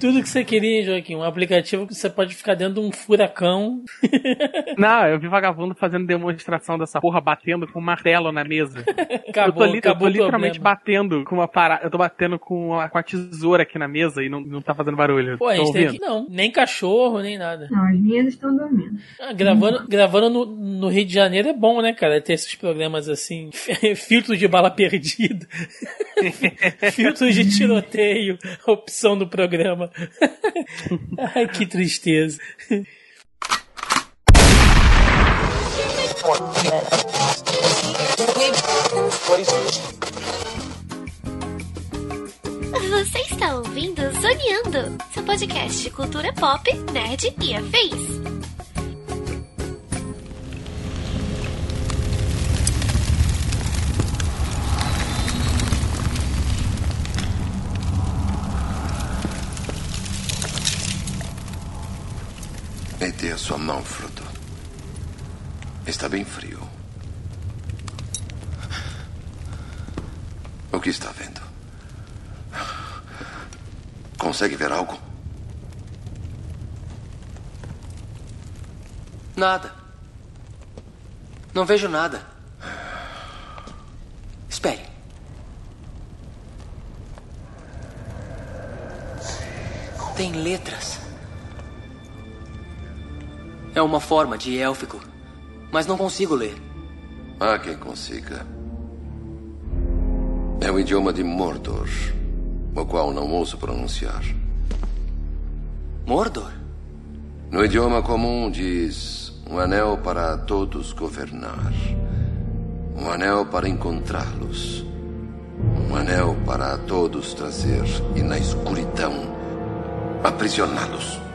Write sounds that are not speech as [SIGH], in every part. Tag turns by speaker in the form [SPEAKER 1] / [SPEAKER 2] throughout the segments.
[SPEAKER 1] Tudo que você queria, Joaquim. Um aplicativo que você pode ficar dentro de um furacão. [LAUGHS]
[SPEAKER 2] Não, eu vi vagabundo fazendo demonstração dessa porra batendo com um martelo na mesa.
[SPEAKER 1] Acabou,
[SPEAKER 2] eu tô, li- eu tô literalmente
[SPEAKER 1] problema.
[SPEAKER 2] batendo com uma parada. Eu tô batendo com a, com a tesoura aqui na mesa e não, não tá fazendo barulho.
[SPEAKER 1] Pô, a gente tem aqui não. Nem cachorro, nem nada.
[SPEAKER 3] Não, as minhas estão dormindo.
[SPEAKER 1] Ah, gravando gravando no, no Rio de Janeiro é bom, né, cara? Ter esses programas assim. [LAUGHS] Filtro de bala perdida. [LAUGHS] Filtro de tiroteio. Opção do programa. [LAUGHS] Ai, que tristeza.
[SPEAKER 4] Você está ouvindo Zoneando, seu podcast de cultura pop, nerd e afins.
[SPEAKER 5] A sua mão, Frodo. Está bem frio. O que está vendo? Consegue ver algo?
[SPEAKER 6] Nada. Não vejo nada. Espere. Tem letras. É uma forma de élfico, mas não consigo ler.
[SPEAKER 5] Há quem consiga. É o idioma de Mordor, o qual não ouso pronunciar.
[SPEAKER 6] Mordor?
[SPEAKER 5] No idioma comum diz: um anel para todos governar, um anel para encontrá-los, um anel para todos trazer e na escuridão aprisioná-los.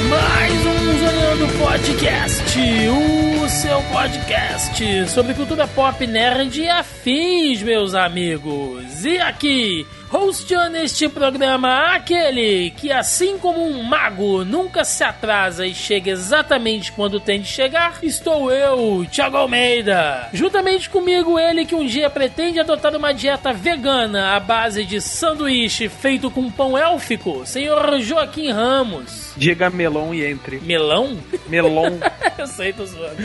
[SPEAKER 1] Mais um Zoneando Podcast, o seu podcast sobre cultura pop, nerd e afins, meus amigos. E aqui, hosteando este programa, aquele que, assim como um mago, nunca se atrasa e chega exatamente quando tem de chegar, estou eu, Thiago Almeida. Juntamente comigo, ele que um dia pretende adotar uma dieta vegana à base de sanduíche feito com pão élfico, senhor Joaquim Ramos.
[SPEAKER 2] Diga melon e entre.
[SPEAKER 1] Melão?
[SPEAKER 2] Melon. [LAUGHS]
[SPEAKER 1] Eu sei, tô zoando.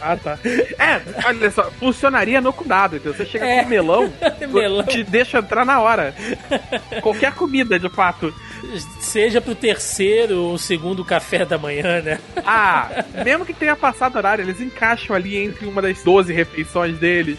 [SPEAKER 2] ah, tá. É, olha só, funcionaria no cuidado, entendeu? Você chega
[SPEAKER 1] É.
[SPEAKER 2] com melão, [LAUGHS]
[SPEAKER 1] Melão.
[SPEAKER 2] te deixa entrar na hora. [LAUGHS] Qualquer comida, de fato.
[SPEAKER 1] Seja pro terceiro ou segundo café da manhã, né?
[SPEAKER 2] Ah, [LAUGHS] mesmo que tenha passado horário, eles encaixam ali entre uma das 12 refeições deles.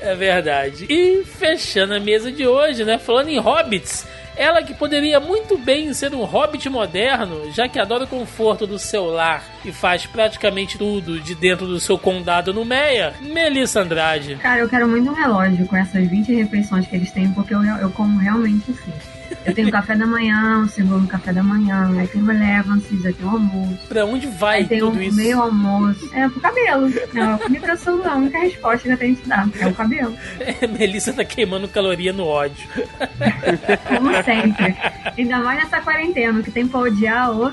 [SPEAKER 1] É verdade. E fechando a mesa de hoje, né? Falando em hobbits, ela que poderia muito bem ser um hobbit moderno, já que adora o conforto do seu lar e faz praticamente tudo de dentro do seu condado no Meia, Melissa Andrade.
[SPEAKER 3] Cara, eu quero muito um relógio com essas 20 refeições que eles têm, porque eu, eu como realmente assim. Eu tenho café da manhã, o segundo café da manhã, aí tem o relevances, aí tem o almoço.
[SPEAKER 1] Pra onde vai
[SPEAKER 3] Aí tem o
[SPEAKER 1] tudo isso?
[SPEAKER 3] meio almoço. É pro cabelo. Não, a minha pessoa, a única resposta que eu tenho que dar é o cabelo.
[SPEAKER 1] Melissa tá queimando caloria no ódio.
[SPEAKER 3] Como sempre. Ainda mais nessa quarentena, que tem pra odiar o.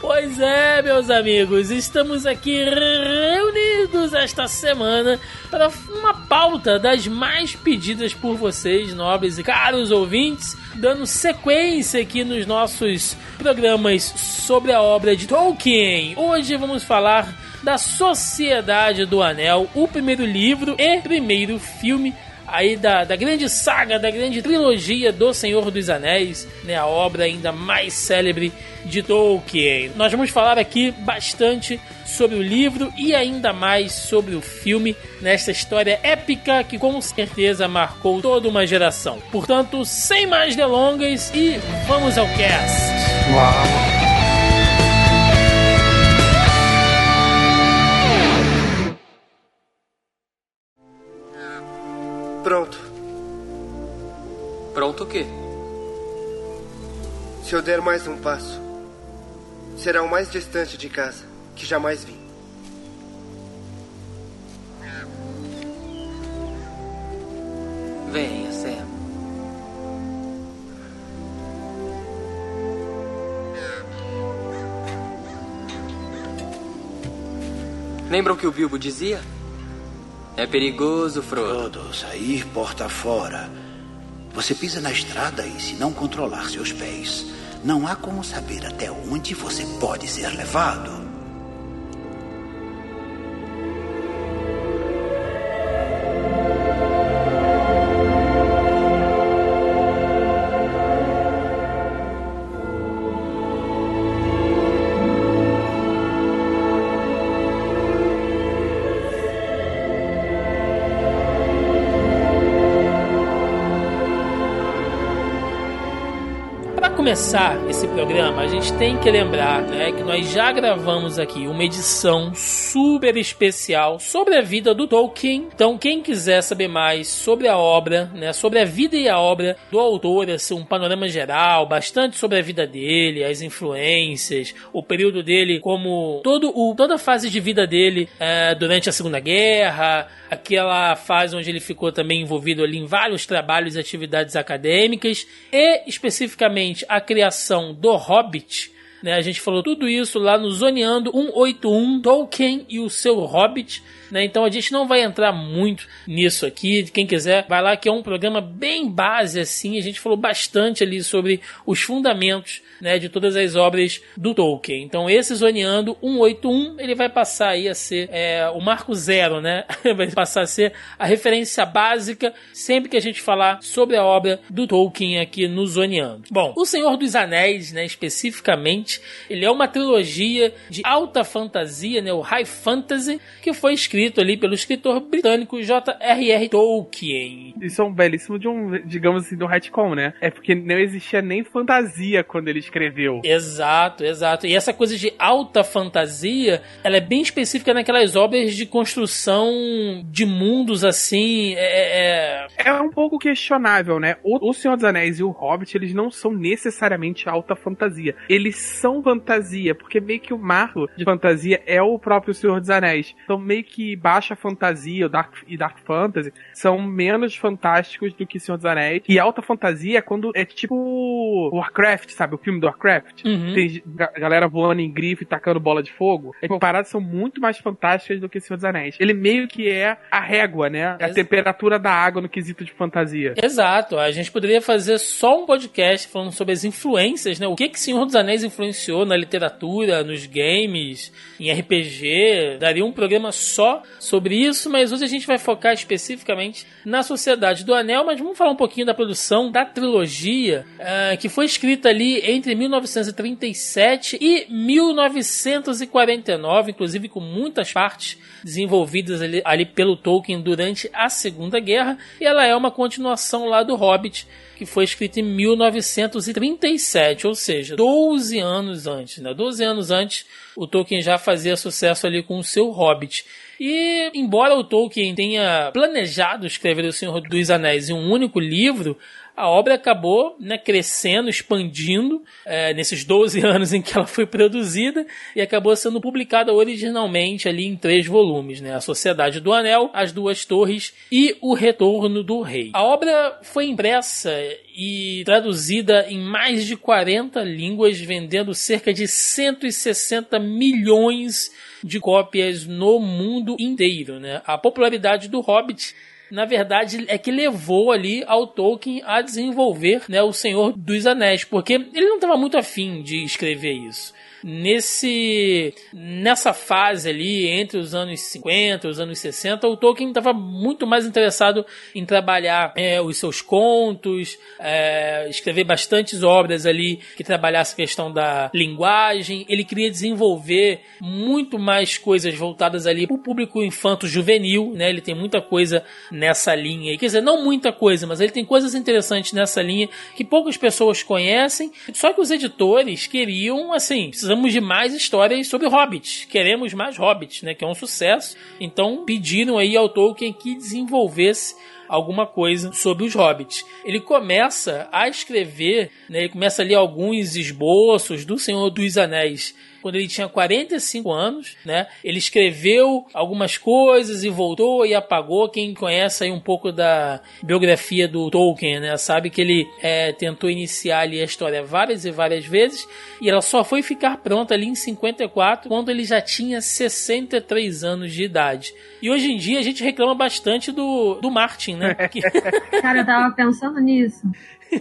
[SPEAKER 1] Pois é, meus amigos, estamos aqui reunidos esta semana para uma pauta das mais pedidas por vocês, nobres e caros ouvintes, dando sequência aqui nos nossos programas sobre a obra de Tolkien. Hoje vamos falar da Sociedade do Anel, o primeiro livro e primeiro filme aí da, da grande saga, da grande trilogia do Senhor dos Anéis, né, a obra ainda mais célebre de Tolkien. Nós vamos falar aqui bastante sobre o livro e ainda mais sobre o filme nesta história épica que com certeza marcou toda uma geração. Portanto, sem mais delongas e vamos ao cast.
[SPEAKER 7] Pronto. Se eu der mais um passo, será o mais distante de casa que jamais vi.
[SPEAKER 6] Venha, Sam. Lembram que o Bilbo dizia? É perigoso, Frodo.
[SPEAKER 8] Frodo, sair porta fora. Você pisa na estrada e, se não controlar seus pés, não há como saber até onde você pode ser levado.
[SPEAKER 1] Começar esse programa, a gente tem que lembrar né, que nós já gravamos aqui uma edição super especial sobre a vida do Tolkien. Então, quem quiser saber mais sobre a obra, né, sobre a vida e a obra do autor, assim, um panorama geral, bastante sobre a vida dele, as influências, o período dele, como todo o, toda a fase de vida dele é, durante a Segunda Guerra, aquela fase onde ele ficou também envolvido ali em vários trabalhos e atividades acadêmicas, e especificamente a criação do Hobbit. Né, a gente falou tudo isso lá no Zoneando 181, Tolkien e o seu Hobbit. Né, então a gente não vai entrar muito nisso aqui. Quem quiser, vai lá que é um programa bem base assim. A gente falou bastante ali sobre os fundamentos né, de todas as obras do Tolkien. Então esse Zoneando 181 ele vai passar aí a ser é, o marco zero, né? [LAUGHS] vai passar a ser a referência básica sempre que a gente falar sobre a obra do Tolkien aqui no Zoneando. Bom, O Senhor dos Anéis, né, especificamente, ele é uma trilogia de alta fantasia, né, o High Fantasy, que foi escrito ali pelo escritor britânico J.R.R. Tolkien.
[SPEAKER 2] Isso é um belíssimo de um, digamos assim, do retcon, né? É porque não existia nem fantasia quando ele escreveu.
[SPEAKER 1] Exato, exato. E essa coisa de alta fantasia, ela é bem específica naquelas obras de construção de mundos assim. É,
[SPEAKER 2] é... é um pouco questionável, né? O, o Senhor dos Anéis e o Hobbit, eles não são necessariamente alta fantasia. Eles são fantasia, porque meio que o marco de fantasia é o próprio Senhor dos Anéis. Então, meio que baixa fantasia Dark, e Dark Fantasy são menos fantásticos do que Senhor dos Anéis. E alta fantasia é quando é tipo Warcraft, sabe? O filme do Warcraft.
[SPEAKER 1] Uhum.
[SPEAKER 2] Tem galera voando em grife e tacando bola de fogo. As paradas são muito mais fantásticas do que Senhor dos Anéis. Ele meio que é a régua, né? A temperatura da água no quesito de fantasia.
[SPEAKER 1] Exato. A gente poderia fazer só um podcast falando sobre as influências, né? O que que Senhor dos Anéis influenciou na literatura, nos games, em RPG. Daria um programa só sobre isso, mas hoje a gente vai focar especificamente na Sociedade do Anel, mas vamos falar um pouquinho da produção da trilogia, uh, que foi escrita ali entre 1937 e 1949, inclusive com muitas partes desenvolvidas ali, ali pelo Tolkien durante a Segunda Guerra, e ela é uma continuação lá do Hobbit, que foi escrito em 1937, ou seja, 12 anos antes, né? 12 anos antes, o Tolkien já fazia sucesso ali com o seu Hobbit. E, embora o Tolkien tenha planejado escrever O Senhor dos Anéis em um único livro, a obra acabou né, crescendo, expandindo é, nesses 12 [LAUGHS] anos em que ela foi produzida e acabou sendo publicada originalmente ali em três volumes, né? A Sociedade do Anel, As Duas Torres e O Retorno do Rei. A obra foi impressa e traduzida em mais de 40 línguas, vendendo cerca de 160 milhões de cópias no mundo inteiro, né? A popularidade do Hobbit na verdade, é que levou ali ao Tolkien a desenvolver né, o Senhor dos Anéis, porque ele não estava muito afim de escrever isso nesse nessa fase ali entre os anos 50 e os anos 60 o Tolkien estava muito mais interessado em trabalhar é, os seus contos é, escrever bastantes obras ali que trabalhasse a questão da linguagem. Ele queria desenvolver muito mais coisas voltadas ali para o público infanto juvenil né? Ele tem muita coisa nessa linha quer dizer não muita coisa mas ele tem coisas interessantes nessa linha que poucas pessoas conhecem. Só que os editores queriam assim precisamos de mais histórias sobre Hobbits. Queremos mais Hobbits, né? Que é um sucesso. Então pediram aí ao Tolkien que desenvolvesse alguma coisa sobre os hobbits. Ele começa a escrever, né, ele começa ali alguns esboços do Senhor dos Anéis quando ele tinha 45 anos, né? Ele escreveu algumas coisas e voltou e apagou. Quem conhece aí um pouco da biografia do Tolkien, né? Sabe que ele é, tentou iniciar ali a história várias e várias vezes e ela só foi ficar pronta ali em 54 quando ele já tinha 63 anos de idade. E hoje em dia a gente reclama bastante do, do Martin, né? [LAUGHS]
[SPEAKER 3] Cara, eu tava pensando nisso.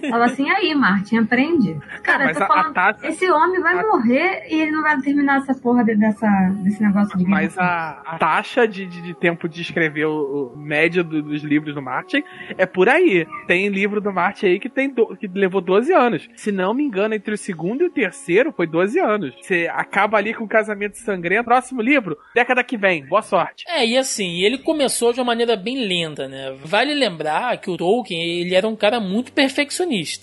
[SPEAKER 3] Tava assim, aí, Martin, aprende. Cara,
[SPEAKER 2] mas
[SPEAKER 3] eu tô
[SPEAKER 2] a-
[SPEAKER 3] falando,
[SPEAKER 2] a taça-
[SPEAKER 3] esse homem vai
[SPEAKER 2] a-
[SPEAKER 3] morrer e ele não vai terminar essa porra de- dessa, desse negócio de
[SPEAKER 2] Mas a, a taxa de, de, de tempo de escrever o, o média do- dos livros do Martin é por aí. Tem livro do Martin aí que, tem do- que levou 12 anos. Se não me engano, entre o segundo e o terceiro foi 12 anos. Você acaba ali com o casamento sangrento. Próximo livro, década que vem. Boa sorte.
[SPEAKER 1] É, e assim, ele começou de uma maneira bem lenta, né? Vale lembrar que o Tolkien, ele era um cara muito perfeccionista,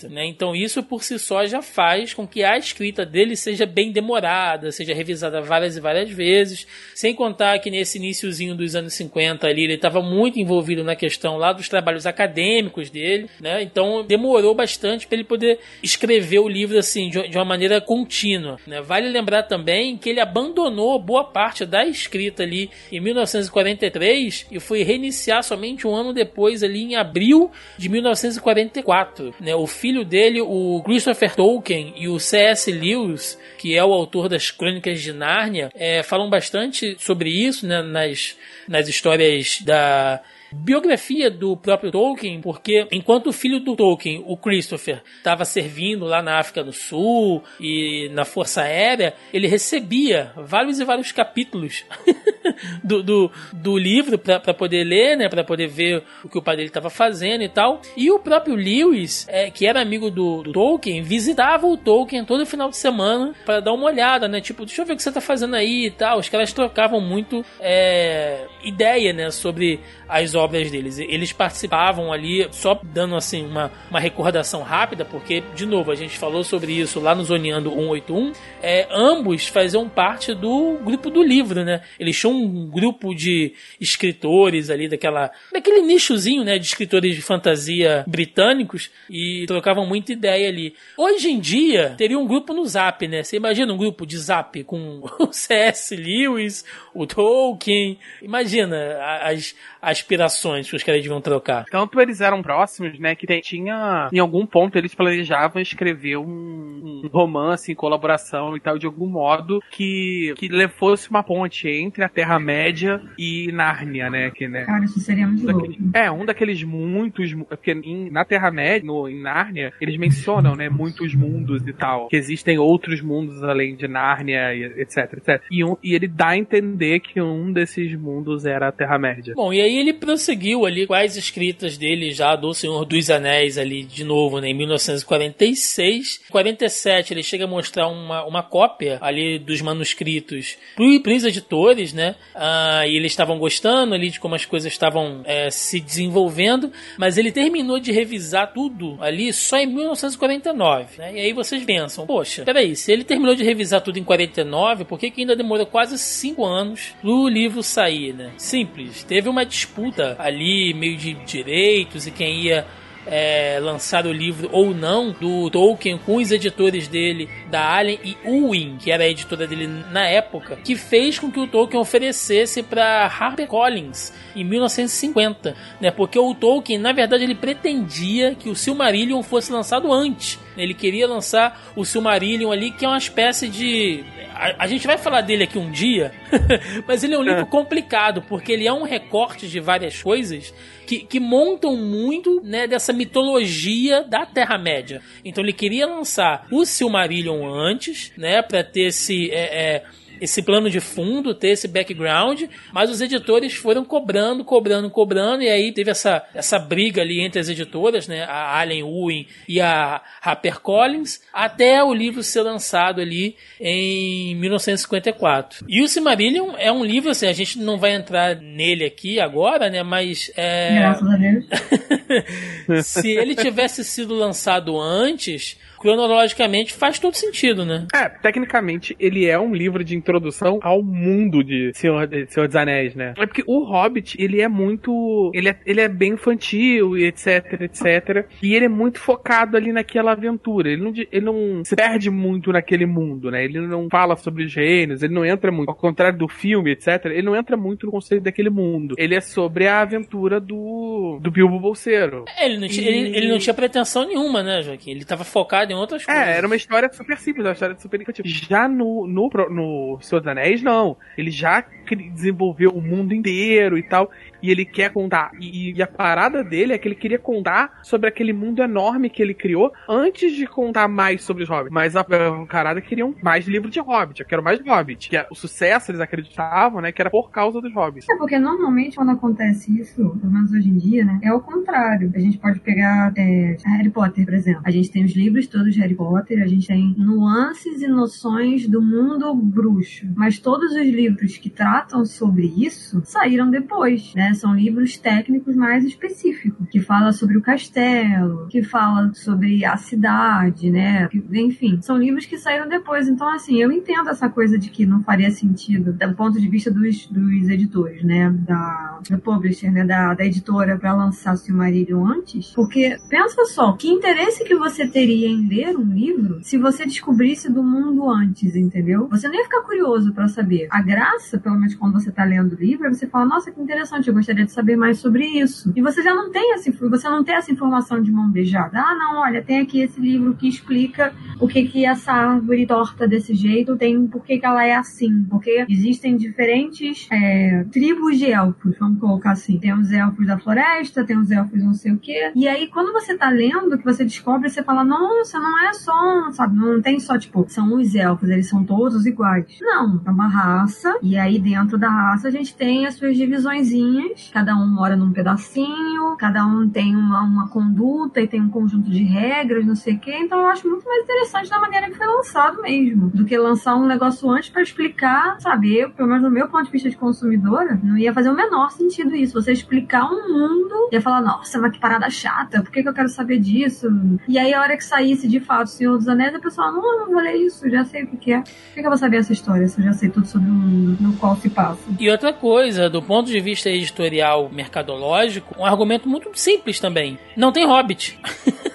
[SPEAKER 1] né? Então isso por si só já faz com que a escrita dele seja bem demorada, seja revisada várias e várias vezes, sem contar que nesse iníciozinho dos anos 50 ali, ele estava muito envolvido na questão lá dos trabalhos acadêmicos dele, né? Então demorou bastante para ele poder escrever o livro assim de, de uma maneira contínua, né? Vale lembrar também que ele abandonou boa parte da escrita ali em 1943 e foi reiniciar somente um ano depois ali em abril de 1944, né? O filho dele, o Christopher Tolkien e o C.S. Lewis, que é o autor das Crônicas de Nárnia, é, falam bastante sobre isso né? nas, nas histórias da biografia do próprio Tolkien, porque enquanto o filho do Tolkien, o Christopher, estava servindo lá na África do Sul e na Força Aérea, ele recebia vários e vários capítulos [LAUGHS] do, do, do livro para poder ler, né, para poder ver o que o pai dele estava fazendo e tal. E o próprio Lewis, é, que era amigo do, do Tolkien, visitava o Tolkien todo final de semana para dar uma olhada, né, tipo, deixa eu ver o que você tá fazendo aí e tal. Os caras trocavam muito é, ideia, né, sobre as obras deles. Eles participavam ali, só dando assim uma, uma recordação rápida, porque, de novo, a gente falou sobre isso lá no Zoneando 181. É, ambos faziam parte do grupo do livro, né? Eles tinham um grupo de escritores ali, daquela, daquele nichozinho, né? De escritores de fantasia britânicos e trocavam muita ideia ali. Hoje em dia, teria um grupo no Zap, né? Você imagina um grupo de Zap com [LAUGHS] o C.S. Lewis, o Tolkien. Imagina as aspirações que os caras deviam trocar.
[SPEAKER 2] Tanto eles eram próximos, né, que tem- tinha, em algum ponto, eles planejavam escrever um, um romance em colaboração e tal, de algum modo, que, que fosse uma ponte entre a Terra-média e Nárnia, né, que, né,
[SPEAKER 3] Cara, isso seria muito louco.
[SPEAKER 2] é, um daqueles muitos. mu- Porque em- na Terra-média, em Nárnia, eles mencionam, né, muitos mundos e tal. Que existem outros mundos além de Nárnia, e etc, etc. E, um- e ele dá a entender que um desses mundos era a Terra-média.
[SPEAKER 1] Bom, e aí ele prosseguiu ali as escritas dele já do Senhor dos Anéis ali de novo, né, em 1946. Em 47 ele chega a mostrar uma, uma cópia ali dos manuscritos para os editores, né, ah, e eles estavam gostando ali de como as coisas estavam é, se desenvolvendo, mas ele terminou de revisar tudo ali só em 1949, né, e aí vocês pensam, poxa, peraí, se ele terminou de revisar tudo em 49, por que, que ainda demorou quase 5 anos pro livro sair, né? Simples, teve uma disputa ali, meio de direitos e quem ia é, lançar o livro ou não do Tolkien com os editores dele, da Allen e Unwin, que era a editora dele na época, que fez com que o Tolkien oferecesse para HarperCollins em 1950, né? Porque o Tolkien, na verdade, ele pretendia que o Silmarillion fosse lançado antes. Ele queria lançar o Silmarillion ali, que é uma espécie de a, a gente vai falar dele aqui um dia, [LAUGHS] mas ele é um livro complicado, porque ele é um recorte de várias coisas que, que montam muito né, dessa mitologia da Terra-média. Então ele queria lançar o Silmarillion antes, né, para ter esse. É, é, esse plano de fundo, ter esse background, mas os editores foram cobrando, cobrando, cobrando, e aí teve essa, essa briga ali entre as editoras, né, a Allen Ewing e a HarperCollins, até o livro ser lançado ali em 1954. E o Silmarillion é um livro, assim, a gente não vai entrar nele aqui agora, né, mas é...
[SPEAKER 3] Graças a Deus. [LAUGHS]
[SPEAKER 1] Se ele tivesse sido lançado antes, cronologicamente faz todo sentido, né?
[SPEAKER 2] É, tecnicamente ele é um livro de introdução ao mundo de Senhor, de Senhor dos Anéis, né? É porque o Hobbit, ele é muito. Ele é, ele é bem infantil e etc, etc. E ele é muito focado ali naquela aventura. Ele não, ele não se perde muito naquele mundo, né? Ele não fala sobre os reinos, ele não entra muito. Ao contrário do filme, etc., ele não entra muito no conceito daquele mundo. Ele é sobre a aventura do, do Bilbo Bolseiro.
[SPEAKER 1] É, ele não, tinha, ele, ele não tinha pretensão nenhuma, né, Joaquim? Ele tava focado em outras coisas.
[SPEAKER 2] É, era uma história super simples, uma história super infantil. Já no, no, no Senhor dos Anéis, não. Ele já desenvolveu o mundo inteiro e tal e ele quer contar. E, e, a parada dele é que ele queria contar sobre aquele mundo enorme que ele criou antes de contar mais sobre os hobbits. Mas a, a carada queriam mais livros de hobbit. Eu quero mais hobbit. Que é, o sucesso eles acreditavam, né? Que era por causa dos hobbits.
[SPEAKER 3] É porque normalmente quando acontece isso, pelo menos hoje em dia, né? É o contrário. A gente pode pegar é, Harry Potter, por exemplo. A gente tem os livros todos de Harry Potter, a gente tem nuances e noções do mundo bruxo. Mas todos os livros que tratam sobre isso saíram depois, né? São livros técnicos mais específicos, que fala sobre o castelo, que fala sobre a cidade, né? Enfim, são livros que saíram depois. Então, assim, eu entendo essa coisa de que não faria sentido, do ponto de vista dos, dos editores, né? Da, do publisher, né? Da, da editora para lançar Silmarillion antes. Porque, pensa só, que interesse que você teria em ler um livro se você descobrisse do mundo antes, entendeu? Você nem ia ficar curioso para saber. A graça, pelo menos quando você tá lendo o livro, é você fala, nossa, que interessante, gostaria de saber mais sobre isso. E você já não tem essa, você não tem essa informação de mão beijada. Ah, não, olha, tem aqui esse livro que explica o que que essa árvore torta desse jeito tem, por que ela é assim. Porque existem diferentes é, tribos de elfos, vamos colocar assim. Tem os elfos da floresta, tem os elfos não sei o quê. E aí, quando você tá lendo, que você descobre, você fala, nossa, não é só, sabe, não tem só, tipo, são os elfos, eles são todos iguais. Não, é uma raça, e aí dentro da raça a gente tem as suas divisõezinhas, cada um mora num pedacinho, cada um tem uma, uma conduta e tem um conjunto de regras, não sei o quê. Então eu acho muito mais interessante da maneira que foi lançado mesmo, do que lançar um negócio antes para explicar, sabe? Eu, pelo menos do meu ponto de vista de consumidora, não ia fazer o menor sentido isso. Você explicar um mundo, ia falar, nossa, mas que parada chata, por que, que eu quero saber disso? E aí a hora que saísse de fato o Senhor dos Anéis, a pessoa, não, não vou ler isso, já sei o que, que é. Por que, que eu vou saber essa história se eu já sei tudo sobre o mundo no qual se passa?
[SPEAKER 1] E outra coisa, do ponto de vista editorial mercadológico, um argumento muito simples também. Não tem Hobbit. [LAUGHS]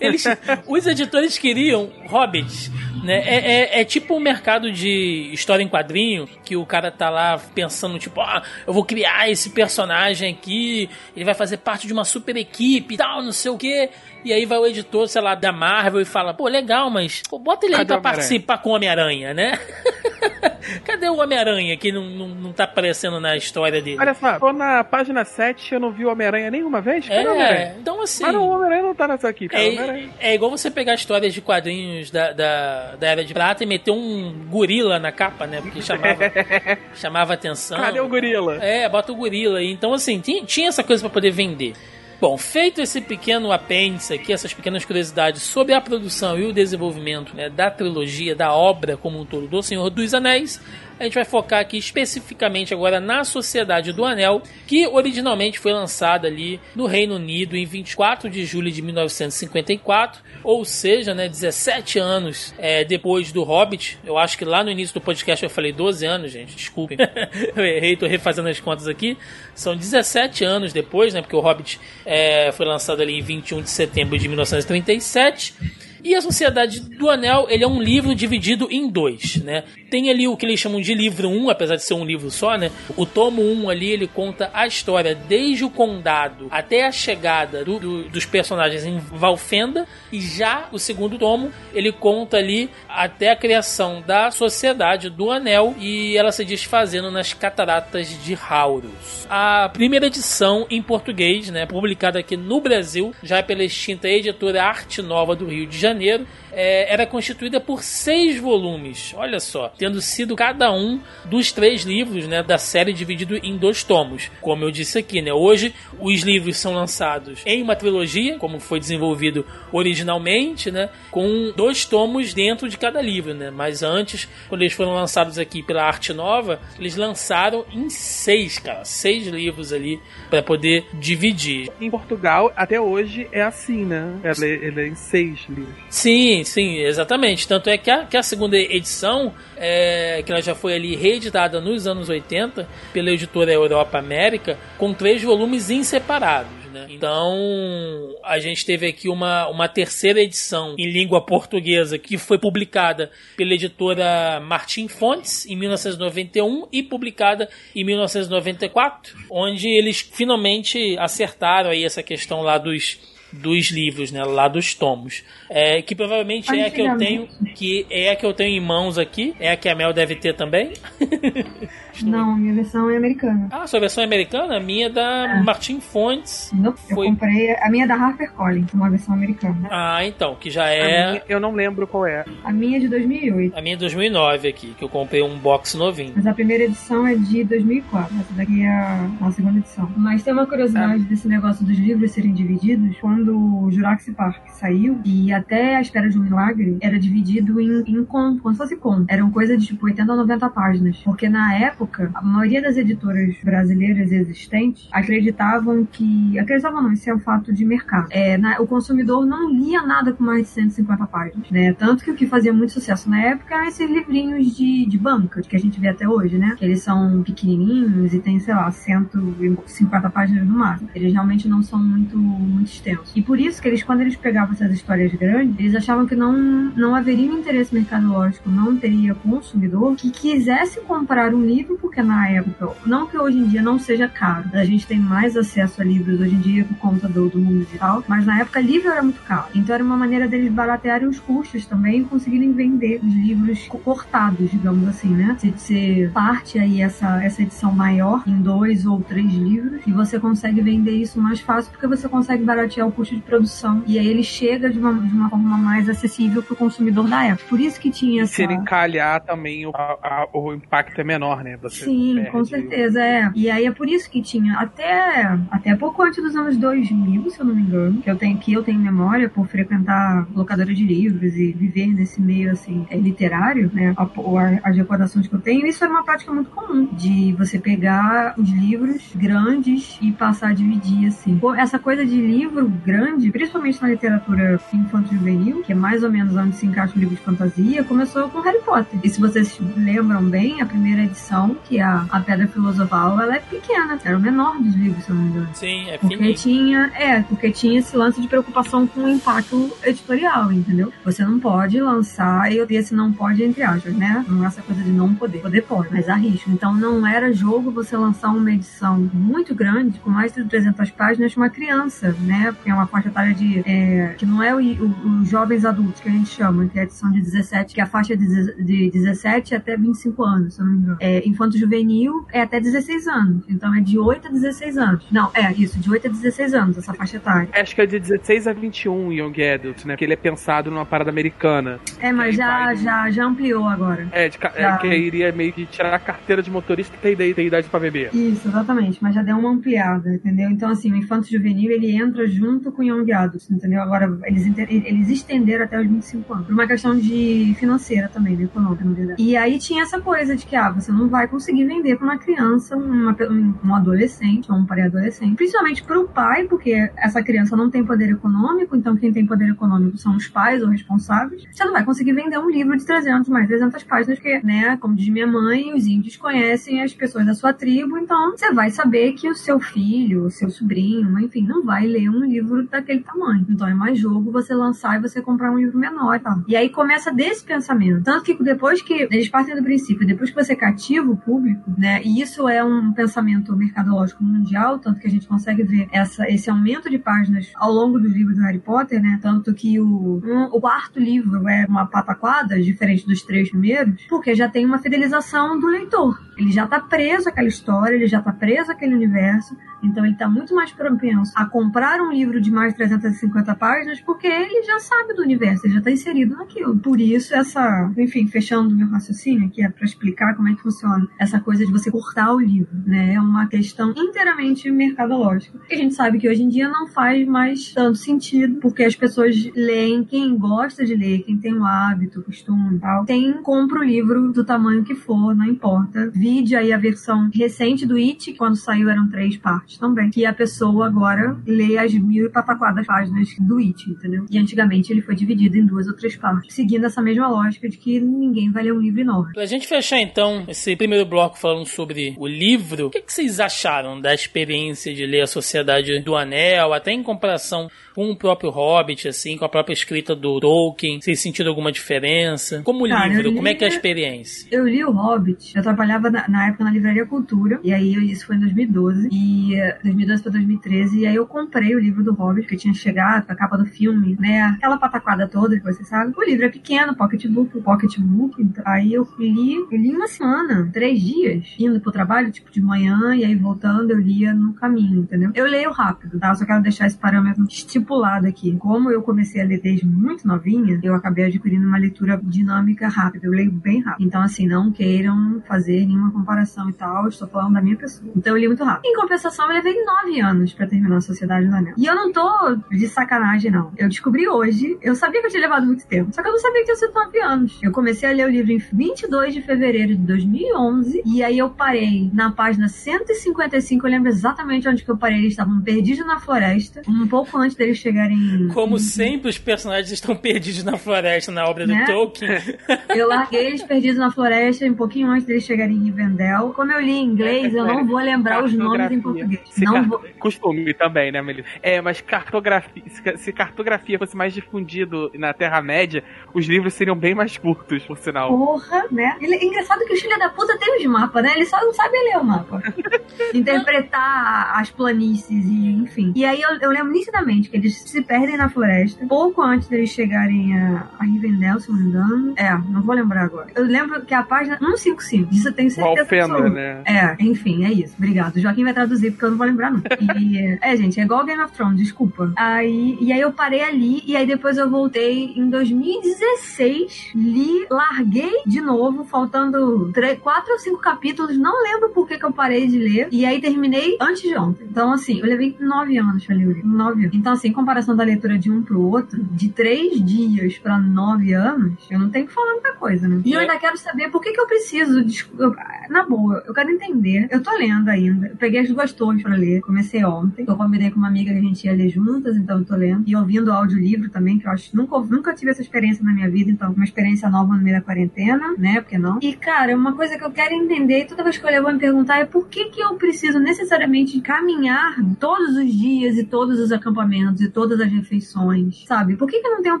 [SPEAKER 1] Eles, os editores queriam hobbits. Né? É, é, é, tipo um mercado de história em quadrinho que o cara tá lá pensando, tipo, ah, eu vou criar esse personagem aqui, ele vai fazer parte de uma super equipe e tal, não sei o que. E aí vai o editor, sei lá, da Marvel e fala, pô, legal, mas pô, bota ele Cadê aí pra participar com Homem-Aranha, né? [LAUGHS] [LAUGHS] Cadê o Homem-Aranha que não, não, não tá aparecendo na história dele?
[SPEAKER 2] Olha só, tô na página 7 eu não vi o Homem-Aranha nenhuma vez.
[SPEAKER 1] É, então assim.
[SPEAKER 2] Ah, não, o Homem-Aranha não tá nessa aqui, cara.
[SPEAKER 1] É, é igual você pegar histórias de quadrinhos da, da, da Era de Prata e meter um gorila na capa, né? Porque chamava, [LAUGHS] chamava atenção.
[SPEAKER 2] Cadê o gorila?
[SPEAKER 1] É, bota o gorila. Então, assim, tinha, tinha essa coisa para poder vender. Bom, feito esse pequeno apêndice aqui, essas pequenas curiosidades sobre a produção e o desenvolvimento né, da trilogia, da obra como um todo do Senhor dos Anéis, a gente vai focar aqui especificamente agora na Sociedade do Anel, que originalmente foi lançada ali no Reino Unido em 24 de julho de 1954, ou seja, né, 17 anos é, depois do Hobbit. Eu acho que lá no início do podcast eu falei 12 anos, gente, desculpem. [LAUGHS] eu errei, tô refazendo as contas aqui. São 17 anos depois, né, porque o Hobbit é, foi lançado ali em 21 de setembro de 1937. E a Sociedade do Anel, ele é um livro dividido em dois, né? Tem ali o que eles chamam de livro 1, um, apesar de ser um livro só, né? O tomo 1 um ali, ele conta a história desde o condado até a chegada do, do, dos personagens em Valfenda. E já o segundo tomo, ele conta ali até a criação da Sociedade do Anel e ela se desfazendo nas cataratas de Hauros. A primeira edição em português, né? Publicada aqui no Brasil, já pela extinta editora Arte Nova do Rio de Janeiro, é, era constituída por seis volumes, olha só, tendo sido cada um dos três livros né, da série dividido em dois tomos. Como eu disse aqui, né, hoje os livros são lançados em uma trilogia, como foi desenvolvido originalmente, né, com dois tomos dentro de cada livro. Né, mas antes, quando eles foram lançados aqui pela Arte Nova, eles lançaram em seis, cara, seis livros ali para poder dividir.
[SPEAKER 2] Em Portugal, até hoje, é assim, né? Ela é, ela é em seis livros.
[SPEAKER 1] Sim, sim, exatamente. Tanto é que a, que a segunda edição, é, que ela já foi ali reeditada nos anos 80 pela editora Europa América, com três volumes inseparados. Né? Então, a gente teve aqui uma, uma terceira edição em língua portuguesa que foi publicada pela editora Martin Fontes em 1991 e publicada em 1994, onde eles finalmente acertaram aí essa questão lá dos dos livros, né, lá dos tomos, é, que provavelmente é a que eu tenho, que é a que eu tenho em mãos aqui, é a que a Mel deve ter também. [LAUGHS]
[SPEAKER 3] Não, minha versão é americana.
[SPEAKER 1] Ah, sua versão é americana? A minha é da é. Martin Fontes.
[SPEAKER 3] Não, Foi... eu comprei, a minha é da HarperCollins, uma versão americana.
[SPEAKER 1] Ah, então, que já é...
[SPEAKER 2] Minha, eu não lembro qual é.
[SPEAKER 3] A minha é de 2008.
[SPEAKER 1] A minha é de 2009 aqui, que eu comprei um box novinho.
[SPEAKER 3] Mas a primeira edição é de 2004, essa daqui é a, a segunda edição. Mas tem uma curiosidade é. desse negócio dos livros serem divididos, quando o Jurassic Park saiu, e até A Espera de um Milagre, era dividido em, em conto, como se fosse conto. Eram coisa de tipo 80 a 90 páginas. Porque na época, a maioria das editoras brasileiras existentes acreditavam que. Acreditavam não, isso é um fato de mercado. É, na, o consumidor não lia nada com mais de 150 páginas, né? Tanto que o que fazia muito sucesso na época eram esses livrinhos de, de banca, que a gente vê até hoje, né? Que eles são pequenininhos e tem, sei lá, 150 páginas no máximo. Eles realmente não são muito, muito extensos. E por isso que eles, quando eles pegavam essas histórias grandes, eles achavam que não, não haveria interesse mercadológico, não teria consumidor que quisesse comprar um livro, porque na época, não que hoje em dia não seja caro, a gente tem mais acesso a livros hoje em dia por conta do, do mundo digital, mas na época livro era muito caro. Então era uma maneira deles baratearem os custos também e conseguirem vender os livros cortados, digamos assim, né? Se você parte aí essa, essa edição maior em dois ou três livros e você consegue vender isso mais fácil porque você consegue baratear o custo de produção. E aí ele chega de uma, de uma forma mais acessível para o consumidor da época. Por isso que tinha essa...
[SPEAKER 2] Se ele encalhar também, o, a, o impacto é menor, né?
[SPEAKER 3] Você Sim, perde... com certeza, é. E aí é por isso que tinha, até, até pouco antes dos anos 2000, se eu não me engano, que eu tenho, que eu tenho memória por frequentar locadora de livros e viver nesse meio, assim, é, literário, né? A, a, as recordações que eu tenho, isso era uma prática muito comum, de você pegar os livros grandes e passar a dividir, assim. Essa coisa de livro grande grande, principalmente na literatura infanto-juvenil, que é mais ou menos onde se encaixa o livro de fantasia, começou com Harry Potter. E se vocês lembram bem, a primeira edição, que é a, a Pedra Filosofal, ela é pequena. Era o menor dos livros, se eu não me engano.
[SPEAKER 1] Sim, é
[SPEAKER 3] Porque
[SPEAKER 1] fininho.
[SPEAKER 3] tinha, é, porque tinha esse lance de preocupação com o impacto editorial, entendeu? Você não pode lançar, e esse não pode entre aspas, né? Não é essa coisa de não poder. Poder pode, mas há risco. Então não era jogo você lançar uma edição muito grande, com mais de 300 páginas, uma criança, né? Porque é uma faixa etária de. É, que não é os jovens adultos que a gente chama, que é a edição de 17, que é a faixa de, de 17 até 25 anos, se eu não me engano. É, infanto juvenil é até 16 anos. Então é de 8 a 16 anos. Não, é isso, de 8 a 16 anos, essa faixa etária.
[SPEAKER 2] Acho que é de 16 a 21 Young Adult, né? Porque ele é pensado numa parada americana.
[SPEAKER 3] É, mas já, já, já ampliou agora.
[SPEAKER 2] É, de, é, que iria meio que tirar a carteira de motorista e ter, ter idade pra beber.
[SPEAKER 3] Isso, exatamente. Mas já deu uma ampliada, entendeu? Então, assim, o infanto juvenil ele entra junto com o Young Adult, entendeu? Agora, eles, eles estenderam até os 25 anos. Por uma questão de financeira também, de econômica, na verdade. E aí tinha essa coisa de que, ah, você não vai conseguir vender para uma criança, uma, um adolescente ou um pré-adolescente. Principalmente para o pai, porque essa criança não tem poder econômico, então quem tem poder econômico são os pais ou responsáveis. Você não vai conseguir vender um livro de 300, mais 300 páginas, que, né, como diz minha mãe, os índios conhecem as pessoas da sua tribo, então você vai saber que o seu filho, o seu sobrinho, enfim, não vai ler um livro daquele tamanho. Então é mais jogo você lançar e você comprar um livro menor e tal. E aí começa desse pensamento. Tanto que depois que eles partem do princípio, depois que você é cativo, público, né? E isso é um pensamento mercadológico mundial, tanto que a gente consegue ver essa, esse aumento de páginas ao longo dos livros do Harry Potter, né? Tanto que o, um, o quarto livro é uma pataquada, diferente dos três primeiros, porque já tem uma fidelização do leitor. Ele já tá preso àquela história, ele já tá preso àquele universo, então ele tá muito mais propenso a comprar um livro de mais de 350 páginas, porque ele já sabe do universo, ele já tá inserido naquilo. Por isso, essa, enfim, fechando meu raciocínio, que é para explicar como é que funciona essa coisa de você cortar o livro, né? É uma questão inteiramente mercadológica. A gente sabe que hoje em dia não faz mais tanto sentido, porque as pessoas leem, quem gosta de ler, quem tem o hábito, o costume e tal, tem, compra o livro do tamanho que for, não importa. Vide aí a versão recente do It, quando saiu eram três partes também, que a pessoa agora lê as mil e pataquadas páginas do It, entendeu? E antigamente ele foi dividido em duas ou três partes, seguindo essa mesma lógica de que ninguém vai ler um livro enorme.
[SPEAKER 1] Pra gente fechar então esse primeiro bloco falando sobre o livro, o que, que vocês acharam da experiência de ler A Sociedade do Anel, até em comparação com o próprio Hobbit, assim, com a própria escrita do Tolkien? Vocês sentiram alguma diferença? Como
[SPEAKER 3] Cara,
[SPEAKER 1] livro,
[SPEAKER 3] li-
[SPEAKER 1] como é que é a experiência?
[SPEAKER 3] Eu li o Hobbit, eu trabalhava na, na época na Livraria Cultura, e aí isso foi em 2012, e 2012 para 2013, e aí eu comprei o livro do Hobbit, que tinha chegado, a capa do filme, né, aquela pataquada toda, que você sabe. O livro é pequeno, pocketbook, pocketbook, então, aí eu li, eu li uma semana, três dias, indo pro trabalho, tipo, de manhã, e aí voltando eu lia no caminho, entendeu? Eu leio rápido, tá? Eu só quero deixar esse parâmetro estipulado aqui. Como eu comecei a ler desde muito novinha, eu acabei adquirindo uma leitura dinâmica rápida, eu leio bem rápido. Então, assim, não queiram fazer nenhuma comparação e tal, estou falando da minha pessoa. Então, eu li muito rápido. Em compensação, eu levei nove anos pra terminar a Sociedade do Anel. E eu não tô de sacanagem, não. Eu descobri hoje, eu sabia que eu tinha levado muito tempo, só que eu não sabia que tinha sido nove anos. Eu comecei a ler o livro em 22 de fevereiro de 2011, e aí eu parei na página 155, eu lembro exatamente onde que eu parei, eles estavam perdidos na floresta, um pouco antes deles chegarem...
[SPEAKER 1] Como sempre, os personagens estão perdidos na floresta na obra
[SPEAKER 3] Né?
[SPEAKER 1] do Tolkien. [LAUGHS]
[SPEAKER 3] Eu larguei eles perdidos na floresta um pouquinho antes deles chegarem em Rivendell. Como eu li em inglês, eu não vou lembrar os nomes em português.
[SPEAKER 2] Se
[SPEAKER 3] Não
[SPEAKER 2] car-
[SPEAKER 3] vou.
[SPEAKER 2] Costume também, né, Melissa? É, mas cartografia, se- cartografia fosse mais difundido na Terra-média, os livros seriam bem mais curtos, por sinal.
[SPEAKER 3] Porra, né? Ele, é engraçado que os filhos da puta tem os mapas, né? Eles só não sabem ler o mapa. [LAUGHS] Interpretar as planícies e enfim. E aí eu, eu lembro nitidamente que eles se perdem na floresta pouco antes deles chegarem a, a Rivendell, se não me engano. É, não vou lembrar agora. Eu lembro que a página 155, disso eu tenho certeza.
[SPEAKER 2] Valfenda, né?
[SPEAKER 3] É, enfim, é isso. Obrigado. O Joaquim vai traduzir porque eu não vou lembrar, não. [LAUGHS] E, é, gente, é igual Game of Thrones, desculpa. Aí, e aí eu parei ali, e aí depois eu voltei em 2016, li, larguei de novo, faltando três, quatro ou cinco capítulos, não lembro por que, que eu parei de ler, e aí terminei antes de ontem. Então, assim, eu levei nove anos pra ler o livro. Nove anos. Então, assim, em comparação da leitura de um pro outro, de três dias pra nove anos, eu não tenho que falar muita coisa, né? E eu ainda quero saber por que, que eu preciso. de- eu- na boa, eu quero entender. Eu tô lendo ainda. Eu peguei as duas torres pra ler. Comecei ontem. Eu combinei com uma amiga que a gente ia ler juntas, então eu tô lendo. E ouvindo audiolivro também, que eu acho. Nunca, nunca tive essa experiência na minha vida, então, uma experiência nova no meio da quarentena, né? Porque não? E, cara, uma coisa que eu quero entender, e toda vez que eu vou me perguntar é por que, que eu preciso necessariamente caminhar todos os dias e todos os acampamentos e todas as refeições, sabe? Por que, que não tem um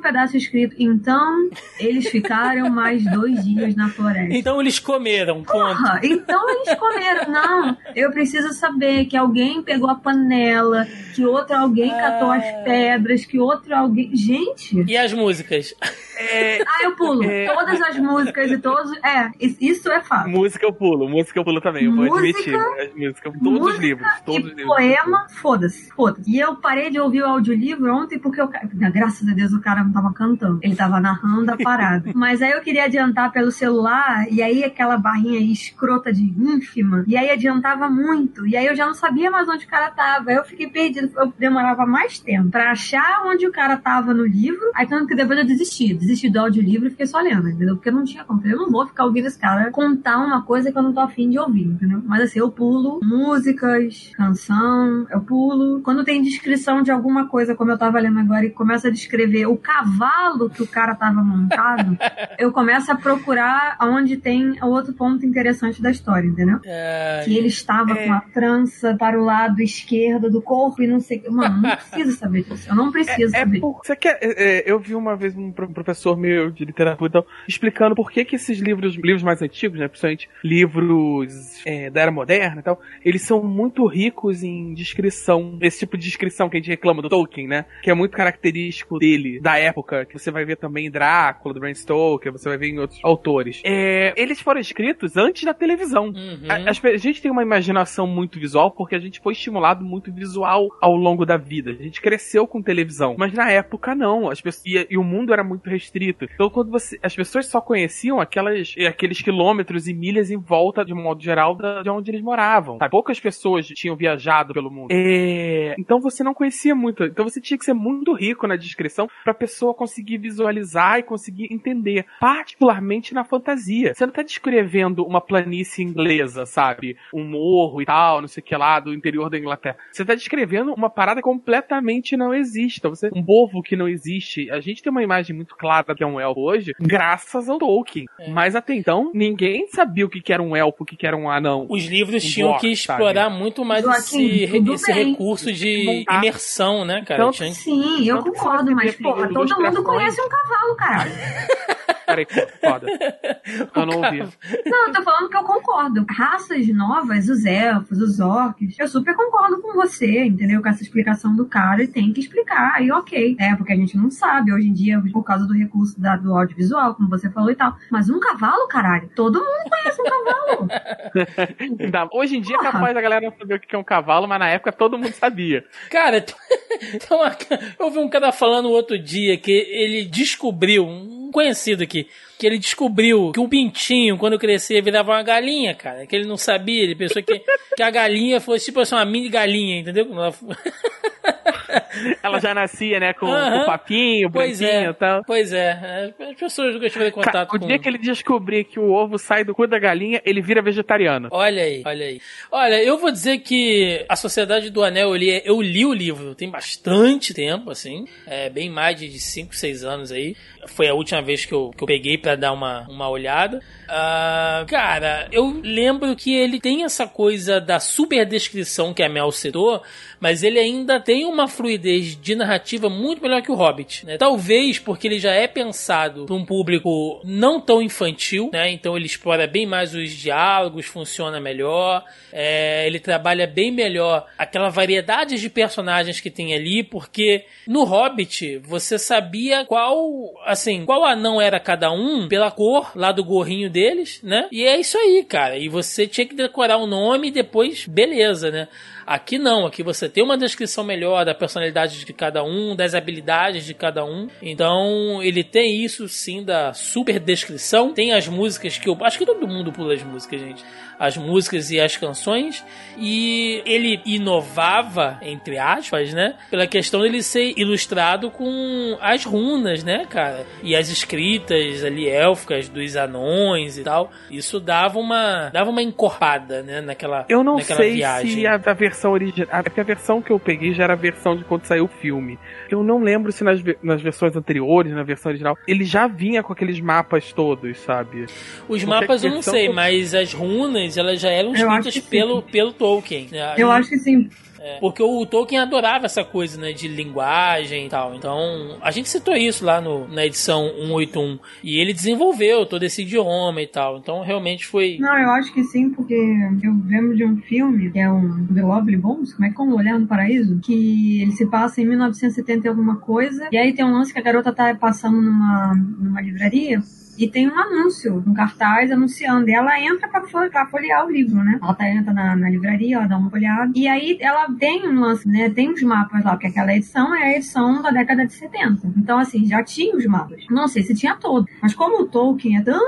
[SPEAKER 3] pedaço escrito? Então, eles ficaram mais dois dias na floresta.
[SPEAKER 1] Então eles comeram, ponto.
[SPEAKER 3] Porra, então eles comeram. Não, eu preciso saber que alguém pegou a panela, que outro alguém catou as pedras, que outro alguém. Gente!
[SPEAKER 1] E as músicas?
[SPEAKER 2] É,
[SPEAKER 3] Ah, eu pulo.
[SPEAKER 2] É.
[SPEAKER 3] Todas as músicas e todos. É, is- isso é fato.
[SPEAKER 2] música eu pulo, música eu pulo também, eu vou
[SPEAKER 3] Música-
[SPEAKER 2] admitir. As músicas, todos os
[SPEAKER 3] Música
[SPEAKER 2] livros, todos os
[SPEAKER 3] e
[SPEAKER 2] livros.
[SPEAKER 3] poema, foda-se, foda-se. E eu parei de ouvir o audiolivro ontem porque, eu, graças a Deus, o cara não tava cantando. Ele tava narrando a parada. [LAUGHS] Mas aí eu queria adiantar pelo celular, e aí aquela barrinha aí escrota de ínfima, e aí adiantava muito. E aí eu já não sabia mais onde o cara tava. Eu fiquei perdido. Eu demorava mais tempo pra achar onde o cara tava no livro. Aí tanto que depois eu desisti. Desisti do audiolivro e fiquei só lendo, entendeu? Porque eu não tinha como. Eu não vou ficar ouvindo esse cara contar uma coisa que eu não tô afim de ouvir, entendeu? Mas assim, eu pulo músicas, canção, eu pulo. Quando tem descrição de alguma coisa, como eu tava lendo agora, e começa a descrever o cavalo que o cara tava montado, [LAUGHS] eu começo a procurar onde tem outro ponto interessante da história, entendeu?
[SPEAKER 1] É,
[SPEAKER 3] Que ele estava
[SPEAKER 2] É.
[SPEAKER 3] com a trança para o lado esquerdo do corpo e não sei o que. Mano, não preciso saber disso. Eu não preciso
[SPEAKER 2] É
[SPEAKER 3] saber.
[SPEAKER 2] por, você quer, é, é, eu vi uma vez um pro- professor meu de literatura então, explicando por que, que esses livros, livros mais antigos, né, principalmente livros é, da era moderna e tal, eles são muito ricos em descrição, esse tipo de descrição que a gente reclama do Tolkien, né, que é muito característico dele, da época, que você vai ver também em Drácula, do Bram Stoker, você vai ver em outros autores. É, eles foram escritos antes da televisão.
[SPEAKER 1] uhum.
[SPEAKER 2] A, pe- a gente tem uma imaginação muito visual porque a gente foi estimulado muito visual ao longo da vida. A gente cresceu com televisão. Mas na época não. As pessoas, e, e o mundo era muito restrito. Então quando você. As pessoas só conheciam aquelas, aqueles quilômetros e milhas em volta, de um modo geral, da- de onde eles moravam. sabe? Poucas pessoas tinham viajado pelo mundo. É, então você não conhecia muito. Então você tinha que ser muito rico na descrição pra pessoa conseguir visualizar e conseguir entender. Particularmente na fantasia. Você não tá descrevendo uma planície inglesa, sabe? Um morro e tal, não sei o que lá, do interior da Inglaterra. Você tá descrevendo uma parada que completamente não existe. Você, um povo que não existe. A gente tem uma imagem muito clara do que é um elfo hoje, graças ao Tolkien. Mas até então, ninguém sabia o que que era um elfo, o que que era um anão.
[SPEAKER 1] Os livros
[SPEAKER 2] Um
[SPEAKER 1] tinham
[SPEAKER 2] bloco,
[SPEAKER 1] que explorar muito mais
[SPEAKER 3] Joaquim,
[SPEAKER 1] esse, esse recurso de
[SPEAKER 2] dá.
[SPEAKER 1] imersão, né, cara?
[SPEAKER 2] Então,
[SPEAKER 1] Tinha-
[SPEAKER 3] Sim, eu concordo, mas, porra, todo mundo conhece um cavalo, caralho. [LAUGHS]
[SPEAKER 2] Peraí, foda. [LAUGHS] Eu não ouvi.
[SPEAKER 3] Não, eu tô falando que eu concordo. Raças novas, os elfos, os orcs, eu super concordo com você, entendeu? Com essa explicação do cara, ele tem que explicar, e ok. É, porque a gente não sabe hoje em dia, por causa do recurso da- do audiovisual, como você falou e tal. Mas um cavalo, caralho, todo mundo conhece um cavalo. [LAUGHS]
[SPEAKER 2] Hoje em dia é
[SPEAKER 3] Porra.
[SPEAKER 2] capaz da galera não saber o que é um cavalo, mas na época todo mundo sabia.
[SPEAKER 1] Cara, [LAUGHS] uma- eu ouvi um cara falando outro dia que ele descobriu, um conhecido aqui, que ele descobriu que um pintinho, quando crescer, virava uma galinha, cara. Que ele não sabia, ele pensou que, [LAUGHS] que a galinha fosse tipo assim, uma mini galinha, entendeu? Como ela- [LAUGHS]
[SPEAKER 2] Ela já nascia, né, com,
[SPEAKER 1] Aham.
[SPEAKER 2] com o papinho,
[SPEAKER 1] Pois é,
[SPEAKER 2] e tal.
[SPEAKER 1] pois é. As pessoas nunca tiveram
[SPEAKER 2] Cara,
[SPEAKER 1] contato
[SPEAKER 2] o
[SPEAKER 1] com...
[SPEAKER 2] dia que ele descobrir que o ovo sai do cu da galinha, ele vira vegetariano.
[SPEAKER 1] Olha aí, olha aí. Olha, eu vou dizer que a Sociedade do Anel, eu li, eu li o livro tem bastante tempo, assim. É, bem mais de 5, 6 anos aí. Foi a última vez que eu, que eu peguei pra dar uma, uma olhada. Ah, cara, eu lembro que ele tem essa coisa da super descrição que a Mel citou, mas ele ainda tem uma fluidez de narrativa muito melhor que o Hobbit. né? Talvez porque ele já é pensado para um público não tão infantil, né? Então ele explora bem mais os diálogos, funciona melhor. é, ele trabalha bem melhor aquela variedade de personagens que tem ali, porque no Hobbit você sabia qual, assim, qual anão era cada um pela cor lá do gorrinho deles, né? E é isso aí, cara. E você tinha que decorar o nome e depois, beleza, né? Aqui não, aqui você tem uma descrição melhor da personalidade de cada um, das habilidades de cada um. Então, ele tem isso sim da super descrição. Tem as músicas que eu acho que todo mundo pula as músicas, gente. As músicas e as canções. E ele inovava, entre aspas, né? Pela questão dele ser ilustrado com as runas, né, cara? E as escritas ali élficas dos anões e tal. Isso dava uma dava uma encorpada, né, naquela
[SPEAKER 2] Eu não
[SPEAKER 1] naquela
[SPEAKER 2] sei
[SPEAKER 1] viagem.
[SPEAKER 2] se a, a versão original. Porque a versão que eu peguei já era a versão de quando saiu o filme. Eu não lembro se nas, nas versões anteriores, na versão original, ele já vinha com aqueles mapas todos, sabe?
[SPEAKER 1] Os
[SPEAKER 2] Qualquer
[SPEAKER 1] mapas eu não sei,
[SPEAKER 2] eu-
[SPEAKER 1] mas as runas elas já eram escritas pelo, pelo Tolkien. né?
[SPEAKER 3] Eu
[SPEAKER 1] E-
[SPEAKER 3] acho que sim.
[SPEAKER 1] é, porque o Tolkien adorava essa coisa, né, de linguagem e tal. Então, a gente citou isso lá no, na edição 181 e ele desenvolveu todo esse idioma e tal. Então, realmente foi
[SPEAKER 3] Não, eu acho que sim, porque eu lembro de um filme, que é um The Lovely Bones, como é que é um Olhar no Paraíso? Que ele se passa em 1970 e alguma coisa, e aí tem um lance que a garota tá passando numa, numa livraria, e tem um anúncio, um cartaz anunciando. E ela entra pra, fo- pra folhear o livro, né? Ela tá, entra na, na livraria, ela dá uma olhada. E aí ela tem um lance, né? Tem os mapas lá, porque aquela edição é a edição da década de 70. Então, assim, já tinha os mapas. Não sei se tinha todo. Mas como o Tolkien é tão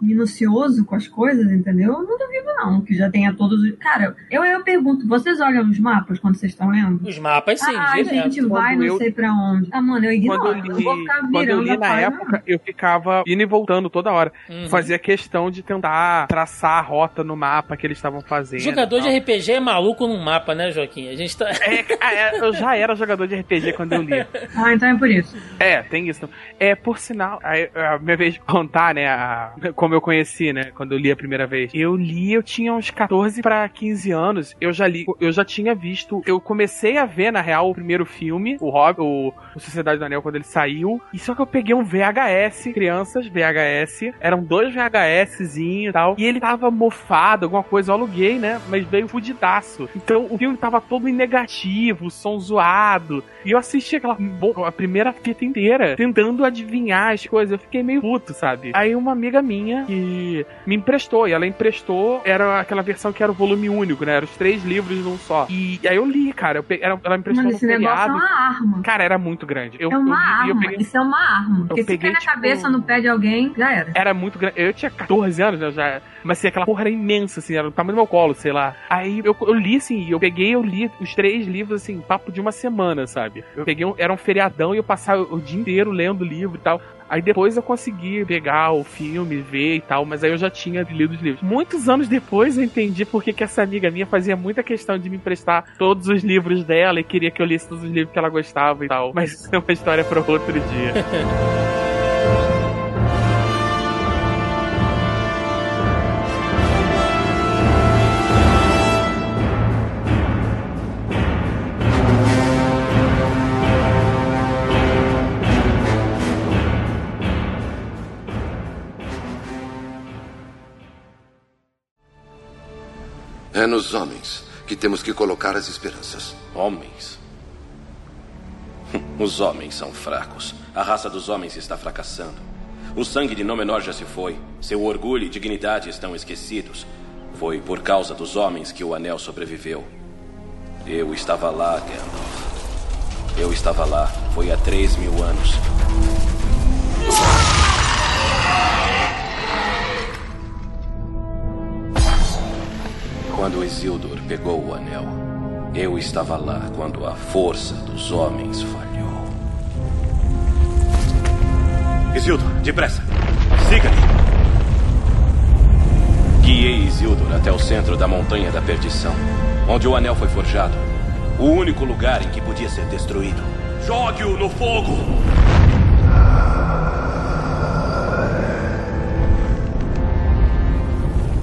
[SPEAKER 3] minucioso com as coisas, entendeu? Eu não duvido não, que já tenha todos os. Cara, eu, eu pergunto, vocês olham os mapas quando vocês estão lendo?
[SPEAKER 1] Os mapas, sim,
[SPEAKER 3] ah, a gente vai
[SPEAKER 2] Quando
[SPEAKER 3] não
[SPEAKER 2] eu-
[SPEAKER 3] sei pra onde. Ah, mano, eu ignoro.
[SPEAKER 2] Quando eu li,
[SPEAKER 3] vou ficar
[SPEAKER 2] quando eu
[SPEAKER 3] virando
[SPEAKER 2] li na época, eu ficava indo e voltando toda hora.
[SPEAKER 1] Uhum.
[SPEAKER 2] Fazia questão de tentar traçar a rota no mapa que eles estavam fazendo.
[SPEAKER 1] Jogador de. RPG é maluco num mapa, né, Joaquim? A gente tá.
[SPEAKER 2] É, ah, é, eu já era jogador de RPG quando eu li. [LAUGHS]
[SPEAKER 3] Ah, então é por isso.
[SPEAKER 2] É, tem isso. É, por sinal, aí, a minha vez de contar, né, a- como eu conheci, né, quando eu li a primeira vez. Eu li, eu tinha uns 14 pra 15 anos, eu já li, eu já tinha visto, eu comecei a ver, na real, o primeiro filme, o Hobbit, o, o Sociedade do Anel, quando ele saiu, e só que eu peguei um VHS, crianças, VHS, eram dois VHSzinhos e tal, e ele tava mofado, alguma coisa, eu aluguei, né, mas veio fudidaço. Então, o filme tava todo em negativo, som zoado, e eu assisti aquela bom, a primeira fita inteira, tentando adivinhar as coisas. Eu fiquei meio puto, sabe? Aí uma amiga minha que me emprestou, e ela emprestou, era aquela versão que era o volume único, né? Eram os três livros num só. E, aí eu li, cara. Eu pe- era- ela me emprestou
[SPEAKER 3] Mano,
[SPEAKER 2] no
[SPEAKER 3] esse negócio é
[SPEAKER 2] feriado.
[SPEAKER 3] uma arma.
[SPEAKER 2] Cara, era muito grande. Eu,
[SPEAKER 3] É uma
[SPEAKER 2] eu
[SPEAKER 3] arma.
[SPEAKER 2] eu peguei-
[SPEAKER 3] Isso é uma arma. Porque se
[SPEAKER 2] peguei,
[SPEAKER 3] na
[SPEAKER 2] tipo,
[SPEAKER 3] cabeça no pé de alguém, já era.
[SPEAKER 2] Era muito grande. Eu tinha 14 anos, né? Já, mas assim, aquela porra era imensa, assim, era o tamanho do meu colo, sei lá. Aí eu, eu li, assim, eu peguei, eu li os três livros, assim, papo de uma semana, sabe? Eu peguei, um, era um feriadão e eu passava o dia inteiro lendo o livro e tal. Aí depois eu consegui pegar o filme, ver e tal, mas aí eu já tinha lido os livros. Muitos anos depois eu entendi por que que essa amiga minha fazia muita questão de me emprestar todos os livros dela e queria que eu lesse todos os livros que ela gostava e tal. Mas isso é uma história para outro dia. [LAUGHS]
[SPEAKER 5] É nos homens que temos que colocar as esperanças.
[SPEAKER 9] Homens? Os homens são fracos. A raça dos homens está fracassando. O sangue de Númenor já se foi. Seu orgulho e dignidade estão esquecidos. Foi por causa dos homens que o anel sobreviveu. Eu estava lá, Gandalf. Eu estava lá. Foi há três mil anos. Quando Isildur pegou o anel, eu estava lá quando a força dos homens falhou. Isildur, depressa! Siga-me! Guiei Isildur até o centro da Montanha da Perdição, onde o anel foi forjado. O único lugar em que podia ser destruído. Jogue-o no fogo!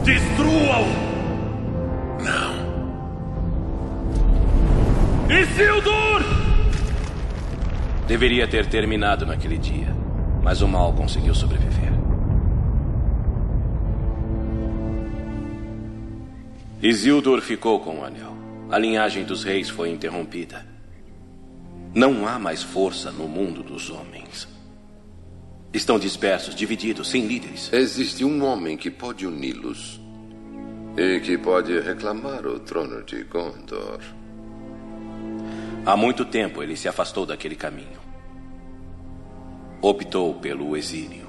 [SPEAKER 9] Destrua-o! Isildur! Deveria ter terminado naquele dia, mas o mal conseguiu sobreviver. Isildur ficou com o anel. A linhagem dos reis foi interrompida. Não há mais força no mundo dos homens. Estão dispersos, divididos, sem líderes.
[SPEAKER 5] Existe um homem que pode uni-los e que pode reclamar o trono de Gondor.
[SPEAKER 9] Há muito tempo ele se afastou daquele caminho. Optou pelo exílio.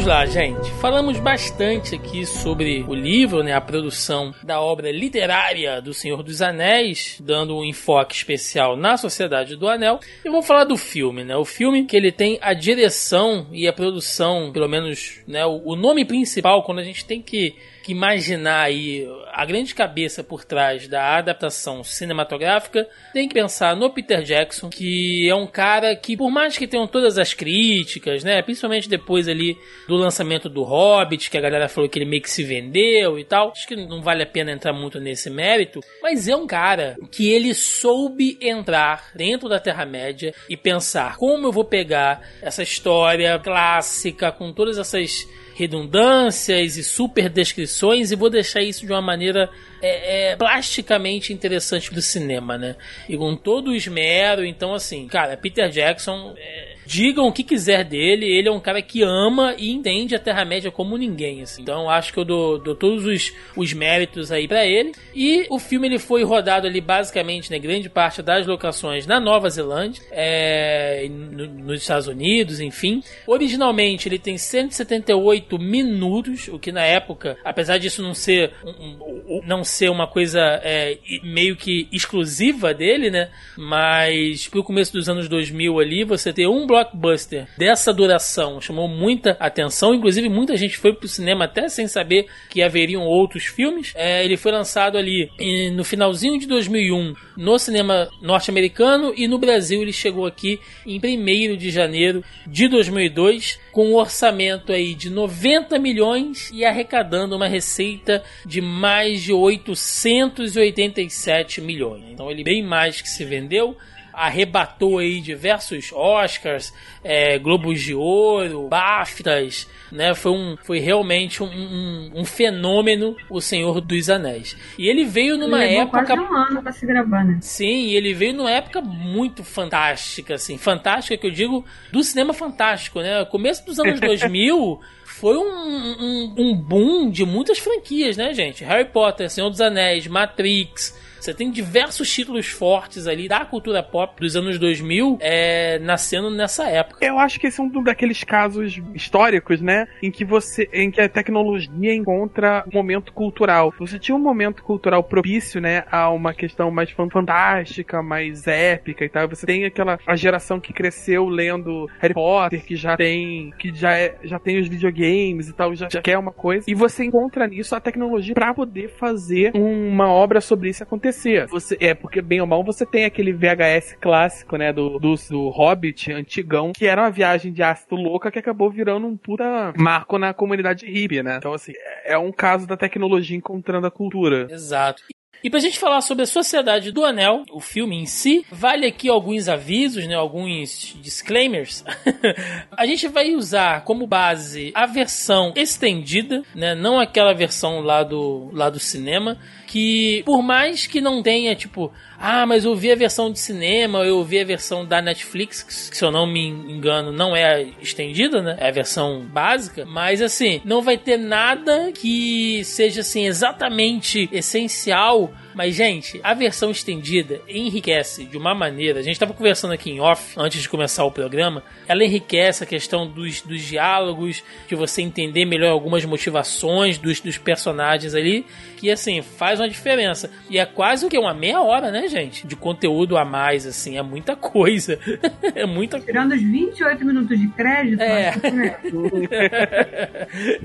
[SPEAKER 1] Vamos lá, gente. Falamos bastante aqui sobre o livro, né, a produção da obra literária do Senhor dos Anéis, dando um enfoque especial na Sociedade do Anel. E vamos falar do filme, né? O filme que ele tem a direção e a produção, pelo menos, né, o, o nome principal quando a gente tem que que imaginar aí a grande cabeça por trás da adaptação cinematográfica, tem que pensar no Peter Jackson, que é um cara que, por mais que tenham todas as críticas, né, principalmente depois ali do lançamento do Hobbit, que a galera falou que ele meio que se vendeu e tal, acho que não vale a pena entrar muito nesse mérito, mas é um cara que ele soube entrar dentro da Terra-média e pensar como eu vou pegar essa história clássica com todas essas redundâncias e super descrições e vou deixar isso de uma maneira é, é, plasticamente interessante do cinema, né? E com todo o esmero, então assim, cara, Peter Jackson é, digam o que quiser dele, ele é um cara que ama e entende a Terra-média como ninguém, assim. Então acho que eu dou, dou todos os, os méritos aí para ele. E o filme ele foi rodado ali basicamente, né, grande parte das locações na Nova Zelândia, é, no, nos Estados Unidos, enfim. Originalmente ele tem 178 minutos, o que na época, apesar disso não ser, um, um, não ser uma coisa é, meio que exclusiva dele, né, mas pro começo dos anos 2000 ali, você ter um blockbuster dessa duração chamou muita atenção, inclusive muita gente foi pro cinema até sem saber que haveriam outros filmes. É, ele foi lançado ali no finalzinho de 2001 no cinema norte-americano e no Brasil ele chegou aqui em 1 de janeiro de 2002 com um orçamento aí de 90 milhões e arrecadando uma receita de mais de 887 milhões. Então ele bem mais que se vendeu arrebatou aí diversos Oscars, é, Globos de Ouro, BAFTAs, né? Foi, um, foi realmente um, um, um, fenômeno o Senhor dos Anéis. E ele veio numa
[SPEAKER 3] Levou
[SPEAKER 1] época.
[SPEAKER 3] Quase um ano pra se gravar, né?
[SPEAKER 1] Sim, ele veio numa época muito fantástica, assim. Fantástica que eu digo do cinema fantástico, né? Começo dos anos [LAUGHS] 2000 foi um, um, um boom de muitas franquias, né, gente? Harry Potter, Senhor dos Anéis, Matrix. Você tem diversos títulos fortes ali da cultura pop dos anos 2000 é, nascendo nessa época.
[SPEAKER 2] Eu acho que esse é um daqueles casos históricos, né? Em que você, em que a tecnologia encontra um momento cultural. Você tinha um momento cultural propício, né? A uma questão mais fantástica, mais épica e tal. Você tem aquela a geração que cresceu lendo Harry Potter, que já tem, que já, é, já tem os videogames e tal, já, já quer uma coisa. E você encontra nisso a tecnologia para poder fazer uma obra sobre isso acontecer Você, é, porque bem ou mal você tem aquele VHS clássico, né, do, do, do Hobbit antigão, que era uma viagem de ácido louca que acabou virando um puta marco na comunidade hippie, né? Então, assim, é um caso da tecnologia encontrando a cultura.
[SPEAKER 1] Exato. E pra gente falar sobre a Sociedade do Anel, o filme em si, vale aqui alguns avisos, né, alguns disclaimers. [LAUGHS] a gente vai usar como base a versão estendida, né, não aquela versão lá do, lá do cinema, que por mais que não tenha, tipo, ah, mas eu vi a versão de cinema, eu vi a versão da Netflix, que se eu não me engano não é estendida, né? É a versão básica, mas assim, não vai ter nada que seja assim exatamente essencial mas, gente, a versão estendida enriquece de uma maneira. A gente estava conversando aqui em off, antes de começar o programa. Ela enriquece a questão dos, dos diálogos, de você entender melhor algumas motivações dos, dos personagens ali. Que, assim, faz uma diferença. E é quase o que? Uma meia hora, né, gente? De conteúdo a mais, assim. É muita coisa. [LAUGHS] é muita
[SPEAKER 3] Tirando os 28 minutos de crédito,
[SPEAKER 1] é.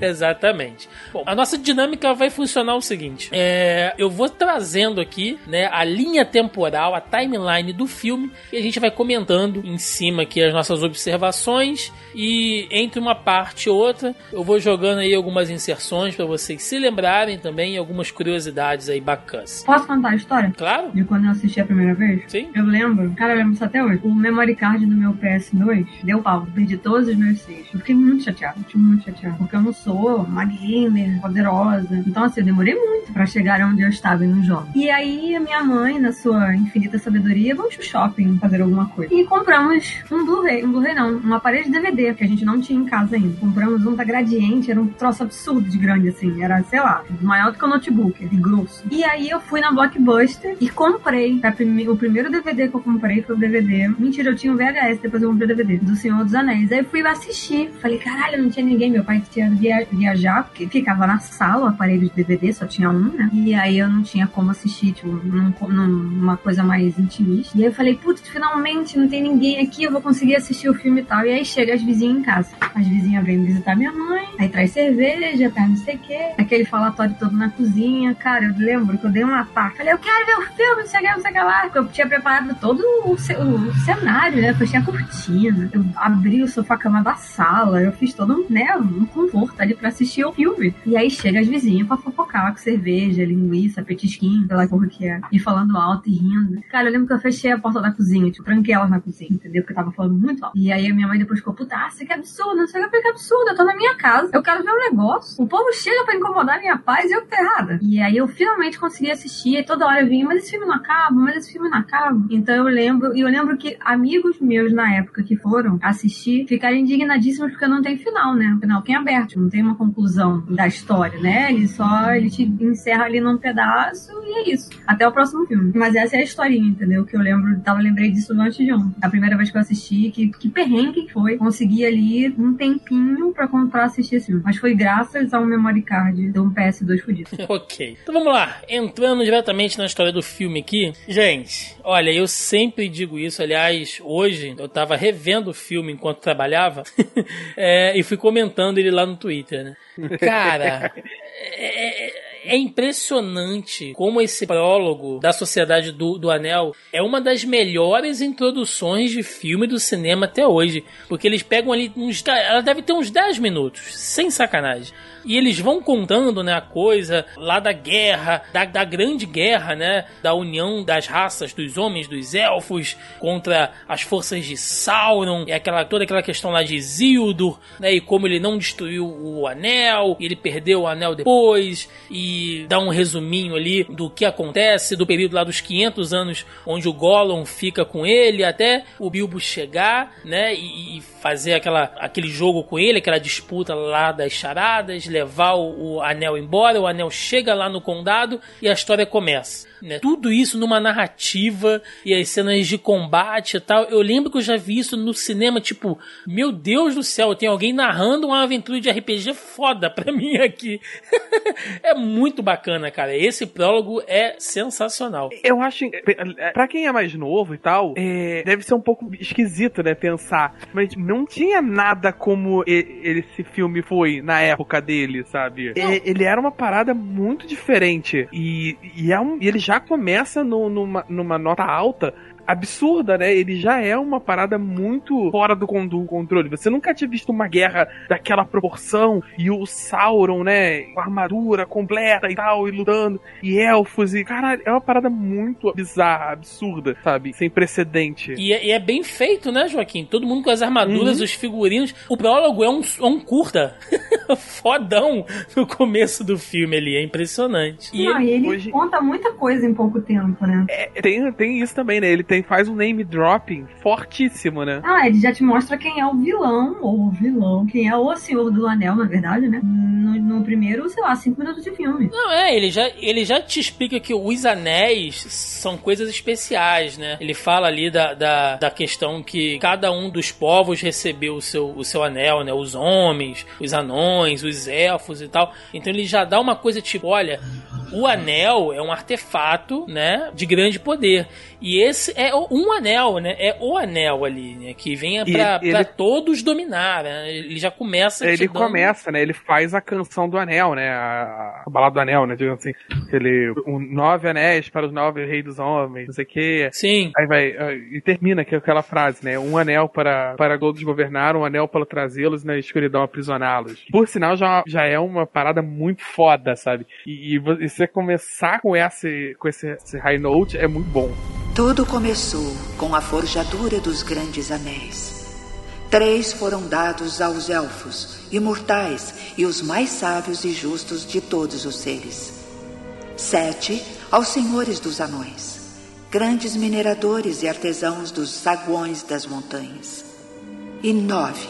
[SPEAKER 1] [LAUGHS] Exatamente. Bom, a nossa dinâmica vai funcionar o seguinte: é, eu vou trazendo aqui, né, a linha temporal, a timeline do filme, e a gente vai comentando em cima aqui as nossas observações. E entre uma parte e outra, eu vou jogando aí algumas inserções para vocês se lembrarem também, algumas curiosidades aí bacanas.
[SPEAKER 3] Posso contar a história?
[SPEAKER 1] Claro.
[SPEAKER 3] De quando eu assisti a primeira vez?
[SPEAKER 1] Sim.
[SPEAKER 3] Eu lembro, cara, eu lembro isso até hoje. O memory card do meu PS2 deu pau. Perdi todos os meus saves. Eu fiquei muito chateado. Fiquei muito chateado. Porque eu não sou uma gamer poderosa. Então, assim, eu demorei muito pra chegar onde eu estava no E aí, a minha mãe, na sua infinita sabedoria, vamos pro shopping fazer alguma coisa. E compramos um Blu-ray. Um Blu-ray não, um aparelho de DVD, que a gente não tinha em casa ainda. Compramos um da Gradiente, era um troço absurdo de grande, assim. Era, sei lá, maior do que o notebook, de grosso. E aí eu fui na Blockbuster e comprei. O primeiro DVD que eu comprei foi o DVD. Mentira, eu tinha o VHS, depois eu comprei o DVD do Senhor dos Anéis. Aí eu fui assistir. Falei, caralho, não tinha ninguém. Meu pai tinha via viajar, porque ficava na sala o aparelho de DVD, só tinha um, né? E aí eu não tinha como assistir, tipo, num, numa coisa mais intimista. E aí eu falei, putz, finalmente não tem ninguém aqui, eu vou conseguir assistir o filme e tal. E aí chega as vizinhas em casa. As vizinhas vêm visitar minha mãe, aí traz cerveja, traz não sei o quê. Aquele falatório todo na cozinha. Cara, eu lembro que eu dei um ataque. Falei, eu quero ver o filme, não sei o que, não sei o que lá. Eu tinha preparado todo o, o cenário, né? Eu tinha cortina. Eu abri o sofá-cama da sala. Eu fiz todo né, um conforto ali pra assistir o filme. E aí chega as vizinhas pra fofocar com cerveja, linguiça, petisquinho. Sei lá que é, e falando alto e rindo. Cara, eu lembro que eu fechei a porta da cozinha, tipo, tranquei ela na cozinha, entendeu? Porque eu tava falando muito alto. E aí a minha mãe depois ficou, putaça, que absurdo, não sei o que, que absurdo, eu tô na minha casa, eu quero ver um negócio. O povo chega pra incomodar a minha paz e eu tô errada. E aí eu finalmente consegui assistir, e toda hora eu vinha, mas esse filme não acaba, mas esse filme não acaba. Então eu lembro, e eu lembro que amigos meus na época que foram assistir ficaram indignadíssimos porque não tem final, né? Final tem aberto, não tem uma conclusão da história, né? Ele só ele te encerra ali num pedaço e é isso. Até o próximo filme. Mas essa é a historinha, entendeu? Que eu lembro, tava lembrei disso antes de ontem. A primeira vez que eu assisti, que, que perrengue que foi. Consegui ali um tempinho pra comprar assistir esse filme. Mas foi graças a um memory card de um PS2 fudido. [LAUGHS]
[SPEAKER 1] ok. Então vamos lá. Entrando diretamente na história do filme aqui. Gente, olha, eu sempre digo isso. Aliás, hoje eu tava revendo o filme enquanto trabalhava [LAUGHS] é, e fui comentando ele lá no Twitter, né? Cara, [LAUGHS] é, é impressionante como esse prólogo da Sociedade do, do Anel é uma das melhores introduções de filme do cinema até hoje. Porque eles pegam ali uns. Ela deve ter uns 10 minutos, sem sacanagem. E eles vão contando, né, a coisa lá da guerra, da, da grande guerra, né, da união das raças dos homens, dos elfos contra as forças de Sauron, e aquela toda aquela questão lá de Isildur, né, e como ele não destruiu o anel, e ele perdeu o anel depois, e dá um resuminho ali do que acontece do período lá dos 500 anos onde o Gollum fica com ele até o Bilbo chegar, né, e, e fazer aquela aquele jogo com ele, aquela disputa lá das charadas, levar o, o anel embora, o anel chega lá no condado e a história começa. Né? Tudo isso numa narrativa e as cenas de combate e tal. Eu lembro que eu já vi isso no cinema, tipo, meu Deus do céu, tem alguém narrando uma aventura de RPG foda pra [LAUGHS] mim aqui. é muito bacana, cara. Esse prólogo é sensacional.
[SPEAKER 2] Eu acho, para quem é mais novo e tal, é, deve ser um pouco esquisito, né, pensar. Mas não tinha nada como esse filme foi na época dele, sabe? Ele era uma parada muito diferente. E, e, é um, e ele já começa no, numa, numa nota alta absurda, né? Ele já é uma parada muito fora do controle. Você nunca tinha visto uma guerra daquela proporção e o Sauron, né? Com armadura completa e tal, e lutando, e elfos, e cara, é uma parada muito bizarra, absurda, sabe? Sem precedente.
[SPEAKER 1] E é, e é bem feito, né, Joaquim? Todo mundo com as armaduras, uhum. os figurinos. O prólogo é um, é um curta. [LAUGHS] Fodão no começo do filme ali, é impressionante.
[SPEAKER 3] E Não, ele, ele hoje... conta muita coisa em pouco tempo, né?
[SPEAKER 2] É, tem, tem isso também, né? Ele tem tem, faz um name dropping fortíssimo, né?
[SPEAKER 3] Ah, ele já te mostra quem é o vilão, ou o vilão, quem é o Senhor do Anel, na verdade, né? No, no primeiro, sei lá, cinco minutos de filme.
[SPEAKER 1] Não, é, ele já, ele já te explica que os anéis são coisas especiais, né? Ele fala ali da, da, da questão que cada um dos povos recebeu o seu, o seu anel, né? Os homens, os anões, os elfos e tal. Então ele já dá uma coisa tipo, olha, o anel é um artefato, né, de grande poder. E esse é um anel, né? É o anel ali, né? Que venha pra, ele, pra todos dominar, né? Ele já começa
[SPEAKER 2] Ele começa, né? Ele faz a canção do anel, né? A, a balada do anel, né? Digamos assim. Ele, um, nove anéis para os nove reis dos homens, não sei o quê.
[SPEAKER 1] Sim.
[SPEAKER 2] Aí vai, e termina aquela frase, né? Um anel para, para todos governar, um anel para trazê-los na escuridão aprisioná-los. Por sinal, já, já é uma parada muito foda, sabe? E, e você começar com esse, com esse, esse high note é muito bom.
[SPEAKER 10] Tudo começou com a forjadura dos grandes anéis. Três foram dados aos elfos, imortais e os mais sábios e justos de todos os seres. Sete aos senhores dos anões, grandes mineradores e artesãos dos saguões das montanhas. E nove,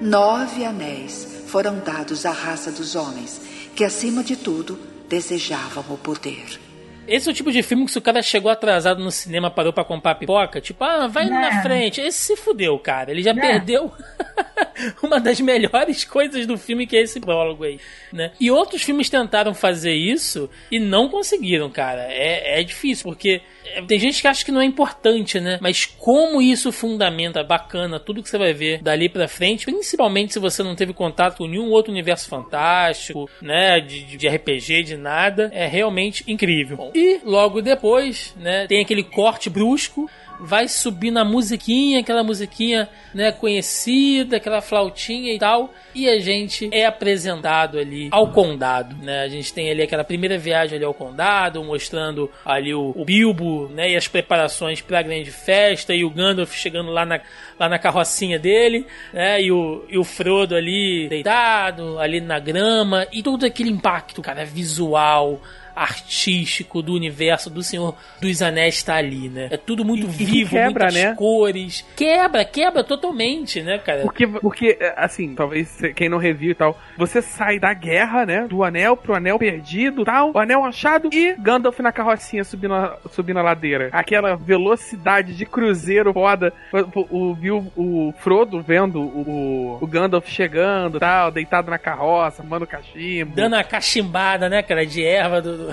[SPEAKER 10] nove anéis foram dados à raça dos homens, que acima de tudo desejavam o poder.
[SPEAKER 1] Esse é o tipo de filme que se o cara chegou atrasado no cinema, parou para comprar pipoca, tipo, ah, vai é. na frente. Esse se fudeu, cara. Ele já é. perdeu [LAUGHS] [LAUGHS] uma das melhores coisas do filme, que é esse prólogo aí, né? E outros filmes tentaram fazer isso e não conseguiram, cara. É, é difícil, porque é, tem gente que acha que não é importante, né? Mas como isso fundamenta bacana tudo que você vai ver dali pra frente, principalmente se você não teve contato com nenhum outro universo fantástico, né? De, de RPG, de nada, é realmente incrível. E logo depois, né? Tem aquele corte brusco vai subindo a musiquinha, aquela musiquinha, né, conhecida, aquela flautinha e tal, e a gente é apresentado ali ao condado, né? A gente tem ali aquela primeira viagem ali ao condado, mostrando ali o, o Bilbo, né, e as preparações para a grande festa e o Gandalf chegando lá na, lá na carrocinha dele, né, e o, e o Frodo ali deitado, ali na grama, e todo aquele impacto, cara, visual, artístico do universo do Senhor dos Anéis está ali, né? É tudo muito
[SPEAKER 2] E-
[SPEAKER 1] vivo,
[SPEAKER 2] quebra,
[SPEAKER 1] muitas
[SPEAKER 2] né?
[SPEAKER 1] cores. Quebra, quebra totalmente, né, cara?
[SPEAKER 2] Porque, porque, assim, talvez quem não reviu e tal, você sai da guerra, né? Do anel pro anel perdido tal, o anel achado e Gandalf na carrocinha subindo a, subindo a ladeira. Aquela velocidade de cruzeiro foda. O, o, viu o Frodo vendo o, o Gandalf chegando tal, deitado na carroça, fumando cachimbo.
[SPEAKER 1] Dando a cachimbada, né, cara, de erva do.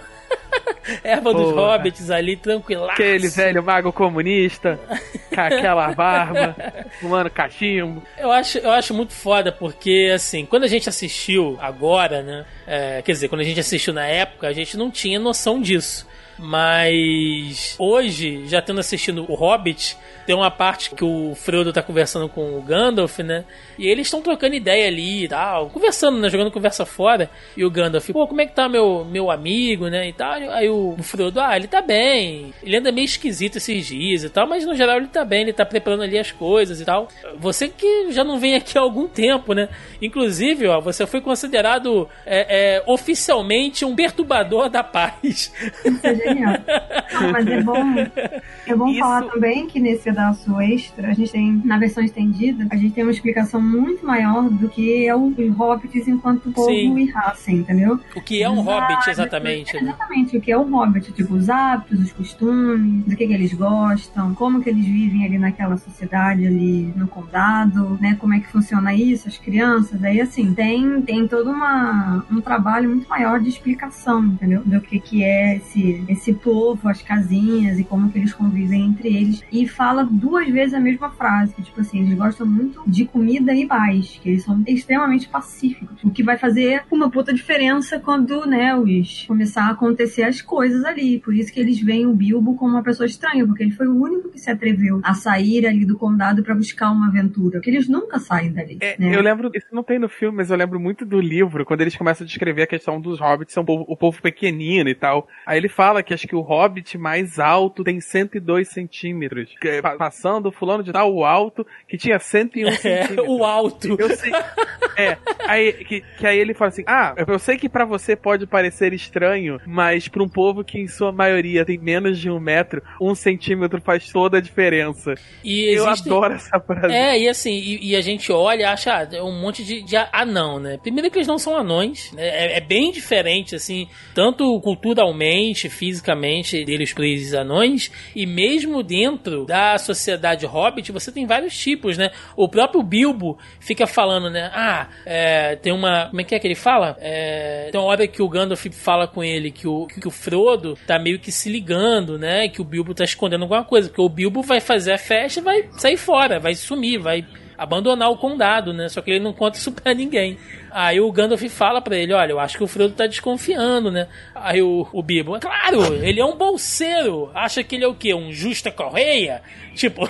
[SPEAKER 1] [LAUGHS] erva dos hobbits ali, tranquilaço.
[SPEAKER 2] Aquele velho mago comunista, [LAUGHS] com aquela barba, fumando cachimbo.
[SPEAKER 1] Eu acho, eu acho muito foda, porque, assim, quando a gente assistiu agora, né? é, quer dizer, quando a gente assistiu na época, a gente não tinha noção disso. Mas hoje, já tendo assistido o Hobbit, tem uma parte que o Frodo tá conversando com o Gandalf, né? E eles estão trocando ideia ali e tal, conversando, né? Jogando conversa fora. E o Gandalf, pô, como é que tá meu, meu amigo, né? E tal. Aí o Frodo, ah, ele tá bem. Ele anda meio esquisito esses dias e tal, mas no geral ele tá bem, ele tá preparando ali as coisas e tal. Você que já não vem aqui há algum tempo, né? Inclusive, ó, você foi considerado é, é, oficialmente um perturbador da paz.
[SPEAKER 3] Isso. Não, mas é bom, é bom falar também que nesse pedaço extra, a gente tem, na versão estendida, a gente tem uma explicação muito maior do que é os hobbits enquanto povo
[SPEAKER 1] Sim.
[SPEAKER 3] e raça, entendeu?
[SPEAKER 1] O que é um
[SPEAKER 3] Os
[SPEAKER 1] hobbit,
[SPEAKER 3] hábitos,
[SPEAKER 1] exatamente. né?
[SPEAKER 3] Exatamente, o que é o hobbit, tipo, os hábitos, os costumes, do que, que eles gostam, como que eles vivem ali naquela sociedade ali no condado, né? Como é que funciona isso, as crianças, aí assim, tem, tem todo uma, um trabalho muito maior de explicação, entendeu? Do que que é esse, esse povo, as casinhas e como que eles convivem entre eles. E fala duas vezes a mesma frase, que tipo assim, eles gostam muito de comida e paz, que eles são extremamente pacíficos, o que vai fazer uma puta diferença quando, né, os começar a acontecer as coisas ali. Por isso que eles veem o Bilbo como uma pessoa estranha, porque ele foi o único que se atreveu a sair ali do condado pra buscar uma aventura, porque eles nunca saem dali. né?
[SPEAKER 2] Eu lembro, isso não tem no filme, mas eu lembro muito do livro, quando eles começam a descrever a questão dos hobbits, são o povo, o povo pequenino e tal. Aí ele fala que acho que o hobbit mais alto tem 102 centímetros. Que, é, pa- passando fulano de tal, o alto, que tinha 101 [LAUGHS] centímetros.
[SPEAKER 1] o alto.
[SPEAKER 2] Eu sei. É, aí, que, que aí ele fala assim: Ah, eu sei que pra você pode parecer estranho, mas pra um povo que em sua maioria tem menos de um metro, um centímetro faz toda a diferença.
[SPEAKER 1] E
[SPEAKER 2] eu
[SPEAKER 1] existe-
[SPEAKER 2] adoro essa frase.
[SPEAKER 1] É, e assim, e, e a gente olha e acha ah, é um monte de, de anão, né? Primeiro que eles não são anões, né? é, é bem diferente, assim, tanto culturalmente, fisicamente, deles pros anões, e mesmo dentro da sociedade hobbit, você tem vários tipos, né? O próprio Bilbo fica falando, né? Ah, é, tem uma. Como é que é que ele fala? É, tem uma hora que o Gandalf fala com ele que o, que o Frodo tá meio que se ligando, né? Que o Bilbo tá escondendo alguma coisa. Porque o Bilbo vai fazer a festa e vai sair fora, vai sumir, vai abandonar o condado, né? Só que ele não conta isso pra ninguém. Aí o Gandalf fala pra ele, olha, eu acho que o Frodo tá desconfiando, né? Aí o, o Bilbo, claro, ele é um bolseiro. Acha que ele é o quê? Um justa correia? Tipo,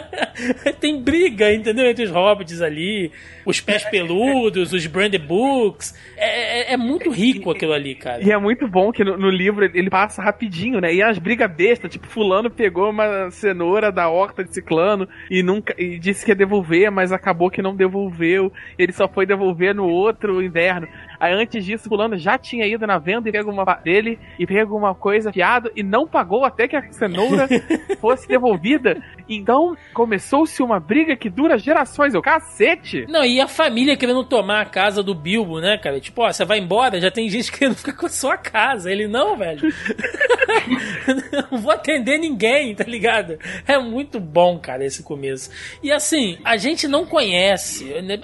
[SPEAKER 1] [LAUGHS] tem briga, entendeu? Entre os hobbits ali, os pés peludos, os brandy books. É, é, é muito rico aquilo ali, cara.
[SPEAKER 2] E é muito bom que no, no livro ele passa rapidinho, né? E as brigas bestas, tipo, fulano pegou uma cenoura da horta de ciclano e nunca e disse que ia devolver, mas acabou que não devolveu. Ele só foi devolver no outro inverno. Aí antes disso, fulano já tinha ido na venda e pegou uma dele e pegou uma coisa fiado e não pagou até que a cenoura [LAUGHS] fosse devolvida. Então começou-se uma briga que dura gerações. Eu cacete!
[SPEAKER 1] Não, e a família querendo tomar a casa do Bilbo, né, cara? Tipo, ó, você vai embora, já tem gente [LAUGHS] querendo ficar com a sua casa. Ele, não, velho. [LAUGHS] não vou atender ninguém, tá ligado? É muito bom, cara, esse começo. E assim, a gente não conhece, né?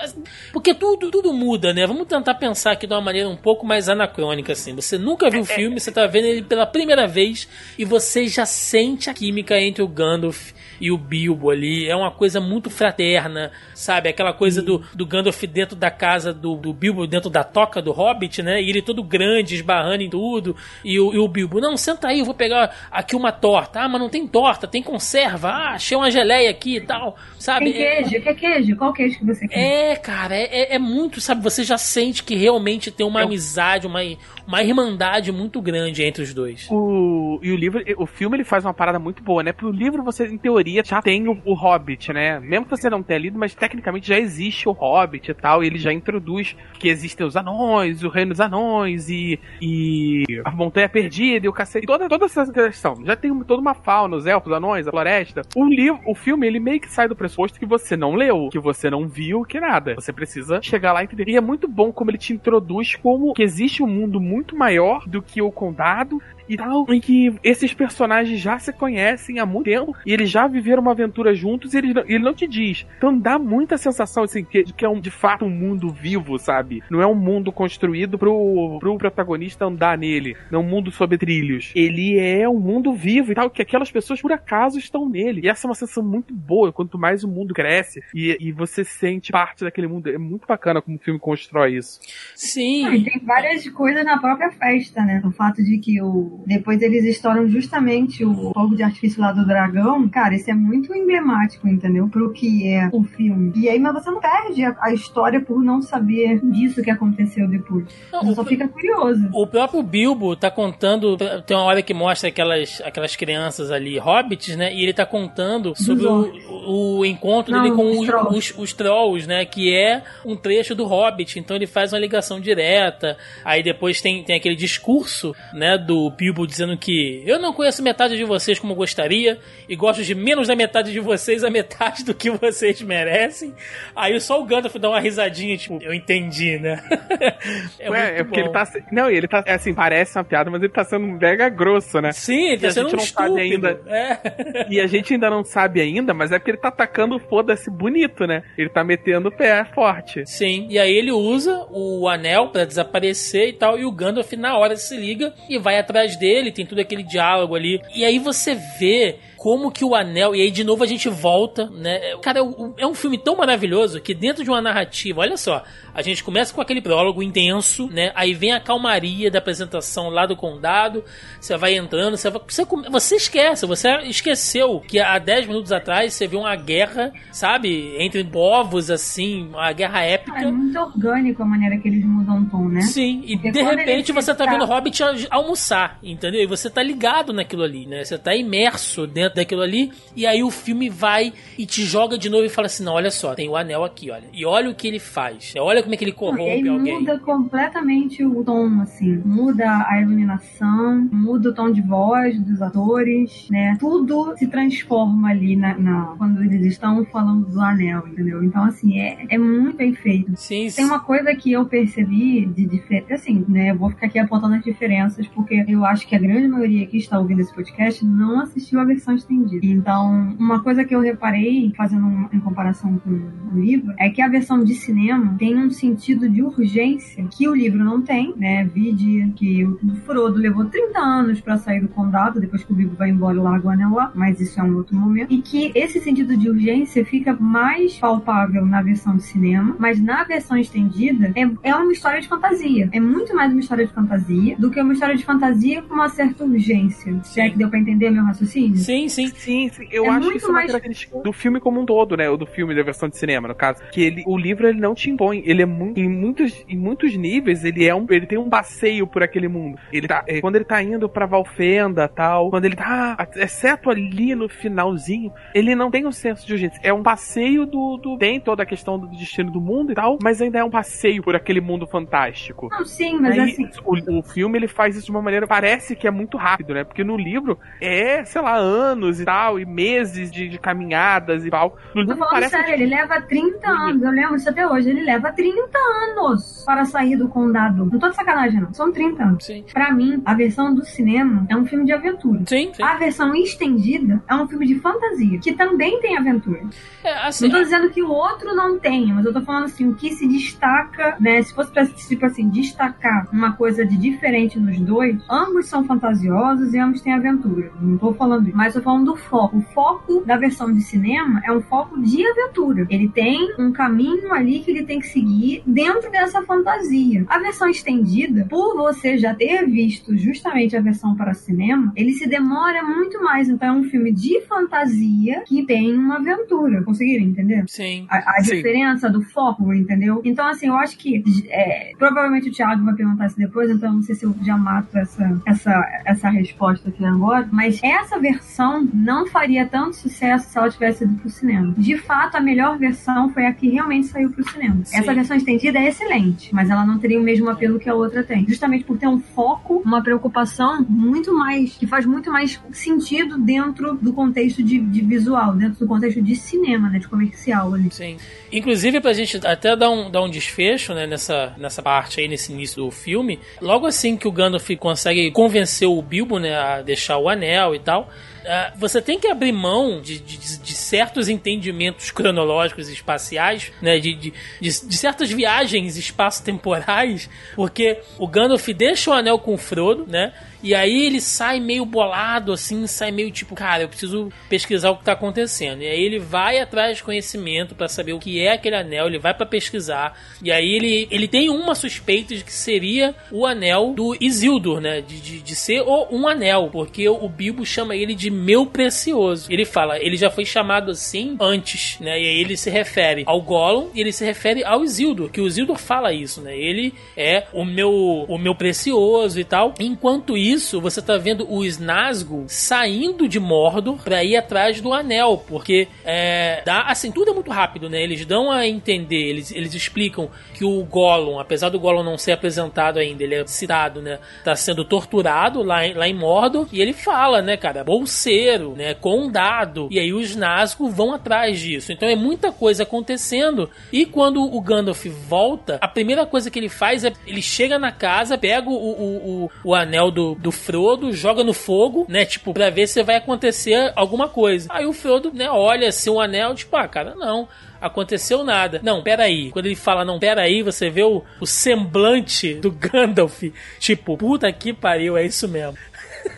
[SPEAKER 1] Porque tudo, tudo muda, né? Vamos tentar pensar aqui de uma maneira um pouco mais anacrônica, assim. Você nunca viu o filme, você tá vendo ele pela primeira vez e você já sente a química entre o Gandalf e o Bilbo ali. É uma coisa muito fraterna, sabe? Aquela coisa do, do Gandalf dentro da casa do, do Bilbo, dentro da toca do Hobbit, né? E ele todo grande, esbarrando em tudo. E o, e o Bilbo, não, senta aí, eu vou pegar aqui uma torta. Ah, mas não tem torta, tem conserva. Ah, achei uma geleia aqui e tal. Sabe?
[SPEAKER 3] Tem queijo, quer queijo? Qual queijo que você quer?
[SPEAKER 1] É, cara, é, é- é muito, sabe? Você já sente que realmente tem uma amizade, uma, uma irmandade muito grande entre os dois.
[SPEAKER 2] O, e o livro, o filme ele faz uma parada muito boa, né? Pro livro você, em teoria, já tem o, o Hobbit, né? Mesmo que você não tenha lido, mas tecnicamente já existe o Hobbit e tal, e ele já introduz que existem os anões, o reino dos anões e, e a montanha perdida e o cacete. Toda, toda essa questão. Já tem toda uma fauna, os elfos, os anões, a floresta. O livro, o filme, ele meio que sai do pressuposto que você não leu, que você não viu, que nada. Você precisa chegar lá e entender. E é muito bom como ele te introduz como que existe um mundo muito maior do que o condado e tal, em que esses personagens já se conhecem há muito tempo e eles já viveram uma aventura juntos e ele, não- ele não te diz. Então dá muita sensação assim, que, que é um, de fato um mundo vivo, sabe? Não é um mundo construído pro, pro protagonista andar nele. Não é um mundo sobre trilhos. Ele é um mundo vivo e tal, que aquelas pessoas por acaso estão nele. E essa é uma sensação muito boa. Quanto mais o mundo cresce e, e você sente parte daquele mundo, é muito bacana como o filme constrói isso.
[SPEAKER 1] Sim.
[SPEAKER 3] Ah, e tem várias coisas na própria festa, né? O fato de que o depois eles estouram justamente o fogo de artifício lá do dragão. Cara, isso é muito emblemático, entendeu? Pro que é o filme. E aí, mas você não perde a, a história por não saber disso que aconteceu depois. Você só fica curioso.
[SPEAKER 1] O próprio Bilbo tá contando. Tem uma hora que mostra aquelas, aquelas crianças ali, hobbits, né? E ele tá contando sobre o, o encontro
[SPEAKER 3] Não,
[SPEAKER 1] dele com
[SPEAKER 3] os
[SPEAKER 1] os,
[SPEAKER 3] trolls.
[SPEAKER 1] os, os trolls, né? Que é um trecho do Hobbit. Então ele faz uma ligação direta. Aí depois tem, tem aquele discurso, né? Do Bilbo dizendo que eu não conheço metade de vocês como gostaria. E gosto de menos da metade de vocês a metade do que vocês merecem. Aí só o Gandalf dá uma risadinha, tipo, eu entendi, né? [LAUGHS] é,
[SPEAKER 2] Ué, é porque
[SPEAKER 1] bom.
[SPEAKER 2] ele tá. Não, ele tá. Assim, parece uma piada, mas ele tá sendo mega grosso, né?
[SPEAKER 1] Sim, ele tá
[SPEAKER 2] E a
[SPEAKER 1] sendo um
[SPEAKER 2] não sabe
[SPEAKER 1] estúpido.
[SPEAKER 2] ainda.
[SPEAKER 1] É.
[SPEAKER 2] E a gente ainda não sabe ainda, mas é porque ele tá atacando o foda-se bonito, né? Ele tá metendo o pé forte.
[SPEAKER 1] Sim, e aí ele usa o anel pra desaparecer e tal, e o Gandalf na hora se liga e vai atrás dele, tem todo aquele diálogo ali. E aí você vê como que o anel, e aí de novo a gente volta, né? Cara, é um- é um filme tão maravilhoso que dentro de uma narrativa, olha só, a gente começa com aquele prólogo intenso, né? Aí vem a calmaria da apresentação lá do condado, você vai entrando, você, vai- você, você esquece, você esqueceu que há 10 minutos atrás você viu uma guerra, sabe? Entre povos, assim, uma guerra épica.
[SPEAKER 3] Ah, é muito orgânico a maneira que eles mudam o tom, né?
[SPEAKER 1] Sim, e
[SPEAKER 3] Porque
[SPEAKER 1] de repente você tá vendo o Hobbit al- almoçar, entendeu? E você tá ligado naquilo ali, né? Você tá imerso dentro daquilo ali, e aí o filme vai e te joga de novo e fala assim: não, olha só, tem o anel aqui, olha. E olha o que ele faz. Olha como é que ele corrompe alguém.
[SPEAKER 3] muda completamente o tom, assim. Muda a iluminação, muda o tom de voz dos atores, né? Tudo se transforma ali na, na- quando eles estão falando do anel, entendeu? Então, assim, é, é muito bem feito.
[SPEAKER 1] Sim,
[SPEAKER 3] Tem uma coisa que eu percebi de diferença, assim, né? Eu vou ficar aqui apontando as diferenças, porque eu acho que a grande maioria que está ouvindo esse podcast não assistiu a versão estendida. Então, uma coisa que eu reparei, fazendo um- em comparação com o livro, é que a versão de cinema tem um sentido de urgência que o livro não tem, né? Vide que o Frodo levou 30 anos para sair do condado, depois que o Bilbo vai embora e larga o anel lá, mas isso é um outro momento. E que esse sentido de urgência fica mais palpável na versão de cinema, mas na versão estendida é, é uma história de fantasia. É muito mais uma história de fantasia do que uma história de fantasia com uma certa urgência. Se é que deu pra entender meu raciocínio?
[SPEAKER 1] Sim, sim.
[SPEAKER 2] Sim, sim. Eu
[SPEAKER 3] É
[SPEAKER 2] acho que isso é uma
[SPEAKER 3] mais-
[SPEAKER 2] característica do filme como um todo, né? Ou do filme da versão de cinema, no caso. Que ele, o livro ele não te impõe. Ele é muito. Em muitos, em muitos níveis, ele é um. Ele tem um passeio por aquele mundo. Ele tá. é, quando ele tá indo pra Valfenda tal. Quando ele tá. Exceto ali no finalzinho, ele não tem um senso de urgência. É um passeio do. do tem toda a questão do destino do mundo e tal. Mas ainda é um passeio por aquele mundo fantástico.
[SPEAKER 3] Não, sim, mas
[SPEAKER 2] Aí,
[SPEAKER 3] assim.
[SPEAKER 2] o, o filme ele faz isso de uma maneira parece que é muito rápido, né? Porque no livro é, sei lá, anos e tal, e meses de, de caminhadas e tal. No
[SPEAKER 3] Tô
[SPEAKER 2] livro
[SPEAKER 3] falando
[SPEAKER 2] parece
[SPEAKER 3] sério, ele leva 30 anos, eu lembro isso até hoje, ele leva 30 anos para sair do condado. Não tô de sacanagem, não. São 30 anos.
[SPEAKER 1] Sim.
[SPEAKER 3] Pra mim, a versão do cinema é um filme de aventura.
[SPEAKER 1] Sim, sim.
[SPEAKER 3] A versão estendida é um filme de fantasia, que também tem aventura.
[SPEAKER 1] É, assim,
[SPEAKER 3] Não tô dizendo que o outro não tenha, mas eu tô falando assim, o que se destaca, né? Se fosse pra, tipo assim, destacar uma coisa de diferente nos dois, ambos são fantasiosos e ambos têm aventura. Não tô falando isso. Mas eu tô falando do foco. O foco da versão de cinema é um foco de aventura. Ele tem um caminho ali que ele tem que seguir dentro dessa fantasia. A versão estendida, por você já ter visto justamente a versão para cinema, ele se demora muito mais. Então é um filme de fantasia que tem uma aventura. Conseguiram entender?
[SPEAKER 1] Sim.
[SPEAKER 3] A, a
[SPEAKER 2] Sim.
[SPEAKER 3] diferença do foco, entendeu? Então, assim, eu acho que é, provavelmente o Thiago vai perguntar isso depois, então eu não sei se eu já mato essa, essa, essa resposta aqui agora. Mas essa versão não faria tanto sucesso se ela tivesse ido pro cinema. De fato, a melhor versão foi a que realmente saiu pro cinema.
[SPEAKER 1] Sim.
[SPEAKER 3] Essa versão estendida é excelente, mas ela não teria o mesmo apelo que a outra tem. Justamente por ter um foco, uma preocupação muito mais. que faz muito mais sentido dentro do contexto de, de visual, dentro do contexto de cinema, né? De comercial ali.
[SPEAKER 1] Sim. Inclusive, pra gente até dar um, dar um desfecho, né, nessa, nessa parte aí, nesse início do filme, logo assim que o Gandalf consegue convencer o Bilbo, né, a deixar o anel e tal, ah, você tem que abrir mão de, de, de certos entendimentos cronológicos e espaciais, né, de, de, de certas viagens espaço-temporais, porque o Gandalf deixa o anel com o Frodo, né, e aí ele sai meio bolado, assim, sai meio tipo, cara, eu preciso pesquisar o que tá acontecendo. E aí ele vai atrás de conhecimento para saber o que é aquele anel, ele vai para pesquisar. E aí ele, ele tem uma suspeita de que seria o anel do Isildur, né? De, de, de ser o, um anel, porque o Bilbo chama ele de meu precioso. Ele fala, ele já foi chamado assim antes, né? E aí ele se refere ao Gollum e ele se refere ao Isildur, que o Isildur fala isso, né? Ele é o meu, o meu precioso e tal. Enquanto isso, você tá vendo o Snazgul saindo de Mordor pra ir atrás do anel, porque é, dá, assim, tudo é muito rápido, né? Eles dão a entender, eles, eles explicam que o Gollum, apesar do Gollum não ser apresentado ainda, ele é citado, né? Tá sendo torturado lá, em- lá em Mordor, e ele fala, né, cara, bolseiro, né, condado, e aí os Nazgûl vão atrás disso. Então é muita coisa acontecendo, e quando o Gandalf volta, a primeira coisa que ele faz é, ele chega na casa, pega o, o, o, o anel do, do Frodo, joga no fogo, né, tipo, pra ver se vai acontecer alguma coisa. Aí o Frodo, né, olha assim o anel, tipo, ah, cara, não aconteceu nada. Não, peraí. Quando ele fala não, peraí, você vê o, o semblante do [LAUGHS] Gandalf. Tipo, puta que pariu, é isso mesmo.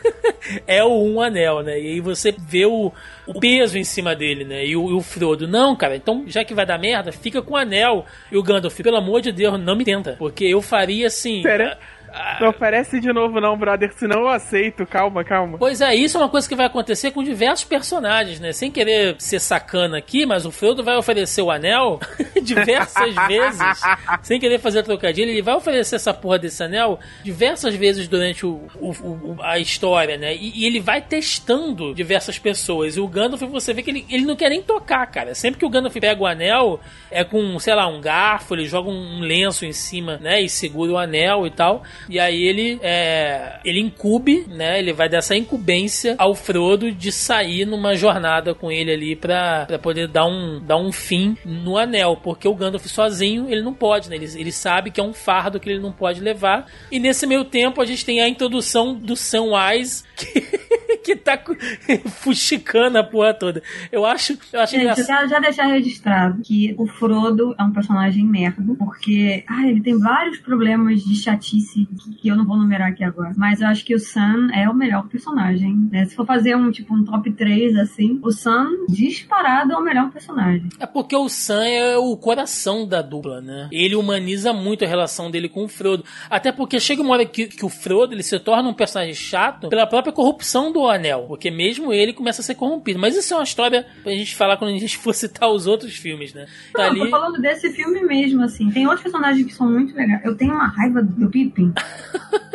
[SPEAKER 1] [LAUGHS] é o um anel, né? E aí você vê o, o peso em cima dele, né? E o, e o Frodo, não, cara, então já que vai dar merda, fica com o anel. E o Gandalf, pelo amor de Deus, não me tenta. Porque eu faria assim.
[SPEAKER 2] Pera. Não oferece de novo não, brother, senão eu aceito. Calma, calma.
[SPEAKER 1] Pois é, isso é uma coisa que vai acontecer com diversos personagens, né? Sem querer ser sacana aqui, mas o Frodo vai oferecer o anel [LAUGHS] diversas [LAUGHS] vezes, sem querer fazer trocadilho, ele vai oferecer essa porra desse anel diversas vezes durante o, o- o- a história, né? E, e ele vai testando diversas pessoas. E o Gandalf, você vê que ele, ele não quer nem tocar, cara. Sempre que o Gandalf pega o anel, é com, sei lá, um garfo, ele joga um lenço em cima, né? E segura o anel e tal. E aí ele é, ele incube, né? Ele vai dar essa incumbência ao Frodo de sair numa jornada com ele ali pra, poder dar um, dar um fim no anel. Porque o Gandalf sozinho, ele não pode, né? Ele, ele sabe que é um fardo que ele não pode levar. E nesse meio tempo a gente tem a introdução do Samwise que, [LAUGHS] que tá [LAUGHS] fuxicando a porra toda. Eu acho, eu acho
[SPEAKER 3] Gente, eu
[SPEAKER 1] engraçado.
[SPEAKER 3] quero já deixar registrado que o Frodo é um personagem merda, porque ah, ele tem vários problemas de chatice que- que eu não vou numerar aqui agora. Mas eu acho que o Sam é o melhor personagem. né? Se for fazer um tipo um top 3, assim, o Sam disparado é o melhor personagem.
[SPEAKER 1] É porque o Sam é o coração da dupla, né? Ele humaniza muito a relação dele com o Frodo. Até porque chega uma hora que, que o Frodo ele se torna um personagem chato pela própria corrupção do anel. Porque mesmo ele começa a ser corrompido. Mas isso é uma história pra gente falar quando a gente for [LAUGHS] citar os outros filmes, né? Tá
[SPEAKER 3] Não,
[SPEAKER 1] ali.
[SPEAKER 3] tô falando desse filme mesmo, assim. Tem outros personagens que são muito legais. Eu tenho uma raiva do Pippin. [LAUGHS]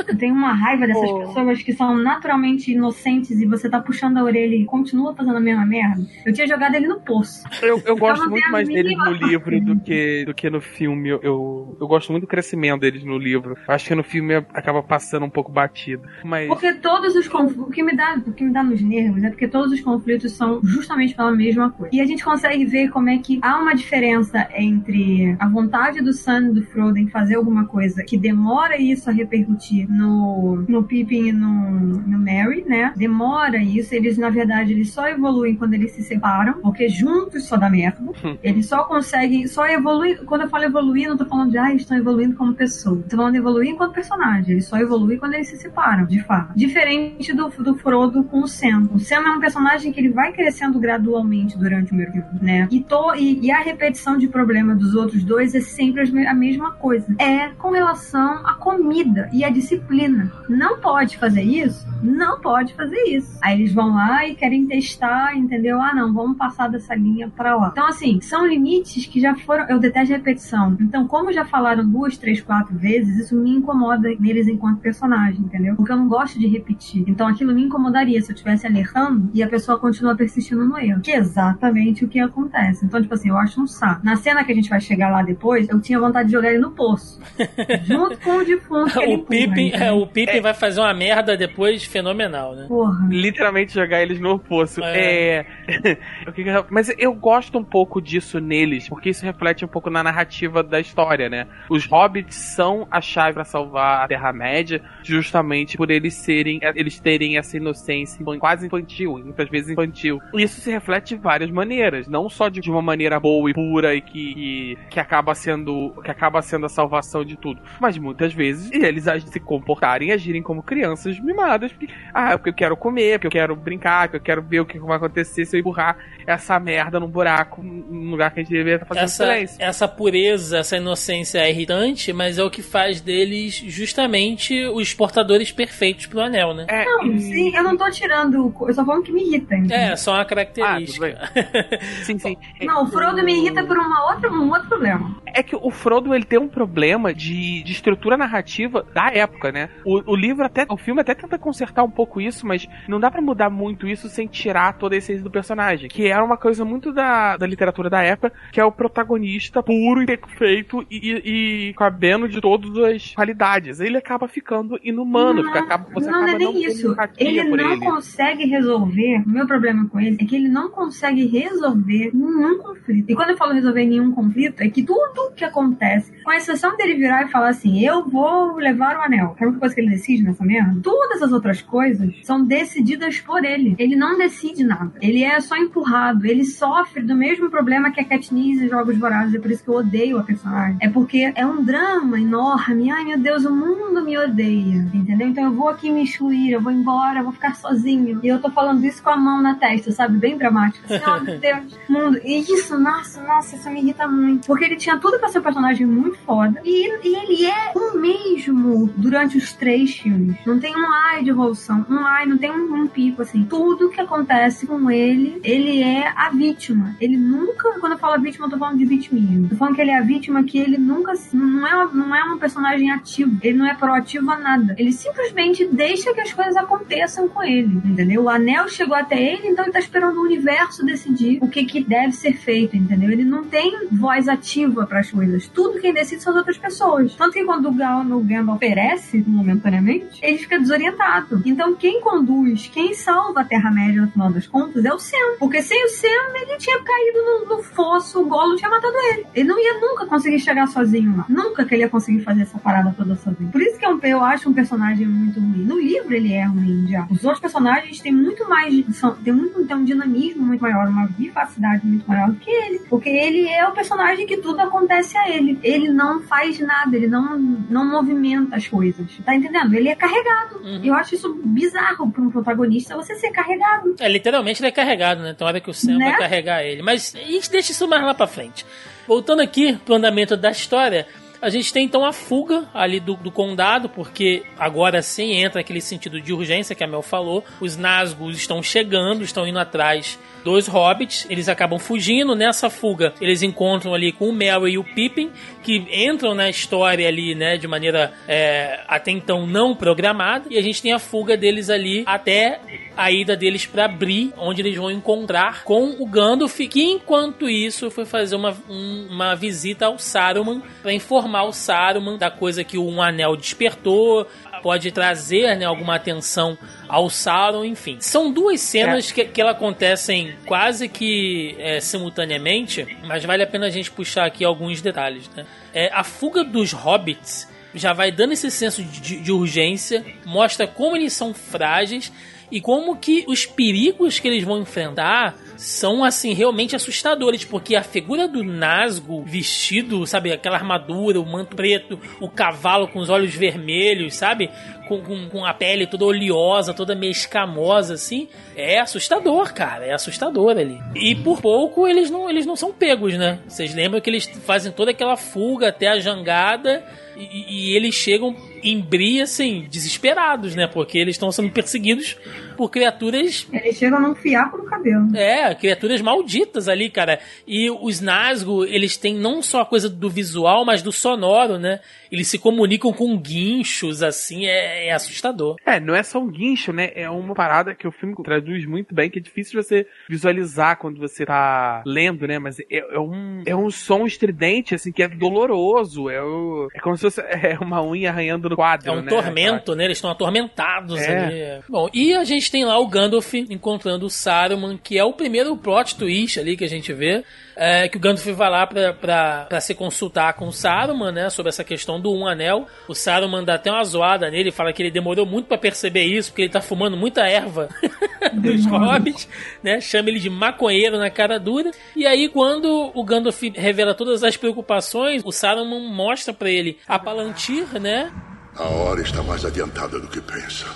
[SPEAKER 3] Eu tenho uma raiva dessas
[SPEAKER 2] Oh.
[SPEAKER 3] pessoas que são naturalmente inocentes e você tá puxando a orelha e continua fazendo a mesma merda. Eu tinha jogado ele no poço.
[SPEAKER 2] Eu, eu gosto
[SPEAKER 3] não
[SPEAKER 2] muito mais deles no livro do que, do que no filme. Eu, eu, eu gosto muito do crescimento deles no livro. Acho que no filme acaba passando um pouco batido. Mas.
[SPEAKER 3] Porque todos os conflitos. O que me dá, o que me dá nos nervos é porque todos os conflitos são justamente pela mesma coisa. E a gente consegue ver como é que há uma diferença entre a vontade do Sam e do Frodo em fazer alguma coisa que demora isso a repercutir no, no Pippin e no, no Mary, né? Demora isso. Eles, na verdade, eles só evoluem quando eles se separam, porque juntos só dá merda. eles só conseguem, só evoluir. Quando eu falo evoluir, não tô falando de, ah, eles estão evoluindo como pessoa. Tô falando de evoluir enquanto personagem. Eles só evoluem quando eles se separam, de fato. Diferente do, do Frodo com o Sam. O Sam é um personagem que ele vai crescendo gradualmente durante o livro, né? E, to, e, e a repetição de problema dos outros dois é sempre a mesma coisa. É com relação à comida e à disciplina. Não pode fazer isso? Não pode fazer isso. Aí eles vão lá e querem testar, entendeu? Ah, não, vamos passar dessa linha pra lá. Então, assim, são limites que já foram. Eu detesto repetição. Então, como já falaram duas, três, quatro vezes, isso me incomoda neles enquanto personagem, entendeu? Porque eu não gosto de repetir. Então, aquilo me incomodaria se eu estivesse alertando e a pessoa continua persistindo no erro. Que é exatamente o que acontece. Então, tipo assim, eu acho um saco. Na cena que a gente vai chegar lá depois, eu tinha vontade de jogar ele no poço. [LAUGHS] junto com o defunto.
[SPEAKER 1] o Pippin, é, o Pippin é. vai fazer uma merda depois fenomenal, né?
[SPEAKER 2] Porra. Literalmente jogar eles no poço. É. é... [LAUGHS] Mas eu gosto um pouco disso neles, porque isso reflete um pouco na narrativa da história, né? Os hobbits são a chave para salvar a Terra-média, justamente por eles serem, eles terem essa inocência quase infantil, muitas vezes infantil. E isso se reflete de várias maneiras, não só de uma maneira boa e pura e que, que, que acaba sendo que acaba sendo a salvação de tudo, mas muitas vezes eles se comportarem e agirem como crianças mimadas, porque, ah, porque eu quero comer, porque eu quero brincar, porque eu quero ver o que vai acontecer se eu empurrar essa merda num buraco, num lugar que a gente deveria estar fazendo
[SPEAKER 1] essa,
[SPEAKER 2] silêncio.
[SPEAKER 1] Essa pureza, essa inocência é irritante, mas é o que faz deles justamente os portadores perfeitos pro anel, né?
[SPEAKER 3] É, não, sim, eu não tô tirando, eu só falando que me irrita.
[SPEAKER 1] É, só uma característica.
[SPEAKER 2] Ah, sim, sim. [LAUGHS]
[SPEAKER 3] Não, o Frodo me irrita por uma outra, um outro problema.
[SPEAKER 2] É que o Frodo ele tem um problema de, de estrutura narrativa da época, né? O, o livro até, o filme até tenta consertar um pouco isso, mas não dá para mudar muito isso sem tirar toda a essência do personagem, que era uma coisa muito da, da literatura da época, que é o protagonista puro e perfeito e, e, cabendo de todas as qualidades. Ele acaba ficando inumano, não, acaba, você
[SPEAKER 3] não,
[SPEAKER 2] acaba
[SPEAKER 3] não é nem isso. Ele não ele. consegue resolver. O meu problema com ele é que ele não consegue resolver nenhum conflito. E quando eu falo resolver nenhum conflito, é que tudo que acontece, com exceção dele virar e falar assim: eu vou levar o anel. Que é a única coisa que ele decide nessa merda. Todas as outras coisas são decididas por ele. Ele não decide nada. Ele é só empurrado. Ele sofre do mesmo problema que a Katniss e Jogos Vorazes. É por isso que eu odeio a personagem. É porque é um drama enorme. Ai, meu Deus, o mundo me odeia. Entendeu? Então eu vou aqui me excluir, eu vou embora, eu vou ficar sozinho. E eu tô falando isso com a mão na testa, sabe? Bem dramático. Assim, oh, [LAUGHS] meu Deus, mundo. E isso, nossa, nossa, isso me irrita muito. Porque ele tinha tudo pra ser um personagem muito foda. E, e ele é o mesmo durante os três filmes. Não tem um ai de evolução, um ai, não tem um, um pico, assim. Tudo que acontece com ele, ele é a vítima. Ele nunca, quando eu falo vítima, eu tô falando de vitimismo. Tô falando que ele é a vítima que ele nunca, não é, não é um personagem ativo. Ele não é proativo a nada. Ele simplesmente deixa que as coisas aconteçam com ele, entendeu? O anel chegou até ele, então ele tá esperando o universo decidir o que que deve ser feito, entendeu? Ele não tem voz ativa para as coisas. Tudo quem decide são as outras pessoas. Tanto que quando o Gandalf oferece momentaneamente, ele fica desorientado. Então quem conduz, quem salva a Terra-média no final das contas é o Sam. Porque sem o Sam, ele tinha caído no, no fosso, o Golo tinha matado ele. Ele não ia nunca conseguir chegar sozinho lá. Nunca que ele ia conseguir fazer essa parada toda sozinho. Por isso que é eu acho um personagem muito ruim. No livro ele é ruim já. Os outros personagens têm muito mais. São, tem, muito, tem um dinamismo muito maior, uma vivacidade muito maior do que ele. Porque ele é o personagem que tudo acontece a ele. Ele não faz nada, ele não, não movimenta as coisas. Tá entendendo? Ele é carregado. Uhum. Eu acho isso bizarro para um protagonista você ser carregado.
[SPEAKER 1] É, literalmente ele é carregado, né? Então hora que o Sam né? vai carregar ele. Mas a gente deixa isso mais lá pra frente. Voltando aqui pro andamento da história, a gente tem então a fuga ali do, do, condado, porque agora sim entra aquele sentido de urgência que a Mel falou. Os Nazgûl estão chegando, estão indo atrás dois hobbits, eles acabam fugindo. Nessa fuga, eles encontram ali com o Merry e o Pippin, que entram na história ali, né, de maneira é, até então não programada. E a gente tem a fuga deles ali até a ida deles para Bri, onde eles vão encontrar com o Gandalf, que enquanto isso foi fazer uma, um, uma visita ao Saruman para informar o Saruman da coisa que um anel despertou, pode trazer né, alguma atenção ao Sauron, enfim. São duas cenas é. que, que acontecem quase que é, simultaneamente, mas vale a pena a gente puxar aqui alguns detalhes. Né? É, a fuga dos hobbits já vai dando esse senso de, de urgência, mostra como eles são frágeis e como que os perigos que eles vão enfrentar são assim realmente assustadores, porque a figura do Nazgûl vestido, sabe, aquela armadura, o manto preto, o cavalo com os olhos vermelhos, sabe, com, com, com a pele toda oleosa, toda meio escamosa assim, é assustador, cara, é assustador ali. E por pouco eles não eles não são pegos, né? Vocês lembram que eles fazem toda aquela fuga até a jangada e, e eles chegam em Bri, assim, desesperados, né? Porque eles estão sendo perseguidos por criaturas.
[SPEAKER 3] Eles chegam a não fiapo no cabelo.
[SPEAKER 1] É, criaturas malditas ali, cara. E os Nazgûl, eles têm não só a coisa do visual, mas do sonoro, né? Eles se comunicam com guinchos, assim, é, é assustador.
[SPEAKER 2] É, não é só um guincho, né? É uma parada que o filme traduz muito bem, que é difícil você visualizar quando você tá lendo, né? Mas é, é um, é um som estridente, assim, que é doloroso. É, o, é como se fosse [LAUGHS] é uma unha arranhando no quadro.
[SPEAKER 1] É um
[SPEAKER 2] né?
[SPEAKER 1] tormento, né? Eles estão atormentados
[SPEAKER 2] É.
[SPEAKER 1] ali. Bom, e a gente tem lá o Gandalf encontrando o Saruman, que é o primeiro plot twist ali que a gente vê. É, que o Gandalf vai lá pra, pra, pra se consultar com o Saruman, né? Sobre essa questão do Um Anel. O Saruman dá até uma zoada nele, fala que ele demorou muito pra perceber isso, porque ele tá fumando muita erva [LAUGHS] dos hobbits, né? Chama ele de maconheiro na cara dura. E aí, quando o Gandalf revela todas as preocupações, o Saruman mostra pra ele a Palantir, né?
[SPEAKER 11] A hora está mais adiantada do que pensa.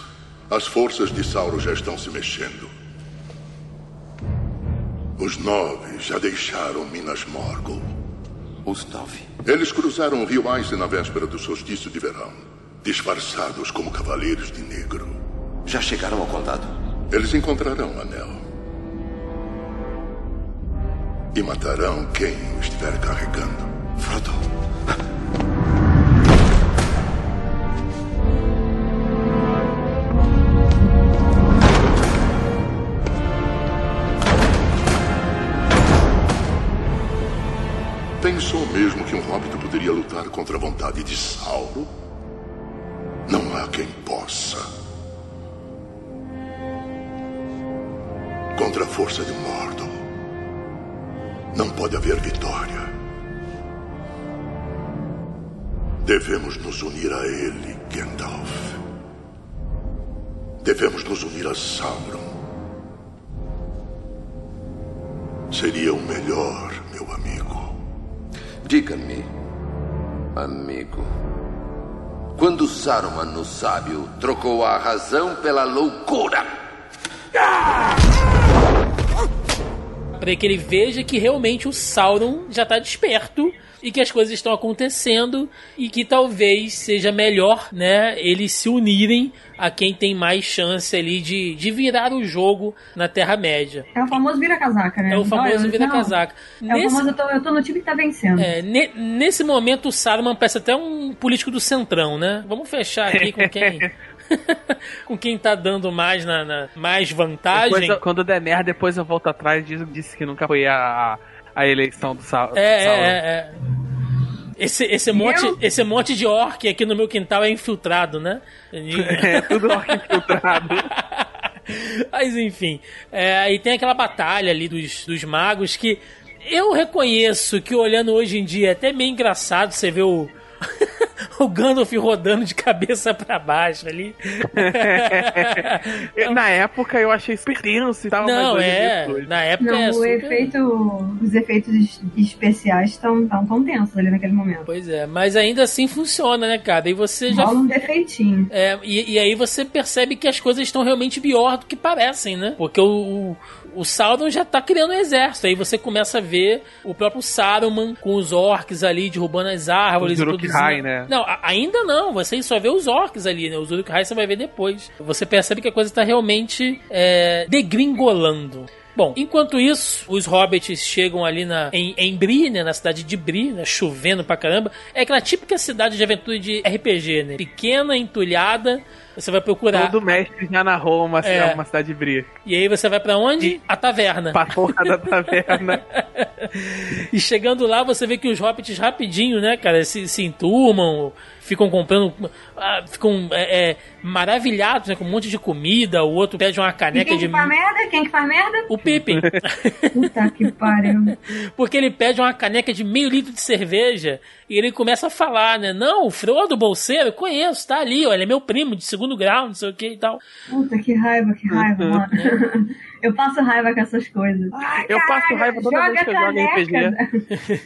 [SPEAKER 11] As forças de Sauron já estão se mexendo. Os nove já deixaram Minas Morgul.
[SPEAKER 5] Os nove?
[SPEAKER 11] Eles cruzaram o rio Ainse na véspera do solstício de verão, disfarçados como cavaleiros de negro.
[SPEAKER 5] Já chegaram ao condado?
[SPEAKER 11] Eles encontrarão o anel. E matarão quem o estiver carregando.
[SPEAKER 5] Frodo.
[SPEAKER 11] Que um hobbit poderia lutar contra a vontade de Sauron? Não há quem possa. Contra a força de Mordor. Não pode haver vitória. Devemos nos unir a ele, Gandalf. Devemos nos unir a Sauron. Seria o melhor.
[SPEAKER 5] Diga-me, amigo. Quando Saruman, o sábio, trocou a razão pela loucura.
[SPEAKER 1] Pra que ele veja que realmente o Sauron já tá desperto e que as coisas estão acontecendo e que talvez seja melhor, né, eles se unirem a quem tem mais chance ali de, de virar o jogo na Terra-média.
[SPEAKER 3] É o famoso vira-casaca, né?
[SPEAKER 1] É o famoso vira-casaca.
[SPEAKER 3] É o famoso, eu tô, eu tô no time que tá vencendo.
[SPEAKER 1] É, ne- nesse momento o Saruman parece até um político do centrão, né? Vamos fechar aqui com quem [LAUGHS] com quem tá dando mais na, na- mais vantagem.
[SPEAKER 2] Depois quando der merda, depois eu volto atrás e diz- disse que nunca foi a, a eleição do Sauron.
[SPEAKER 1] É, é, é, é. Esse, esse, monte,
[SPEAKER 2] Eu-
[SPEAKER 1] esse monte de orc aqui no meu quintal é infiltrado, né? [LAUGHS]
[SPEAKER 2] É, tudo orc infiltrado. [LAUGHS]
[SPEAKER 1] Mas enfim, é, aí tem aquela batalha ali dos, dos magos que eu reconheço que olhando hoje em dia é até meio engraçado você ver o, [LAUGHS] [LAUGHS] o Gandalf rodando de cabeça pra baixo ali. [LAUGHS]
[SPEAKER 2] Na época eu achei super tenso e tal,
[SPEAKER 1] Não,
[SPEAKER 2] mas
[SPEAKER 1] é.
[SPEAKER 2] depois-
[SPEAKER 1] Na época
[SPEAKER 3] Não,
[SPEAKER 1] é
[SPEAKER 3] o
[SPEAKER 1] super...
[SPEAKER 3] efeito, os efeitos es- especiais estão tão, tão tensos ali naquele momento.
[SPEAKER 1] Pois é, mas ainda assim funciona, né, cara? E você já.
[SPEAKER 3] Rola um defeitinho.
[SPEAKER 1] É, e, e aí você percebe que as coisas estão realmente pior do que parecem, né? Porque o, o, o Sauron já tá criando um exército. Aí você começa a ver o próprio Saruman com os orcs ali derrubando as árvores.
[SPEAKER 2] Os Uruk-hai, né?
[SPEAKER 1] Não, ainda não. Você só vê os orcs ali, né? Os Uruk-hai você vai ver depois. Você percebe que a coisa tá realmente é, degringolando. Bom, enquanto isso, os hobbits chegam ali na, em, em Bri, né, na cidade de Bri, né, chovendo pra caramba. É aquela típica cidade de aventura de RPG, né? Pequena, entulhada. Você vai procurar.
[SPEAKER 2] Todo mestre já narrou uma,
[SPEAKER 1] É.
[SPEAKER 2] uma cidade de bria.
[SPEAKER 1] E aí você vai pra onde? A taverna.
[SPEAKER 2] Pra porra da taverna. [LAUGHS]
[SPEAKER 1] E chegando lá, você vê que os hobbits rapidinho, né, cara, se, se enturmam ficam comprando, ah, ficam é, é, maravilhados né, com um monte de comida, o outro pede uma caneca
[SPEAKER 3] quem
[SPEAKER 1] de.
[SPEAKER 3] que faz merda? Quem que faz merda?
[SPEAKER 1] O Pippin. [LAUGHS]
[SPEAKER 3] Puta que pariu.
[SPEAKER 1] Porque ele pede uma caneca de meio litro de cerveja e ele começa a falar, né? Não, o Frodo Bolseiro, conheço, tá ali, olha, é meu primo de segundo grau, não sei o que e tal.
[SPEAKER 3] Puta que raiva, que raiva, mano. [LAUGHS] Eu passo raiva com essas coisas. Ai,
[SPEAKER 2] Eu passo raiva toda vez que eu jogo. RPG.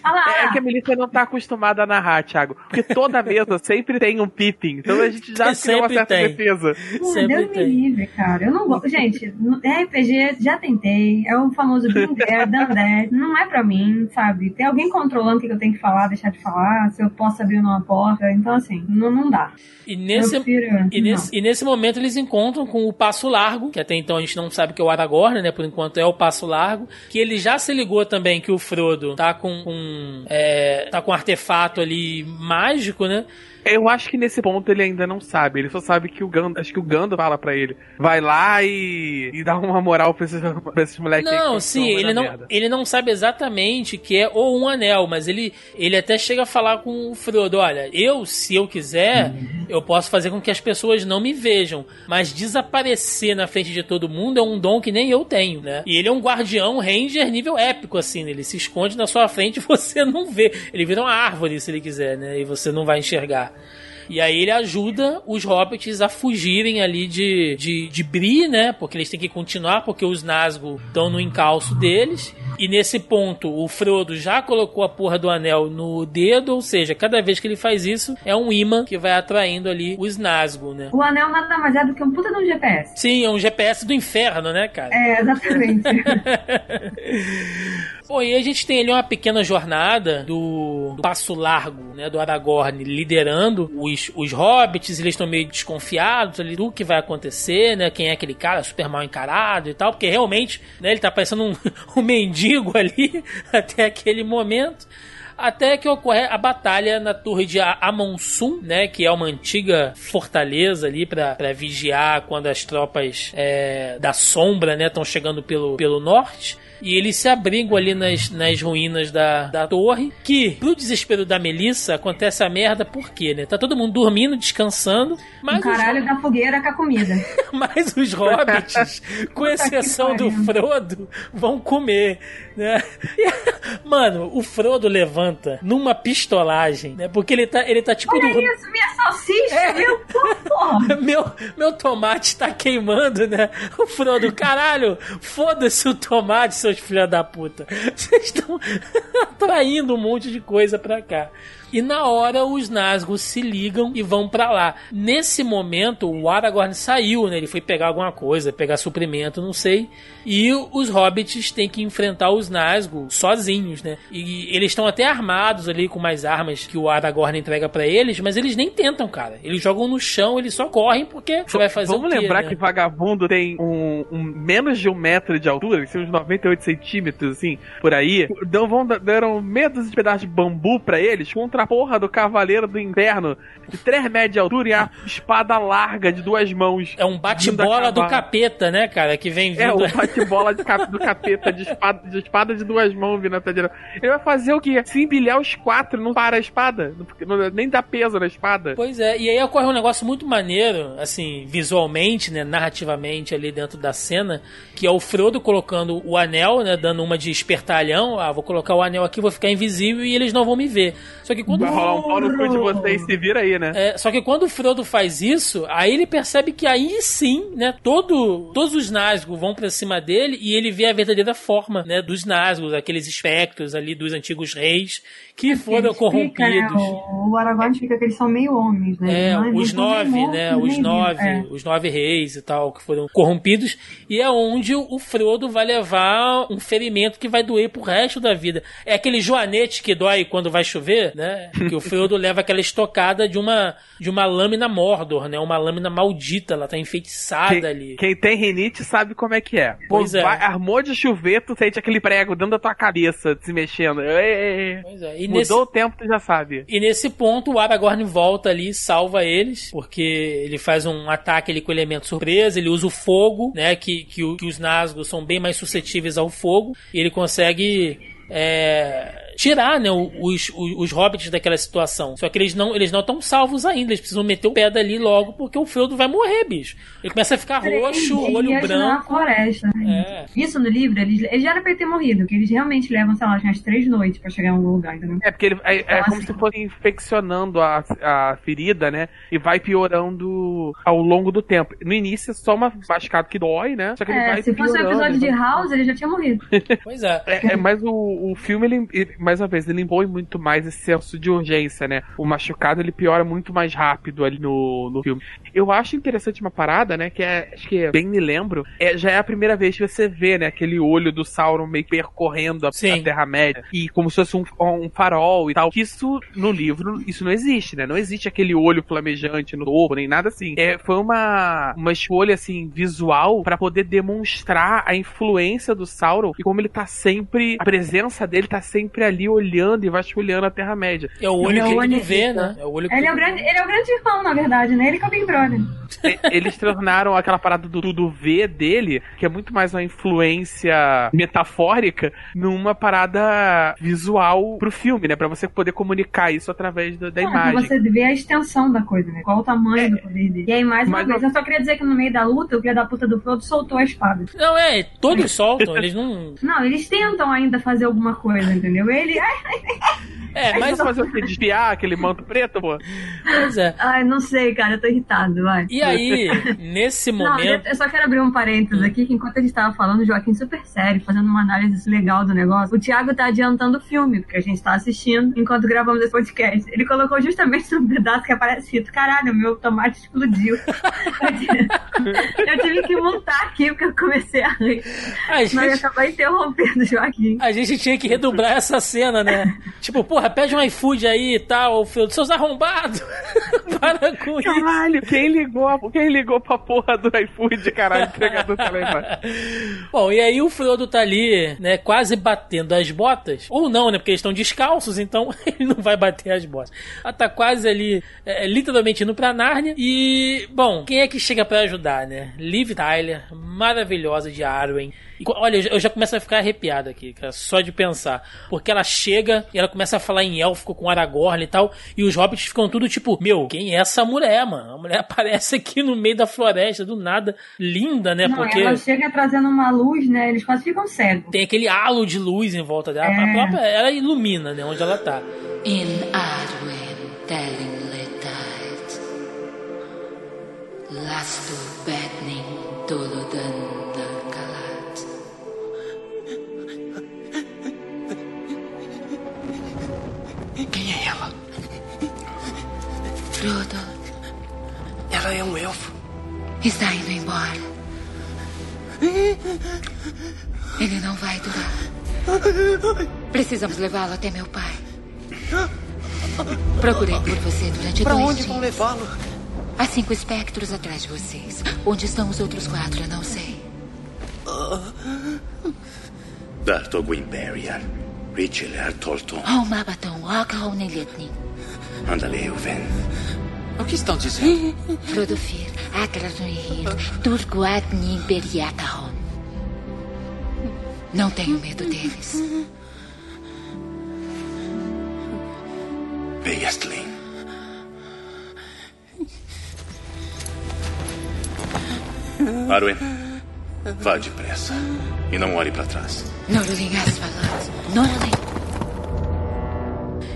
[SPEAKER 3] Olha lá,
[SPEAKER 2] É que a Melissa não tá acostumada a narrar, Thiago. Porque toda mesa sempre tem um Pippin. Então a gente já criou uma certa
[SPEAKER 1] tem.
[SPEAKER 2] defesa.
[SPEAKER 3] Pô,
[SPEAKER 1] Sempre
[SPEAKER 3] Deus me
[SPEAKER 1] tem.
[SPEAKER 3] livre, cara. Eu não gosto. Gente, RPG já tentei. É o famoso Binder, Dandé. Não é pra mim, sabe? Tem alguém controlando o que eu tenho que falar, deixar de falar, se eu posso abrir ou não a porta. Então, assim, não, não dá.
[SPEAKER 1] E nesse,
[SPEAKER 3] prefiro-
[SPEAKER 1] e, nesse, e nesse momento eles encontram com o Passo Largo, que até então a gente não sabe que é o Aragorn, né? Por enquanto é o Passo Largo. Que ele já se ligou também que o Frodo tá com, com, é, tá com um artefato ali mágico, né?
[SPEAKER 2] Eu acho que nesse ponto ele ainda não sabe. Ele só sabe que o Gando, acho que o Gando fala pra ele. Vai lá e, e dá uma moral pra esses, [LAUGHS] pra esses moleques
[SPEAKER 1] Não, sim, ele não,
[SPEAKER 2] merda.
[SPEAKER 1] ele não sabe exatamente que é ou um anel, mas ele, ele até chega a falar com o Frodo: olha, eu, se eu quiser, eu posso fazer com que as pessoas não me vejam, mas desaparecer na frente de todo mundo é um dom que nem eu tenho, né? E ele é um guardião ranger nível épico, assim, né? ele se esconde na sua frente e [LAUGHS] você não vê. Ele vira uma árvore se ele quiser, né? E você não vai enxergar. E aí ele ajuda os hobbits a fugirem ali de, de, de Bri, né? Porque eles têm que continuar, porque os Nazgûl estão no encalço deles. E nesse ponto, o Frodo já colocou a porra do anel no dedo, ou seja, cada vez que ele faz isso, é um imã que vai atraindo ali os Nazgûl, né?
[SPEAKER 3] O anel nada mais é do que um puta de um GPS.
[SPEAKER 1] Sim, é um GPS do inferno, né, cara?
[SPEAKER 3] É, exatamente. [LAUGHS]
[SPEAKER 1] Bom, e a gente tem ali uma pequena jornada do, do Passo Largo, né, do Aragorn liderando os, os hobbits, eles estão meio desconfiados ali do que vai acontecer, né, quem é aquele cara super mal encarado e tal, porque realmente, né, ele tá parecendo um, [LAUGHS] um mendigo ali [LAUGHS] até aquele momento. Até que ocorre a batalha na torre de Amonsum, né? Que é uma antiga fortaleza ali pra vigiar quando as tropas é, da sombra, né? Estão chegando pelo, pelo norte. E eles se abrigam ali nas, nas ruínas da, da torre. Que, pro desespero da Melissa, acontece a merda, por quê, né? Tá todo mundo dormindo, descansando. Mas
[SPEAKER 3] um caralho da fogueira com a comida. [LAUGHS]
[SPEAKER 1] mas os hobbits, com [LAUGHS] exceção do Frodo, vão comer, né? E, mano, o Frodo levanta numa pistolagem, né? Porque ele tá, ele tá tipo
[SPEAKER 3] Olha
[SPEAKER 1] do-
[SPEAKER 3] isso, minha salsicha,
[SPEAKER 1] É.
[SPEAKER 3] meu [LAUGHS]
[SPEAKER 1] meu, meu tomate tá queimando, né? O Frodo, caralho, foda-se o tomate, filha da puta. [LAUGHS] Vocês estão [LAUGHS] atraindo um monte de coisa pra cá. E na hora os Nazgûl se ligam e vão pra lá. Nesse momento o Aragorn saiu, né? Ele foi pegar alguma coisa, pegar suprimento, não sei. E os hobbits têm que enfrentar os Nazgûl sozinhos, né? E eles estão até armados ali com mais armas que o Aragorn entrega pra eles, mas eles nem tentam, cara. Eles jogam no chão, eles só correm porque você vai fazer
[SPEAKER 2] Vamos
[SPEAKER 1] o quê,
[SPEAKER 2] lembrar
[SPEAKER 1] né?
[SPEAKER 2] que vagabundo tem um, um menos de um metro de altura, são uns 98 centímetros, assim, por aí. Então vão, deram meia dúzia de pedaços de bambu pra eles contra a porra do Cavaleiro do Inverno de 3 metros de altura e a espada larga de duas mãos.
[SPEAKER 1] É um bate-bola do capeta, né, cara? Que vem
[SPEAKER 2] É,
[SPEAKER 1] vindo.
[SPEAKER 2] o bate-bola de cap- do [LAUGHS] capeta de espada, de espada de duas mãos vindo até direto. Ele vai fazer o quê? Se embilhar os quatro, não para a espada. Não- nem dá peso na espada.
[SPEAKER 1] Pois é, e aí ocorre um negócio muito maneiro, assim, visualmente, né, narrativamente ali dentro da cena, que é o Frodo colocando o anel, né, dando uma de espertalhão, ah, vou colocar o anel aqui, vou ficar invisível e eles não vão me ver. Só que quando
[SPEAKER 2] Vai rolar um pau no cu de vocês, se vira aí, né?
[SPEAKER 1] É, só que quando o Frodo faz isso, aí ele percebe que aí sim, né, todo, todos os Nazgûl vão pra cima dele e ele vê a verdadeira forma, né, dos Nazgûl, aqueles espectros ali dos antigos reis que foram
[SPEAKER 3] Explica, né,
[SPEAKER 1] corrompidos.
[SPEAKER 3] o, o Aragorn explica que eles são meio homens, né?
[SPEAKER 1] É, os nove,
[SPEAKER 3] mortos,
[SPEAKER 1] né? Os nove,
[SPEAKER 3] É.
[SPEAKER 1] os nove reis e tal, que foram corrompidos. E é onde o Frodo vai levar um ferimento que vai doer pro resto da vida. É aquele joanete que dói quando vai chover, né? Que o Frodo leva aquela estocada de uma, de uma lâmina Mordor, né? Uma lâmina maldita, ela tá enfeitiçada
[SPEAKER 2] Quem,
[SPEAKER 1] ali.
[SPEAKER 2] quem tem rinite sabe como é que é. Pô,
[SPEAKER 1] Pois é.
[SPEAKER 2] vai- armou de chover, tu sente aquele prego dentro da tua cabeça se mexendo. Ei.
[SPEAKER 1] Pois é, e
[SPEAKER 2] Mudou
[SPEAKER 1] nesse-
[SPEAKER 2] o tempo, tu já sabe.
[SPEAKER 1] E nesse ponto, o Aragorn volta ali e salva eles, porque ele faz um ataque ali com elemento surpresa, ele usa o fogo, né, que, que, que os Nazgûl são bem mais suscetíveis ao fogo, e ele consegue é, tirar, né, os, os, os hobbits daquela situação. Só que eles não eles não estão salvos ainda, eles precisam meter o pé dali logo porque o Frodo vai morrer, bicho. Ele começa a ficar roxo,
[SPEAKER 3] Três
[SPEAKER 1] olho
[SPEAKER 3] dias na
[SPEAKER 1] branco.
[SPEAKER 3] floresta.
[SPEAKER 1] É.
[SPEAKER 3] Isso no livro, eles, ele já era pra ele ter morrido, porque eles realmente levam, sei lá, umas três noites pra chegar em algum lugar, entendeu?
[SPEAKER 2] É, porque ele, é, é
[SPEAKER 3] Então,
[SPEAKER 2] como
[SPEAKER 3] assim-
[SPEAKER 2] se fosse infeccionando a, a ferida, né? E vai piorando ao longo do tempo. No início é só uma machucado que dói, né? Só que ele
[SPEAKER 3] É,
[SPEAKER 2] vai
[SPEAKER 3] se fosse um
[SPEAKER 2] piorando,
[SPEAKER 3] episódio de
[SPEAKER 2] vai-
[SPEAKER 3] House, ele já tinha morrido.
[SPEAKER 1] Pois é.
[SPEAKER 2] É, é, mas o, o filme, ele, ele- mais uma vez, ele impõe muito mais esse senso de urgência, né? O machucado, ele piora muito mais rápido ali no, no filme. Eu acho interessante uma parada, né? Que é, acho que bem me lembro, é, já é a primeira vez que você vê, né? Aquele olho do Sauron meio percorrendo a, a Terra-média. E como se fosse um, um farol e tal. Que Isso, no livro, isso não existe, né? Não existe aquele olho flamejante no topo, nem nada assim. É, foi uma, uma escolha, assim, visual para poder demonstrar a influência do Sauron e como ele tá sempre, a presença dele tá sempre ali olhando e vasculhando a Terra-média.
[SPEAKER 1] É o olho
[SPEAKER 3] Ele é
[SPEAKER 1] que ele não vê,
[SPEAKER 3] né?
[SPEAKER 1] né? É o olho que
[SPEAKER 3] Ele é, o grande, ele é o grande irmão, na verdade, né? Ele que é o Big Brother.
[SPEAKER 2] Eles tornaram aquela parada do, do V dele, que é muito mais uma influência metafórica, numa parada visual pro filme, né? Pra você poder comunicar isso através da, da
[SPEAKER 3] Ah, pra
[SPEAKER 2] imagem.
[SPEAKER 3] você ver a extensão da coisa, né? Qual o tamanho do poder dele. E aí, mais uma
[SPEAKER 2] Mas
[SPEAKER 3] vez, eu só queria dizer que no meio da luta, o filho da puta do Frodo soltou a espada.
[SPEAKER 1] Não, é, todos soltam, eles não.
[SPEAKER 3] Não, eles tentam ainda fazer alguma coisa, entendeu? Ele. Ai,
[SPEAKER 1] É,
[SPEAKER 2] mas fazer o quê? Desviar aquele manto preto, pô?
[SPEAKER 1] Pois é.
[SPEAKER 3] ai, não sei, cara, eu tô irritado, vai.
[SPEAKER 1] E aí, nesse
[SPEAKER 3] Não,
[SPEAKER 1] momento.
[SPEAKER 3] eu só quero abrir um parênteses aqui, que enquanto a gente tava falando, o Joaquim super sério, fazendo uma análise legal do negócio, o Thiago tá adiantando o filme, porque a gente tá assistindo enquanto gravamos esse podcast. Ele colocou justamente um pedaço que aparece escrito, caralho, meu tomate explodiu. eu, [LAUGHS] tive, eu tive que montar aqui, porque eu comecei a rir.
[SPEAKER 1] A
[SPEAKER 3] Mas eu
[SPEAKER 1] gente,
[SPEAKER 3] acabar interrompendo o Joaquim.
[SPEAKER 1] a gente tinha que redobrar essa cena, né? [LAUGHS] Tipo, porra, pede um iFood aí e tal, filho, seus arrombados. [LAUGHS] Para com isso.
[SPEAKER 2] Caralho, quem ligou, quem ligou pra porra do iFood, caralho, entregador telefone? [LAUGHS]
[SPEAKER 1] Bom, e aí o Frodo tá ali, né, quase batendo as botas. Ou não, né, porque eles estão descalços, então ele não vai bater as botas. Ela tá quase ali, é, literalmente indo pra Nárnia. E, bom, quem é que chega pra ajudar, né? Liv Tyler, maravilhosa de Arwen. E, olha, eu já começo a ficar arrepiado aqui, cara, só de pensar. Porque ela chega e ela começa a falar em élfico com Aragorn e tal. E os hobbits ficam tudo tipo: Meu, quem é essa mulher, mano? A mulher [LAUGHS] aparece aqui no meio da floresta, do nada. Linda, né?
[SPEAKER 3] Não,
[SPEAKER 1] porque.
[SPEAKER 3] ela chega trazendo uma luz, né? Eles quase ficam cegos.
[SPEAKER 1] Tem aquele halo de luz em volta dela.
[SPEAKER 3] É.
[SPEAKER 1] A própria, ela ilumina, né? Onde ela tá.
[SPEAKER 12] In Arwen Telingletide Lastu Bedning Dolodan
[SPEAKER 7] Quem é ela?
[SPEAKER 12] Frodo
[SPEAKER 7] Ela é um elfo.
[SPEAKER 12] está indo embora. Ele não vai durar. Precisamos levá-lo até meu pai. Procurei por você durante
[SPEAKER 7] Pra
[SPEAKER 12] dois
[SPEAKER 7] onde
[SPEAKER 12] dias.
[SPEAKER 7] vão levá-lo?
[SPEAKER 12] Há cinco espectros atrás de vocês. Onde estão os outros quatro, eu não sei.
[SPEAKER 8] Dartogwin Barrier. Richiler Tolton.
[SPEAKER 12] Homabaton, Okhonelitning.
[SPEAKER 8] Andaleuven.
[SPEAKER 7] O que estão dizendo? [LAUGHS]
[SPEAKER 12] Frodofir, Agranuir, Turguatnin Beriatahon. Não tenho medo deles.
[SPEAKER 8] Beastling. Arwen, vá depressa. E não olhe para trás.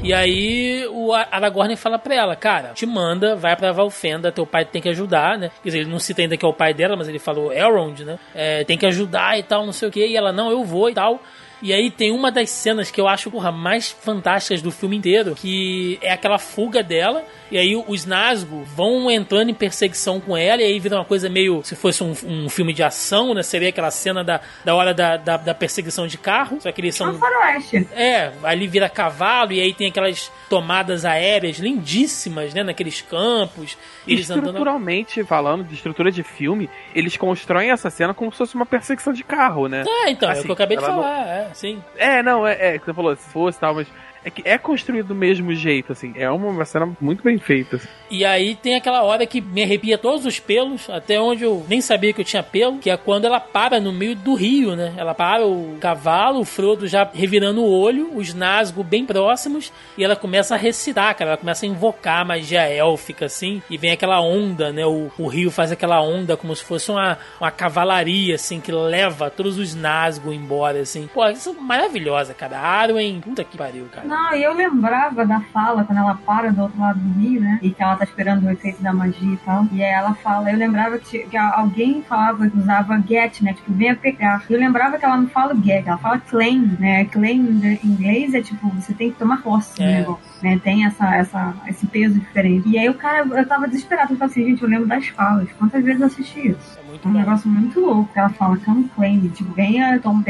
[SPEAKER 1] E aí o A- Aragorn fala pra ela, cara, te manda, vai pra Valfenda, teu pai tem que ajudar, né? Quer dizer, ele não cita ainda que é o pai dela, mas ele falou Elrond, né? É, tem que ajudar e tal, não sei o que. E ela, não, eu vou e tal. E aí tem uma das cenas que eu acho porra, mais fantásticas do filme inteiro, que é aquela fuga dela, e aí os Nazgûl vão entrando em perseguição com ela, e aí vira uma coisa meio, se fosse um, um filme de ação, né? Seria aquela cena da, da hora da, da, da perseguição de carro, só que eles
[SPEAKER 3] É
[SPEAKER 1] são...
[SPEAKER 3] faroeste.
[SPEAKER 1] É, ali vira cavalo e aí tem aquelas tomadas aéreas lindíssimas, né? Naqueles campos. Eles andando.
[SPEAKER 2] Estruturalmente falando, de estrutura de filme, eles constroem essa cena como se fosse uma perseguição de carro, né?
[SPEAKER 1] É, então, é o
[SPEAKER 2] Assim,
[SPEAKER 1] que eu acabei de
[SPEAKER 2] ela não-
[SPEAKER 1] falar, é, sim.
[SPEAKER 2] É, não, é, é que você falou, se fosse tal, mas é que é construído do mesmo jeito, assim. É uma cena muito bem feita. Assim.
[SPEAKER 1] E aí tem aquela hora que me arrepia todos os pelos, até onde eu nem sabia que eu tinha pelo, que é quando ela para no meio do rio, né? Ela para o cavalo, o Frodo já revirando o olho, os Nazgûl bem próximos, e ela começa a recitar, cara. Ela começa a invocar a magia élfica, assim, e vem aquela onda, né? O, o rio faz aquela onda como se fosse uma, uma cavalaria, assim, que leva todos os Nazgûl embora, assim. Pô, isso é maravilhosa, cara. Arwen, puta que pariu, cara.
[SPEAKER 3] Não, e eu lembrava da fala quando ela para do outro lado do rio, né? E que ela tá esperando o efeito da magia e tal. E aí ela fala, eu lembrava que, que alguém falava que usava get, né? Tipo, venha pegar. Eu lembrava que ela não fala get, ela fala claim, né? Claim em inglês é tipo, você tem que tomar posse é. do negócio. Né, tem essa, essa, esse peso diferente. E aí o cara, eu tava desesperado, eu falei assim, gente, eu lembro das falas. Quantas vezes eu assisti isso?
[SPEAKER 1] muito
[SPEAKER 3] um negócio muito louco. Ela fala come claim, tipo, venha tomar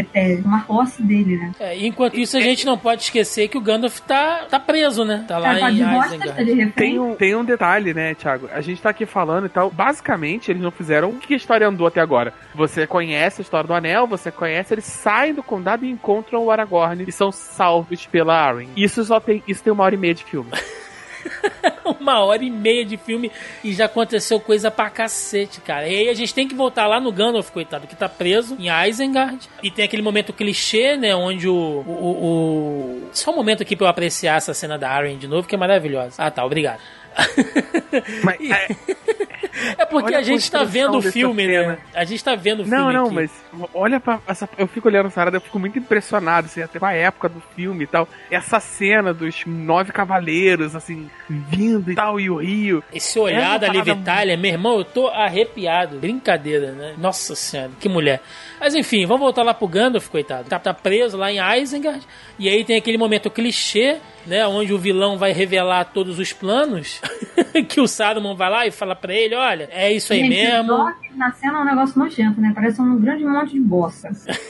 [SPEAKER 3] uma posse dele, né?
[SPEAKER 1] É, enquanto isso, a gente não pode esquecer que o Gandalf tá, tá preso, né? Tá lá tá, em Isengard.
[SPEAKER 2] Tem um, tem um detalhe, né, Thiago? A gente tá aqui falando e tal. Basicamente, eles não fizeram o que a história andou até agora. Você conhece a história do Anel, você conhece, eles saem do condado e encontram o Aragorn e são salvos pela Arwen. Isso só tem, isso tem uma hora e meia de filme. [LAUGHS]
[SPEAKER 1] uma hora e meia de filme e já aconteceu coisa pra cacete, cara. E aí a gente tem que voltar lá no Gandalf, coitado, que tá preso em Isengard. E tem aquele momento clichê, né? Onde o. o, o... Só um momento aqui pra eu apreciar essa cena da Arryn de novo, que é maravilhosa. Ah, tá, obrigado. [LAUGHS] Mas, é, é porque a gente tá vendo o filme, né? A gente tá vendo o filme.
[SPEAKER 2] Não, não,
[SPEAKER 1] aqui.
[SPEAKER 2] mas olha pra essa. Eu fico olhando essa área, eu fico muito impressionado, assim, até com a época do filme e tal. Essa cena dos nove cavaleiros, assim, vindo e tal, e o rio.
[SPEAKER 1] Esse olhar é da Liv Itália, meu irmão, eu tô arrepiado. Brincadeira, né? Nossa senhora, que mulher. Mas enfim, vamos voltar lá pro Gandalf, coitado. Tá, tá preso lá em Isengard. E aí tem aquele momento clichê, né? Onde o vilão vai revelar todos os planos. [LAUGHS] que o Saruman vai lá e fala pra ele: olha, é isso aí Gente, mesmo.
[SPEAKER 3] Na cena é um negócio nojento, né? Parece um grande monte de bosta.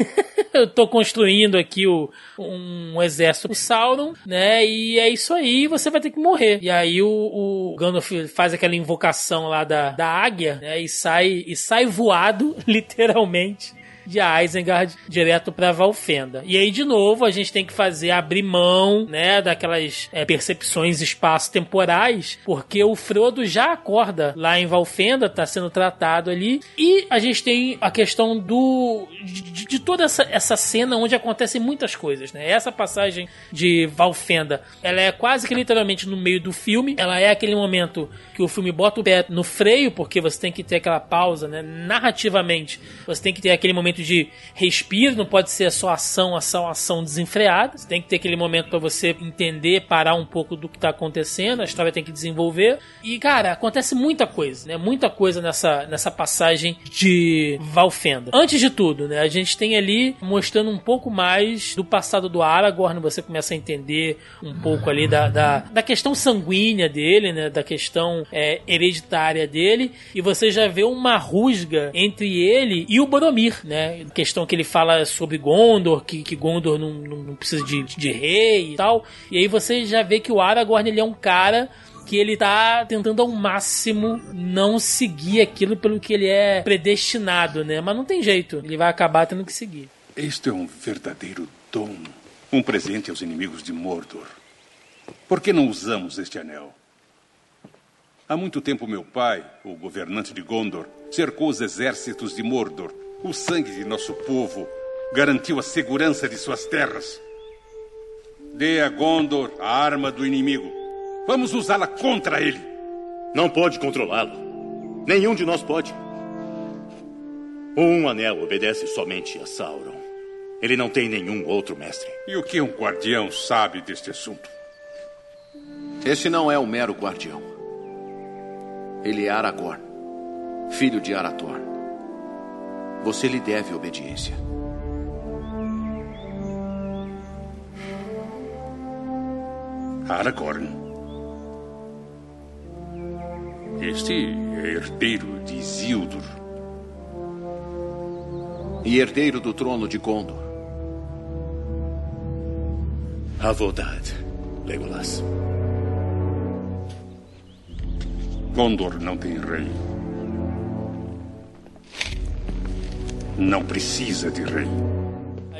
[SPEAKER 3] [LAUGHS]
[SPEAKER 1] eu tô construindo aqui o, um exército pro Sauron, né? E é isso aí, você vai ter que morrer. E aí o, o Gandalf faz aquela invocação lá da, da águia, né? E sai, e sai voado, [LAUGHS] literalmente de Isengard direto para Valfenda. E aí, de novo, a gente tem que fazer abrir mão, né, daquelas é, percepções espaço-temporais, porque o Frodo já acorda lá em Valfenda, tá sendo tratado ali, e a gente tem a questão do de, de toda essa, essa cena onde acontecem muitas coisas, né? Essa passagem de Valfenda, ela é quase que literalmente no meio do filme, ela é aquele momento que o filme bota o pé no freio, porque você tem que ter aquela pausa, né? Narrativamente, você tem que ter aquele momento de respiro, não pode ser só ação, ação, ação desenfreada. Você tem que ter aquele momento para você entender, parar um pouco do que tá acontecendo, a história tem que desenvolver. E, cara, acontece muita coisa, né? Muita coisa nessa, nessa passagem de Valfenda. Antes de tudo, né? A gente tem ali mostrando um pouco mais do passado do Aragorn, você começa a entender um pouco ali da, da, da questão sanguínea dele, né? Da questão é, hereditária dele, e você já vê uma rusga entre ele e o Boromir, né? Questão que ele fala sobre Gondor, que, que Gondor não, não precisa de, de rei e tal. E aí você já vê que o Aragorn ele é um cara que ele tá tentando ao máximo não seguir aquilo pelo que ele é predestinado, né? Mas não tem jeito, ele vai acabar tendo que seguir.
[SPEAKER 11] Este é um verdadeiro dom, um presente aos inimigos de Mordor. Por que não usamos este anel? Há muito tempo meu pai, o governante de Gondor, cercou os exércitos de Mordor o sangue de nosso povo garantiu a segurança de suas terras. Dê a Gondor a arma do inimigo. Vamos usá-la contra ele.
[SPEAKER 13] Não pode controlá-lo. Nenhum de nós pode. Um anel obedece somente a Sauron. Ele não tem nenhum outro mestre.
[SPEAKER 11] E o que um guardião sabe deste assunto?
[SPEAKER 5] Este não é um mero guardião. Ele é Aragorn, filho de Arathorn. Você lhe deve obediência.
[SPEAKER 11] Aragorn. Este é herdeiro de Isildur.
[SPEAKER 5] E herdeiro do trono de Gondor.
[SPEAKER 13] Avodad, Legolas.
[SPEAKER 11] Gondor não tem rei. Não precisa de rei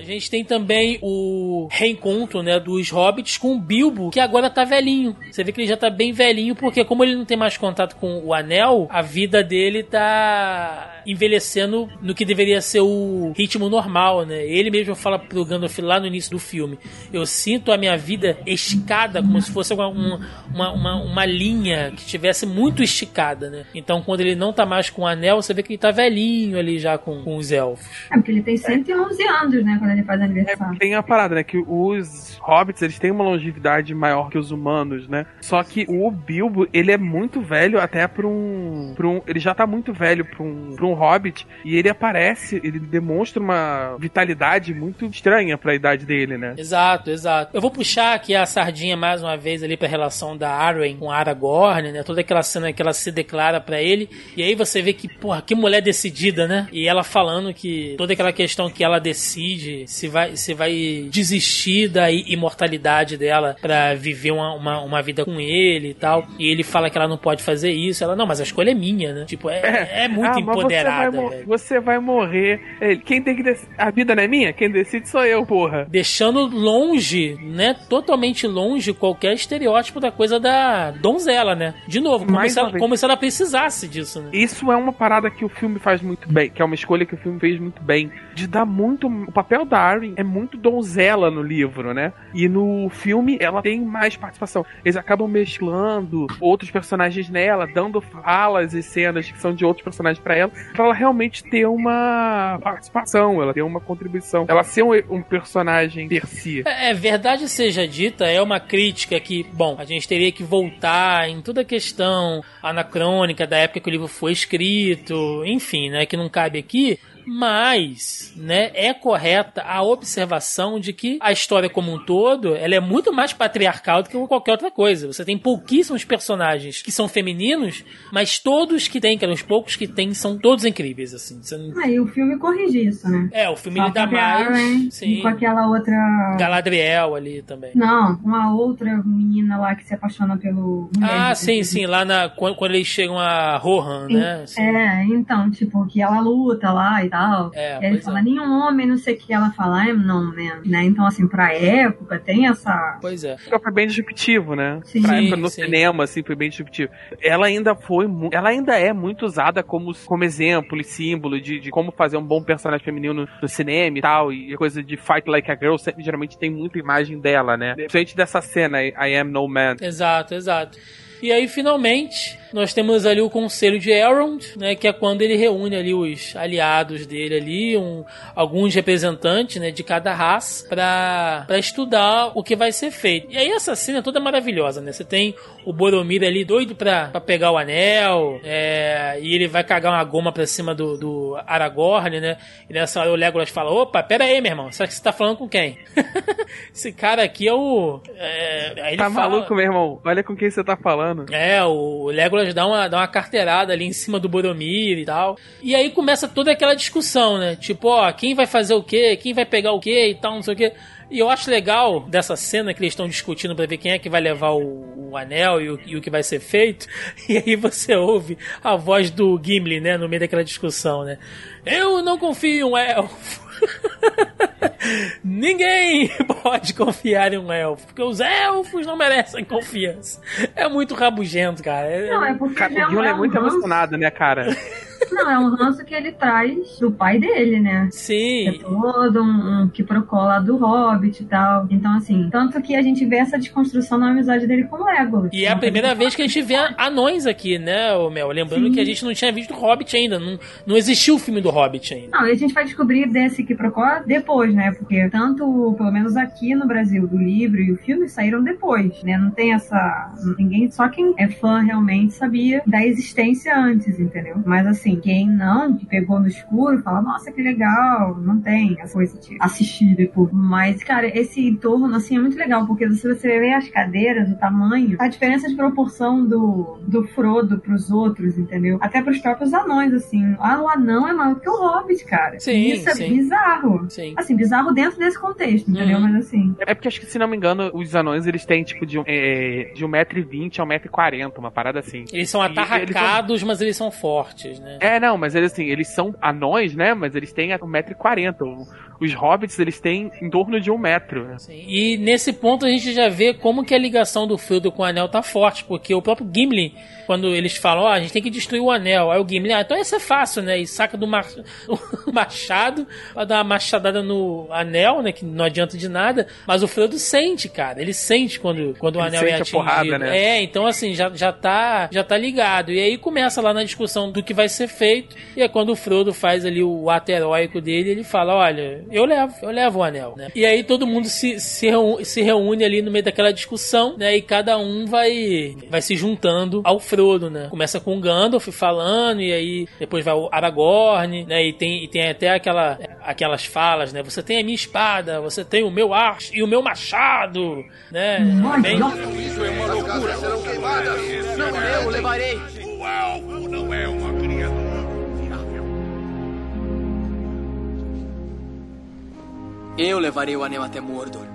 [SPEAKER 1] gente tem também o reencontro, né, dos hobbits com o Bilbo, que agora tá velhinho. Você vê que ele já tá bem velhinho, porque como ele não tem mais contato com o anel, a vida dele tá envelhecendo no que deveria ser o ritmo normal, né? Ele mesmo fala pro Gandalf lá no início do filme: Eu sinto a minha vida esticada, como se fosse uma, uma, uma, uma linha que estivesse muito esticada, né? Então, quando ele não tá mais com o anel, você vê que ele tá velhinho ali já com, com os elfos.
[SPEAKER 3] É porque ele tem 111 anos, né? Quando ele faz aniversário.
[SPEAKER 2] Tem a parada, né? Que os hobbits, eles têm uma longevidade maior que os humanos, né? Só que o Bilbo, ele é muito velho até pra um... Pra um ele já tá muito velho pra um, pra um hobbit. E ele aparece, ele demonstra uma vitalidade muito estranha pra idade dele, né?
[SPEAKER 1] Exato, exato. Eu vou puxar aqui a sardinha mais uma vez ali pra relação da Arwen com Aragorn, né? Toda aquela cena que ela se declara pra ele. E aí você vê que, porra, que mulher decidida, né? E ela falando que toda aquela questão que ela decide se vai, se vai desistir da imortalidade dela pra viver uma, uma, uma vida com ele e tal. E ele fala que ela não pode fazer isso. Ela, não, mas a escolha é minha, né? Tipo, é, é, é muito ah,
[SPEAKER 2] Você vai, você vai, morrer. Quem tem que. A vida não é minha? Quem decide sou eu, porra.
[SPEAKER 1] Deixando longe, né? Totalmente longe qualquer estereótipo da coisa da donzela, né? De novo, como, se ela, como se ela precisasse disso, né?
[SPEAKER 2] Isso é uma parada que o filme faz muito bem, que é uma escolha que o filme fez muito bem. De dar muito. O papel da Arwen é muito donzela no livro, né? E no filme ela tem mais participação. Eles acabam mesclando outros personagens nela, dando falas e cenas que são de outros personagens para ela, pra ela realmente ter uma participação, ela ter uma contribuição. Ela ser um, um personagem per si.
[SPEAKER 1] É, é, verdade seja dita, é uma crítica que, bom, a gente teria que voltar em toda a questão anacrônica da época que o livro foi escrito, enfim, né, que não cabe aqui, mas, né, é correta a observação de que a história como um todo, ela é muito mais patriarcal do que qualquer outra coisa. Você tem pouquíssimos personagens que são femininos, mas todos que tem, que eram os poucos que tem, são todos incríveis, assim. Você
[SPEAKER 3] não... Ah, e o filme corrige isso, né?
[SPEAKER 1] É, o filme dá mais... sim.
[SPEAKER 3] com aquela outra...
[SPEAKER 1] Galadriel ali também.
[SPEAKER 3] Não, uma outra menina lá que se apaixona pelo...
[SPEAKER 1] Ah, sim, sim, lá na, quando, quando eles chegam a Rohan, né?
[SPEAKER 3] Sim. É, então, tipo, que ela luta lá e tal tal. É, e aí ele fala, é. nenhum homem, não sei o que. Ela fala, I'm não, man. Né? Então, assim, pra época, tem essa.
[SPEAKER 1] Pois é.
[SPEAKER 2] Foi bem disruptivo, né? Sim. Pra época no sim. cinema, assim, foi bem disruptivo. Ela ainda foi. Ela ainda é muito usada como, como exemplo e símbolo de, de como fazer um bom personagem feminino no, no cinema e tal. E coisa de Fight Like a Girl, sempre, geralmente tem muita imagem dela, né? Diferente dessa cena, I Am No Man.
[SPEAKER 1] Exato, exato. E aí, finalmente, nós temos ali o Conselho de Elrond, né, que é quando ele reúne ali os aliados dele ali, um, alguns representantes, né, de cada raça, para estudar o que vai ser feito. E aí essa cena toda é maravilhosa, né? Você tem o Boromir ali doido pra, pra pegar o anel, é, e ele vai cagar uma goma pra cima do, do Aragorn, né? E nessa hora o Legolas fala, opa, pera aí, meu irmão, será que você tá falando com quem? [LAUGHS] Esse cara aqui é o... É,
[SPEAKER 2] tá fala, maluco, meu irmão? Olha com quem você tá falando falando.
[SPEAKER 1] É, o Legolas dá uma, dá uma carteirada ali em cima do Boromir e tal. E aí começa toda aquela discussão, né? Tipo, ó, quem vai fazer o quê? Quem vai pegar o quê e tal, não sei o quê. E eu acho legal dessa cena que eles estão discutindo para ver quem é que vai levar o, o anel e o, e o, que vai ser feito. [LAUGHS] E aí você ouve a voz do Gimli, né, no meio daquela discussão, né? Eu não confio em um elfo. [LAUGHS] Ninguém pode confiar em um elfo, porque os elfos não merecem confiança. É muito rabugento, cara.
[SPEAKER 3] É- não, é porque
[SPEAKER 2] cara, o Gil é, é muito emocionado, né, cara?
[SPEAKER 3] Não, é um ranço que ele traz do pai dele, né?
[SPEAKER 1] Sim.
[SPEAKER 3] É todo um, um que procura do Hobbit e tal. Então, assim, tanto que a gente vê essa desconstrução na amizade dele com o Legolas.
[SPEAKER 1] E é a primeira vez que a gente vê anões aqui, né, Mel? Lembrando Sim. que a gente não tinha visto o Hobbit ainda. Não, não existiu o filme do Hobbit ainda.
[SPEAKER 3] Não, e a gente vai descobrir desse procura depois, né? Porque tanto, pelo menos aqui no Brasil, do livro e o filme saíram depois, né? Não tem essa. Ninguém. Só quem é fã realmente sabia da existência antes, entendeu? Mas assim, quem não, que pegou no escuro, fala, nossa, que legal, não tem essa coisa de assistir depois. Mas, cara, esse entorno, assim, é muito legal, porque se você vê as cadeiras, o tamanho, a diferença de proporção do, do Frodo pros outros, entendeu? Até pros próprios anões, assim. Ah, o anão é maior que o Hobbit, cara.
[SPEAKER 1] Sim,
[SPEAKER 3] Isso é
[SPEAKER 1] sim.
[SPEAKER 3] bizarro.
[SPEAKER 1] Sim.
[SPEAKER 3] Assim, bizarro dentro desse contexto, entendeu? Uhum. Mas assim.
[SPEAKER 2] É porque acho que, se não me engano, os anões, eles têm, tipo, de, é, de 1,20m a 1,40m, uma parada assim.
[SPEAKER 1] Eles são atarracados, eles são... mas eles são fortes, né?
[SPEAKER 2] É, não, mas eles assim, eles são anões, né? Mas eles têm 1,40m. Os hobbits, eles têm em torno de um metro. Né?
[SPEAKER 1] Sim. E nesse ponto a gente já vê como que a ligação do Frodo com o anel tá forte, porque o próprio Gimli, quando eles falam, ó, a gente tem que destruir o anel, aí o Gimli, ah, então isso é fácil, né? E saca do mar... [LAUGHS] o machado dar uma machadada no anel, né? Que não adianta de nada, mas o Frodo sente, cara. Ele sente quando, quando o
[SPEAKER 2] Ele
[SPEAKER 1] anel é
[SPEAKER 2] sente a
[SPEAKER 1] atingido.
[SPEAKER 2] porrada, né?
[SPEAKER 1] É, então assim, já, já, tá, já tá ligado. E aí começa lá na discussão do que vai ser feito, e é quando o Frodo faz ali o ato heróico dele, ele fala, olha, eu levo, eu levo o anel, né? E aí todo mundo se, se, reúne, se reúne ali no meio daquela discussão, né? E cada um vai, vai se juntando ao Frodo, né? Começa com o Gandalf falando, e aí depois vai o Aragorn, né? E tem, e tem até aquela, aquelas falas, né? Você tem a minha espada, você tem o meu ar e o meu machado, né? Bem-
[SPEAKER 14] Isso é uma loucura. serão queimadas. Não, eu levarei.
[SPEAKER 11] O alvo não é uma criatura confiável.
[SPEAKER 6] Eu levarei o anel até Mordor.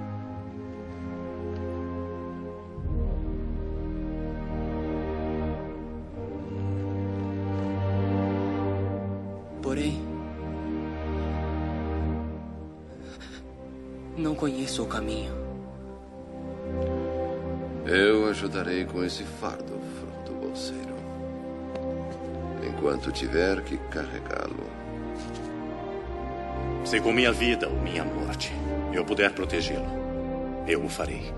[SPEAKER 6] Não conheço o caminho.
[SPEAKER 5] Eu ajudarei com esse fardo, Frodo Bolseiro. Enquanto tiver que carregá-lo.
[SPEAKER 13] Se com minha vida ou minha morte eu puder protegê-lo, eu o farei.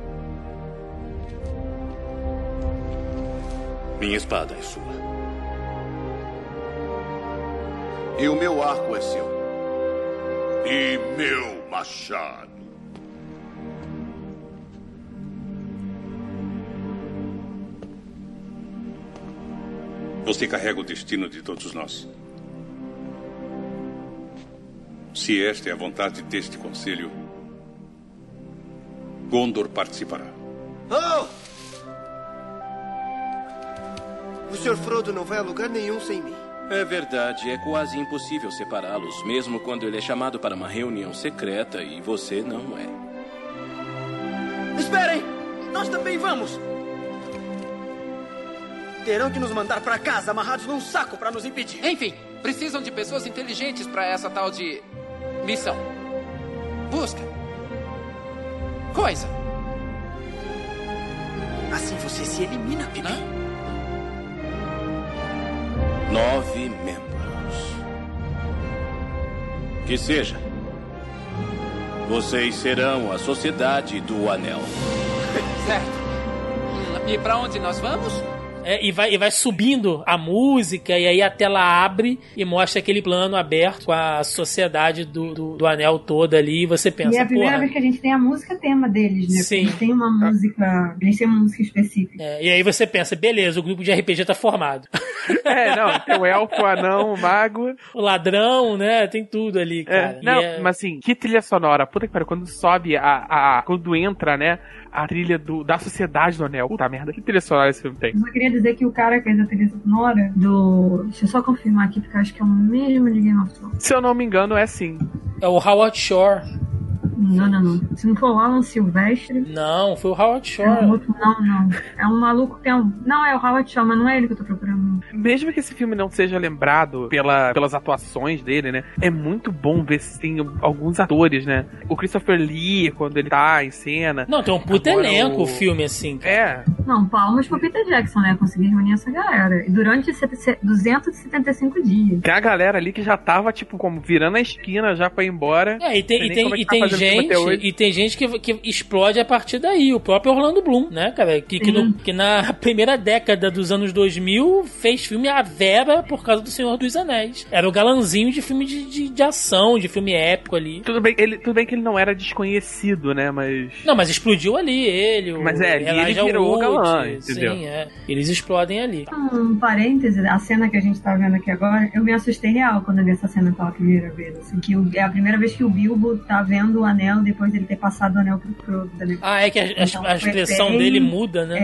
[SPEAKER 13] Minha espada é sua.
[SPEAKER 14] E o meu arco é seu.
[SPEAKER 11] E meu machado. Você carrega o destino de todos nós. Se esta é a vontade deste conselho, Gondor participará.
[SPEAKER 7] Oh! O Sr. Frodo não vai a lugar nenhum sem mim.
[SPEAKER 9] É verdade, é quase impossível separá-los, mesmo quando ele é chamado para uma reunião secreta e você não é.
[SPEAKER 15] Esperem! Nós também vamos! Terão que nos mandar pra casa amarrados num saco pra nos impedir.
[SPEAKER 16] Enfim, precisam de pessoas inteligentes pra essa tal de missão. Busca. Coisa.
[SPEAKER 15] Assim você se elimina, Pipi.
[SPEAKER 9] Nove membros. Que seja. Vocês serão a Sociedade do Anel.
[SPEAKER 16] Certo. E pra onde nós vamos?
[SPEAKER 1] É, e, vai, e vai subindo a música, e aí a tela abre e mostra aquele plano aberto com a sociedade do, do, do anel toda ali, e você pensa,
[SPEAKER 3] e é a primeira
[SPEAKER 1] porra.
[SPEAKER 3] vez que a gente tem a música tema deles, né?
[SPEAKER 1] Sim.
[SPEAKER 3] Eles têm uma música. Eles têm uma música específica.
[SPEAKER 1] É, e aí você pensa, beleza, o grupo de RPG tá formado. [LAUGHS]
[SPEAKER 2] É, não, tem o elfo, o anão, o mago.
[SPEAKER 1] O ladrão, né? Tem tudo ali, cara.
[SPEAKER 2] É, não,
[SPEAKER 1] é-
[SPEAKER 2] mas assim, que trilha sonora. Puta que pariu, quando sobe a, a. Quando entra, né? A trilha do, da Sociedade do Anel. Puta merda, que trilha sonora esse filme tem?
[SPEAKER 3] Eu só queria dizer que o cara que fez a trilha sonora do. Deixa eu só confirmar aqui, porque eu acho que é o mesmo de Game of Thrones.
[SPEAKER 2] Se eu não me engano, é sim.
[SPEAKER 1] É o Howard Shore.
[SPEAKER 3] Não, não, não. Se não for o Alan Silvestre.
[SPEAKER 1] Não, foi o Howard
[SPEAKER 3] É
[SPEAKER 1] Shore.
[SPEAKER 3] um outro, não, não. É um maluco que é um. Não, é o Howard Shaw, mas não é ele que eu tô procurando.
[SPEAKER 2] Mesmo que esse filme não seja lembrado pela, pelas atuações dele, né? É muito bom ver se tem alguns atores, né? O Christopher Lee, quando ele tá em cena.
[SPEAKER 1] Não, tem um puta
[SPEAKER 2] Agora
[SPEAKER 1] elenco o filme, assim. cara.
[SPEAKER 2] É.
[SPEAKER 3] Não, palmas pro Peter Jackson, né? Conseguir reunir essa galera. E durante sete- 275 dias.
[SPEAKER 2] Tem a galera ali que já tava, tipo, como virando a esquina já pra ir embora.
[SPEAKER 1] É, e tem, e tem,
[SPEAKER 2] é
[SPEAKER 1] e
[SPEAKER 2] tá
[SPEAKER 1] tem
[SPEAKER 2] filme
[SPEAKER 1] gente, e tem gente que, que explode a partir daí. O próprio Orlando Bloom, né, cara? Que, que, no- que na [LAUGHS] primeira década dos anos 2000 fez filme a Vera por causa do Senhor dos Anéis. Era o galanzinho de filme de, de, de ação, de filme épico ali.
[SPEAKER 2] Tudo bem, ele, tudo bem que ele não era desconhecido, né? Mas.
[SPEAKER 1] Não, mas explodiu ali ele. o
[SPEAKER 2] Mas é, ali ele
[SPEAKER 1] Elijah
[SPEAKER 2] virou o
[SPEAKER 1] Wood,
[SPEAKER 2] galã, entendeu?
[SPEAKER 1] Sim, é. Eles explodem ali.
[SPEAKER 3] Um parêntese, a cena que a gente tá vendo aqui agora, eu me assustei real quando eu vi essa cena pela primeira vez. Assim, que o- é a primeira vez que o Bilbo tá vendo o anel depois dele ter passado o anel pro Frodo. Né?
[SPEAKER 1] Ah, é que a, a-
[SPEAKER 3] Então,
[SPEAKER 1] a
[SPEAKER 3] foi
[SPEAKER 1] expressão
[SPEAKER 3] bem-
[SPEAKER 1] dele muda, né?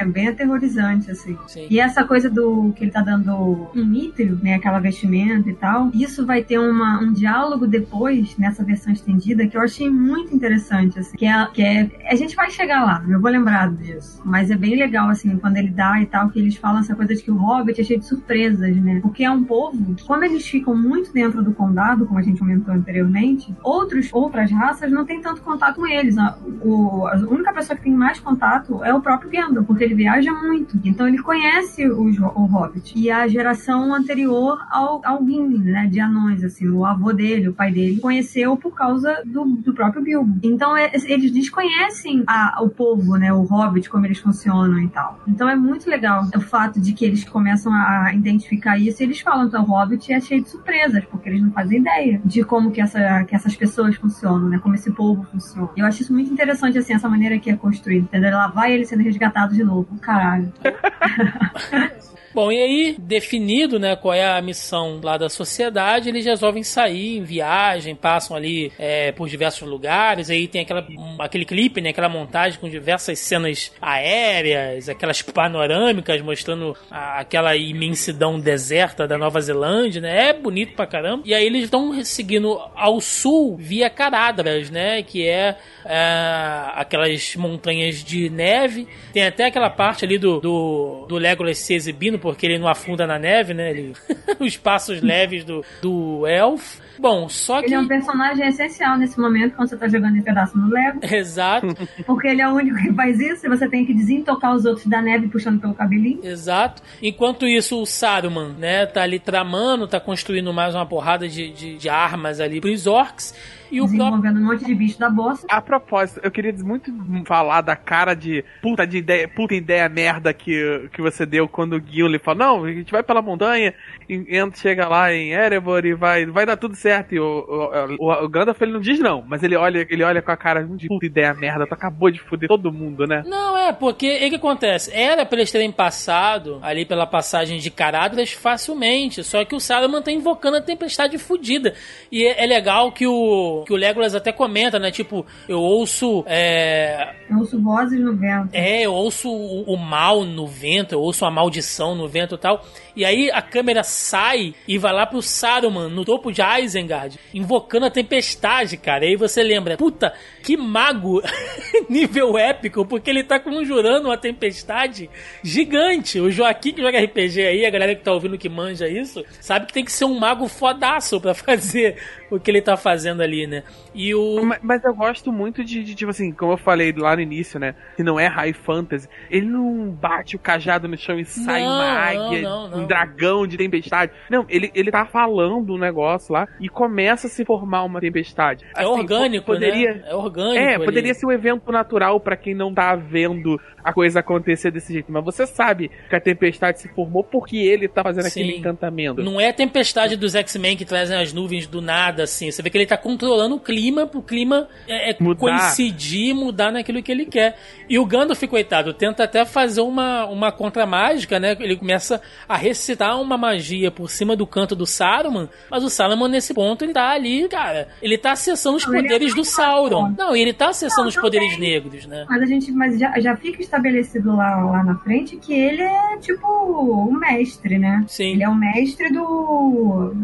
[SPEAKER 3] É, bem aterrorizante, assim. E essa coisa do que ele tá dando um mítrio, né? Aquela vestimenta e tal. Isso vai ter uma, um diálogo depois, nessa versão estendida, que eu achei muito interessante, assim. Que é, que é. A gente vai chegar lá, eu vou lembrar disso. Mas é bem legal, assim, quando ele dá e tal, que eles falam essa coisa de que o Hobbit é cheio de surpresas, né? Porque é um povo que, quando eles ficam muito dentro do condado, como a gente comentou anteriormente, outros, outras raças não têm tanto contato com eles. A, o, a única pessoa que tem mais contato é o próprio Gandalf, porque ele viaja muito. Então ele conhece os, o Hobbit. E a geração anterior ao, ao Gimli, né? De anões, assim. O avô dele, o pai dele, conheceu por causa do, do próprio Bilbo. Então é, eles desconhecem a, o povo, né? O Hobbit, como eles funcionam e tal. Então é muito legal o fato de que eles começam a identificar isso e eles falam que o Hobbit é cheio de surpresas, porque eles não fazem ideia de como que, essa, que essas pessoas funcionam, né? Como esse povo funciona. Eu acho isso muito interessante, assim, essa maneira que é construída, entendeu? Lá vai ele sendo resgatado de novo. Caralho. [LAUGHS]
[SPEAKER 1] Bom, e aí, definido, né, qual é a missão lá da sociedade, eles resolvem sair em viagem, passam ali é, por diversos lugares, aí tem aquela, aquele clipe, né, aquela montagem com diversas cenas aéreas, aquelas panorâmicas mostrando a, aquela imensidão deserta da Nova Zelândia, né, é bonito pra caramba. E aí eles estão seguindo ao sul via Caradras, né, que é, é, aquelas montanhas de neve. Tem até aquela parte ali do, do, do Legolas se exibindo porque ele não afunda na neve, né? Ele... [LAUGHS] Os passos leves do, do elfo. Bom, só que.
[SPEAKER 3] Ele é um personagem essencial nesse momento quando você tá jogando esse pedaço no Lego. [LAUGHS]
[SPEAKER 1] Exato.
[SPEAKER 3] Porque ele é o único que faz isso e você tem que desintocar os outros da neve puxando pelo cabelinho.
[SPEAKER 1] Exato. Enquanto isso, o Saruman, né, tá ali tramando, tá construindo mais uma porrada de, de, de armas ali pros orcs.
[SPEAKER 3] E o Desenvolvendo próprio... um monte de bicho da bosta.
[SPEAKER 2] A propósito, eu queria muito falar da cara de puta, de ideia, puta ideia merda que, que você deu quando o Gimli falou, não, a gente vai pela montanha, entra, chega lá em Erebor e vai, vai dar tudo certo. E o, o, o, o Gandalf ele não diz não, mas ele olha, ele olha com a cara de puta ideia merda, tu acabou de foder todo mundo, né?
[SPEAKER 1] Não, é, porque o que acontece? Era pra eles terem passado ali pela passagem de Caradras facilmente, só que o Saruman tá invocando a tempestade fodida. E é, é legal que o que o Legolas até comenta, né? Tipo, eu ouço. É...
[SPEAKER 3] Eu ouço vozes no vento.
[SPEAKER 1] É, eu ouço o, o mal no vento, eu ouço a maldição no vento e tal. E aí a câmera sai e vai lá pro Saruman, no topo de Isengard, invocando a tempestade, cara. E aí você lembra, puta, que mago [LAUGHS] nível épico, porque ele tá conjurando uma tempestade gigante. O Joaquim que joga RPG aí, a galera que tá ouvindo que manja isso, sabe que tem que ser um mago fodaço pra [LAUGHS] fazer o que ele tá fazendo ali, né? E o.
[SPEAKER 2] Mas, mas eu gosto muito de, de, tipo assim, como eu falei lá no início, né? Que não é high fantasy. Ele não bate o cajado no chão e sai
[SPEAKER 1] Não,
[SPEAKER 2] uma águia,
[SPEAKER 1] não, não,
[SPEAKER 2] um dragão de tempestade. Não, ele, ele tá falando um negócio lá e começa a se formar uma tempestade.
[SPEAKER 1] É orgânico,
[SPEAKER 2] poderia,
[SPEAKER 1] né? É orgânico
[SPEAKER 2] É,
[SPEAKER 1] ali.
[SPEAKER 2] poderia ser um evento natural pra quem não tá vendo a coisa acontecer desse jeito. Mas você sabe que a tempestade se formou porque ele tá fazendo aquele
[SPEAKER 1] Sim.
[SPEAKER 2] encantamento.
[SPEAKER 1] Não é a tempestade dos X-Men que trazem as nuvens do nada, assim. Você vê que ele tá controlando o clima pro clima é, é,
[SPEAKER 2] Mudar.
[SPEAKER 1] coincidir, mudar naquilo que ele quer. E o Gandalf, coitado, tenta até fazer uma, uma contra-mágica, né? Ele começa a recitar uma magia por cima do canto do Saruman, mas o Saruman, nesse ponto, ele tá ali, cara. Ele tá acessando os
[SPEAKER 3] é
[SPEAKER 1] poderes do Sauron. Não, e ele tá acessando
[SPEAKER 3] Não,
[SPEAKER 1] os poderes
[SPEAKER 3] também.
[SPEAKER 1] negros, né?
[SPEAKER 3] Mas a gente mas já, já fica estabelecido lá, lá na frente que ele é tipo o mestre, né?
[SPEAKER 1] Sim.
[SPEAKER 3] Ele é o mestre do.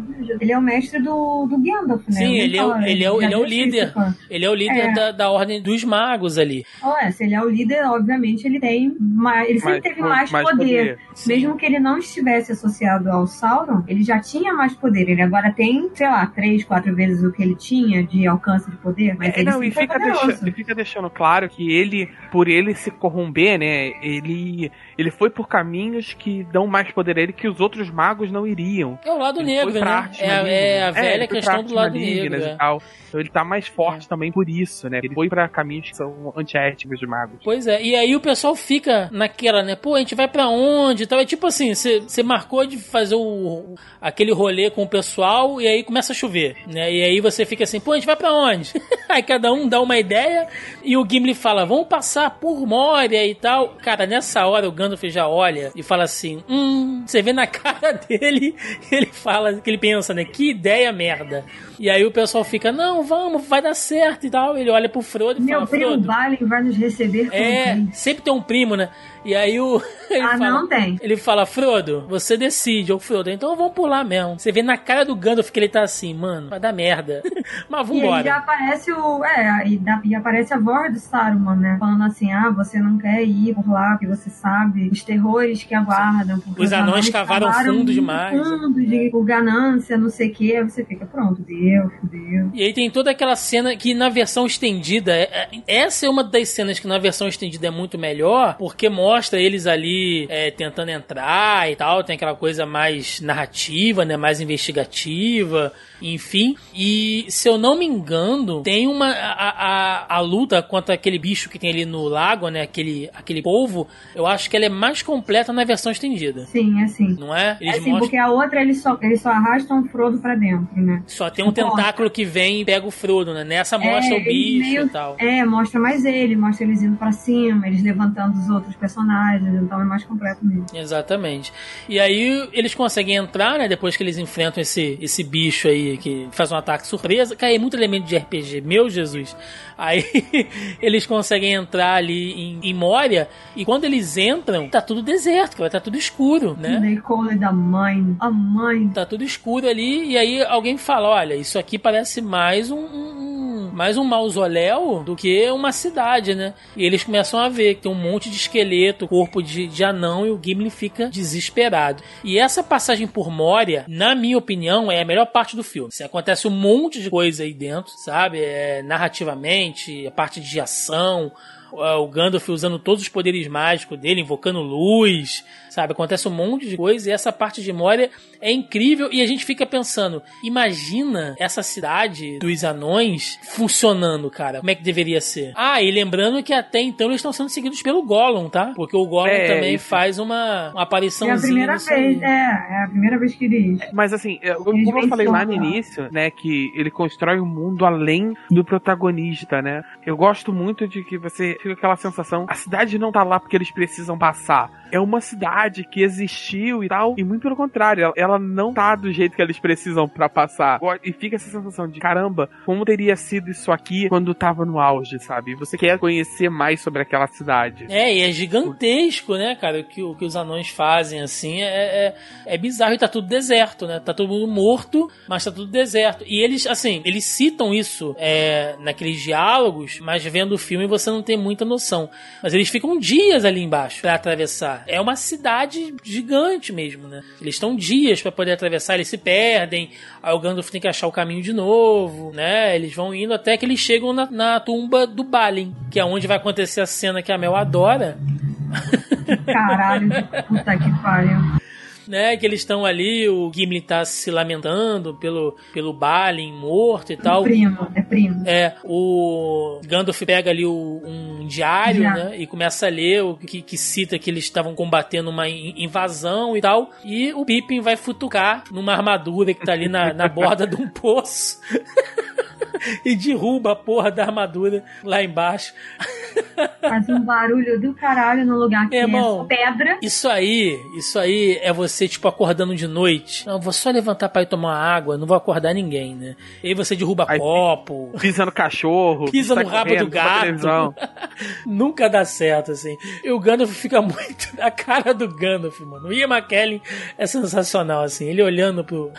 [SPEAKER 3] Ele é o mestre do, do Gandalf, né?
[SPEAKER 1] Sim, ele é, o-
[SPEAKER 3] fala,
[SPEAKER 1] ele é, o-
[SPEAKER 3] já
[SPEAKER 1] ele é o
[SPEAKER 3] isso,
[SPEAKER 1] líder. Ele é o líder
[SPEAKER 3] É.
[SPEAKER 1] da, da ordem dos magos ali.
[SPEAKER 3] Olha, se ele é o líder, obviamente ele tem mais, ele sempre
[SPEAKER 2] Mais-
[SPEAKER 3] teve mais,
[SPEAKER 2] mais
[SPEAKER 3] poder.
[SPEAKER 2] poder.
[SPEAKER 3] Mesmo que ele não estivesse associado ao Sauron, ele já tinha mais poder. Ele agora tem, sei lá, três, quatro vezes o que ele tinha de alcance de poder. Mas
[SPEAKER 2] É,
[SPEAKER 3] ele
[SPEAKER 2] não, e fica, deixando, e fica deixando claro que ele, por ele se corromper, né, ele, ele foi por caminhos que dão mais poder a ele que os outros magos não iriam.
[SPEAKER 1] É o lado
[SPEAKER 2] Ele
[SPEAKER 1] negro, né? É, é a
[SPEAKER 2] ele
[SPEAKER 1] velha
[SPEAKER 2] pra
[SPEAKER 1] questão do lado negro. é.
[SPEAKER 2] Então ele tá mais forte também por isso, né? Ele foi pra caminhos que são antiéticos de magos.
[SPEAKER 1] Pois é, e aí o pessoal fica naquela, né? Pô, a gente vai pra onde? tal. É tipo assim, você marcou de fazer o, aquele rolê com o pessoal e aí começa a chover, né? E aí você fica assim, pô, a gente vai pra onde? [LAUGHS] aí cada um dá uma ideia e o Gimli fala, vamos passar por Moria e tal. Cara, nessa hora o Gandalf já olha e fala assim, hum, você vê na [LAUGHS] cara dele, ele fala, que ele pensa, né? Que ideia merda. E aí o pessoal fica, não, vamos, vai dar certo e tal. Ele olha pro Frodo e
[SPEAKER 3] Meu
[SPEAKER 1] fala,
[SPEAKER 3] primo
[SPEAKER 1] Frodo...
[SPEAKER 3] Balin vai nos receber
[SPEAKER 1] É, sempre tem um primo, né? E aí o. [LAUGHS] ele
[SPEAKER 3] Ah,
[SPEAKER 1] fala-
[SPEAKER 3] não tem.
[SPEAKER 1] Ele fala, Frodo, você decide. Ou Frodo, então vamos pular mesmo. Você vê na cara do Gandalf que ele tá assim, mano, vai dar merda. [LAUGHS] Mas
[SPEAKER 3] E aí já
[SPEAKER 1] vambora.
[SPEAKER 3] aparece o. É, e, e aparece a voz do Saruman, né? Falando assim: ah, você não quer ir por lá, porque você sabe os terrores que aguardam. porque
[SPEAKER 1] Os anões cavaram fundo
[SPEAKER 3] muito
[SPEAKER 1] demais.
[SPEAKER 3] Fundo, de, por ganância, não sei o quê. Aí você fica, pronto, deu, fudeu.
[SPEAKER 1] E aí tem toda aquela cena que na versão estendida, é- é- essa é uma das cenas que na versão estendida é muito melhor, porque mostra eles ali é, tentando entrar e tal, tem aquela coisa mais narrativa, né, mais investigativa, enfim. E se eu não me engano, tem uma a, a, a luta contra aquele bicho que tem ali no lago, né, aquele aquele polvo, eu acho que ela é mais completa na versão estendida.
[SPEAKER 3] Sim, é assim.
[SPEAKER 1] Não é?
[SPEAKER 3] É assim, porque a outra eles só, eles só arrastam o Frodo pra dentro, né?
[SPEAKER 1] Só tem um tentáculo que vem e pega o Frodo, né? Nessa mostra
[SPEAKER 3] É,
[SPEAKER 1] o
[SPEAKER 3] eles
[SPEAKER 1] bicho
[SPEAKER 3] meio-
[SPEAKER 1] e tal.
[SPEAKER 3] É, mostra mais ele, mostra eles indo pra cima, eles levantando os outros personagens, então é mais completo mesmo.
[SPEAKER 1] Exatamente. E aí eles conseguem entrar, né? Depois que eles enfrentam esse, esse bicho aí que faz um ataque surpresa. Cai muito elemento de RPG, meu Jesus. Aí [LAUGHS] eles conseguem entrar ali em, em Moria. E quando eles entram, tá tudo deserto, cara, tá tudo escuro, né?
[SPEAKER 3] They call it a mine.
[SPEAKER 1] Tá tudo escuro ali. E aí alguém fala: olha, isso aqui parece mais um. um- mais um mausoléu do que uma cidade, né? E eles começam a ver que tem um monte de esqueleto, corpo de, de anão, e o Gimli fica desesperado. E essa passagem por Moria, na minha opinião, é a melhor parte do filme. Assim, acontece um monte de coisa aí dentro, sabe? É, narrativamente, a parte de ação, é, o Gandalf usando todos os poderes mágicos dele, invocando luz, sabe? Acontece um monte de coisa e essa parte de Moria é incrível e a gente fica pensando, imagina essa cidade dos anões funcionando, cara. Como é que deveria ser? Ah, e lembrando que até então eles estão sendo seguidos pelo Gollum, tá? Porque o Gollum
[SPEAKER 2] É,
[SPEAKER 1] também
[SPEAKER 2] isso.
[SPEAKER 1] faz uma, uma
[SPEAKER 3] É a primeira
[SPEAKER 1] aí.
[SPEAKER 3] vez, é, é a primeira vez que ele.
[SPEAKER 2] Mas assim, eu- como eu falei lá no início, né, que ele constrói um mundo além do protagonista, né? Eu gosto muito de que você fica com aquela sensação, a cidade não tá lá porque eles precisam passar. É uma cidade que existiu e tal, e muito pelo contrário, ela, ela não tá do jeito que eles precisam pra passar. E fica essa sensação de, caramba, como teria sido isso aqui quando tava no auge, sabe? Você quer conhecer mais sobre aquela cidade.
[SPEAKER 1] É, e é gigantesco, né, cara? O que, o que os anões fazem, assim, é, é, é bizarro e tá tudo deserto, né? Tá todo mundo morto, mas tá tudo deserto. E eles, assim, eles citam isso é, naqueles diálogos, mas vendo o filme você não tem muita noção. Mas eles ficam dias ali embaixo pra atravessar. É uma cidade gigante mesmo, né? Eles estão dias pra poder atravessar, eles se perdem, aí o Gandalf tem que achar o caminho de novo, né? Eles vão indo até que eles chegam na, na tumba do Balin, que é onde vai acontecer a cena que a Mel adora,
[SPEAKER 3] Caralho, puta que pariu.
[SPEAKER 1] Né? Que eles estão ali, o Gimli tá se lamentando pelo, pelo Balin morto e tal.
[SPEAKER 3] Primo, é primo.
[SPEAKER 1] É, o Gandalf pega ali o- um diário,
[SPEAKER 3] Diário.
[SPEAKER 1] né? E começa a ler o que, que cita que eles estavam combatendo uma in- invasão e tal. E o Pippin vai futucar numa armadura que tá ali na, na borda de um poço. [LAUGHS] [LAUGHS] e derruba a porra da armadura lá embaixo. [LAUGHS]
[SPEAKER 3] Faz um barulho do caralho no lugar que
[SPEAKER 1] Meu irmão,
[SPEAKER 3] é pedra.
[SPEAKER 1] Isso aí, isso aí é você, tipo, acordando de noite. Não, vou só levantar pra ir tomar água, não vou acordar ninguém, né? E aí você derruba copo,
[SPEAKER 2] Pisa no cachorro,
[SPEAKER 1] pisa no rabo
[SPEAKER 2] correndo,
[SPEAKER 1] do gato. [LAUGHS] Nunca dá certo, assim. E o Gandalf fica muito. A cara do Gandalf, mano. O Ian McKellen é sensacional, assim. Ele olhando pro.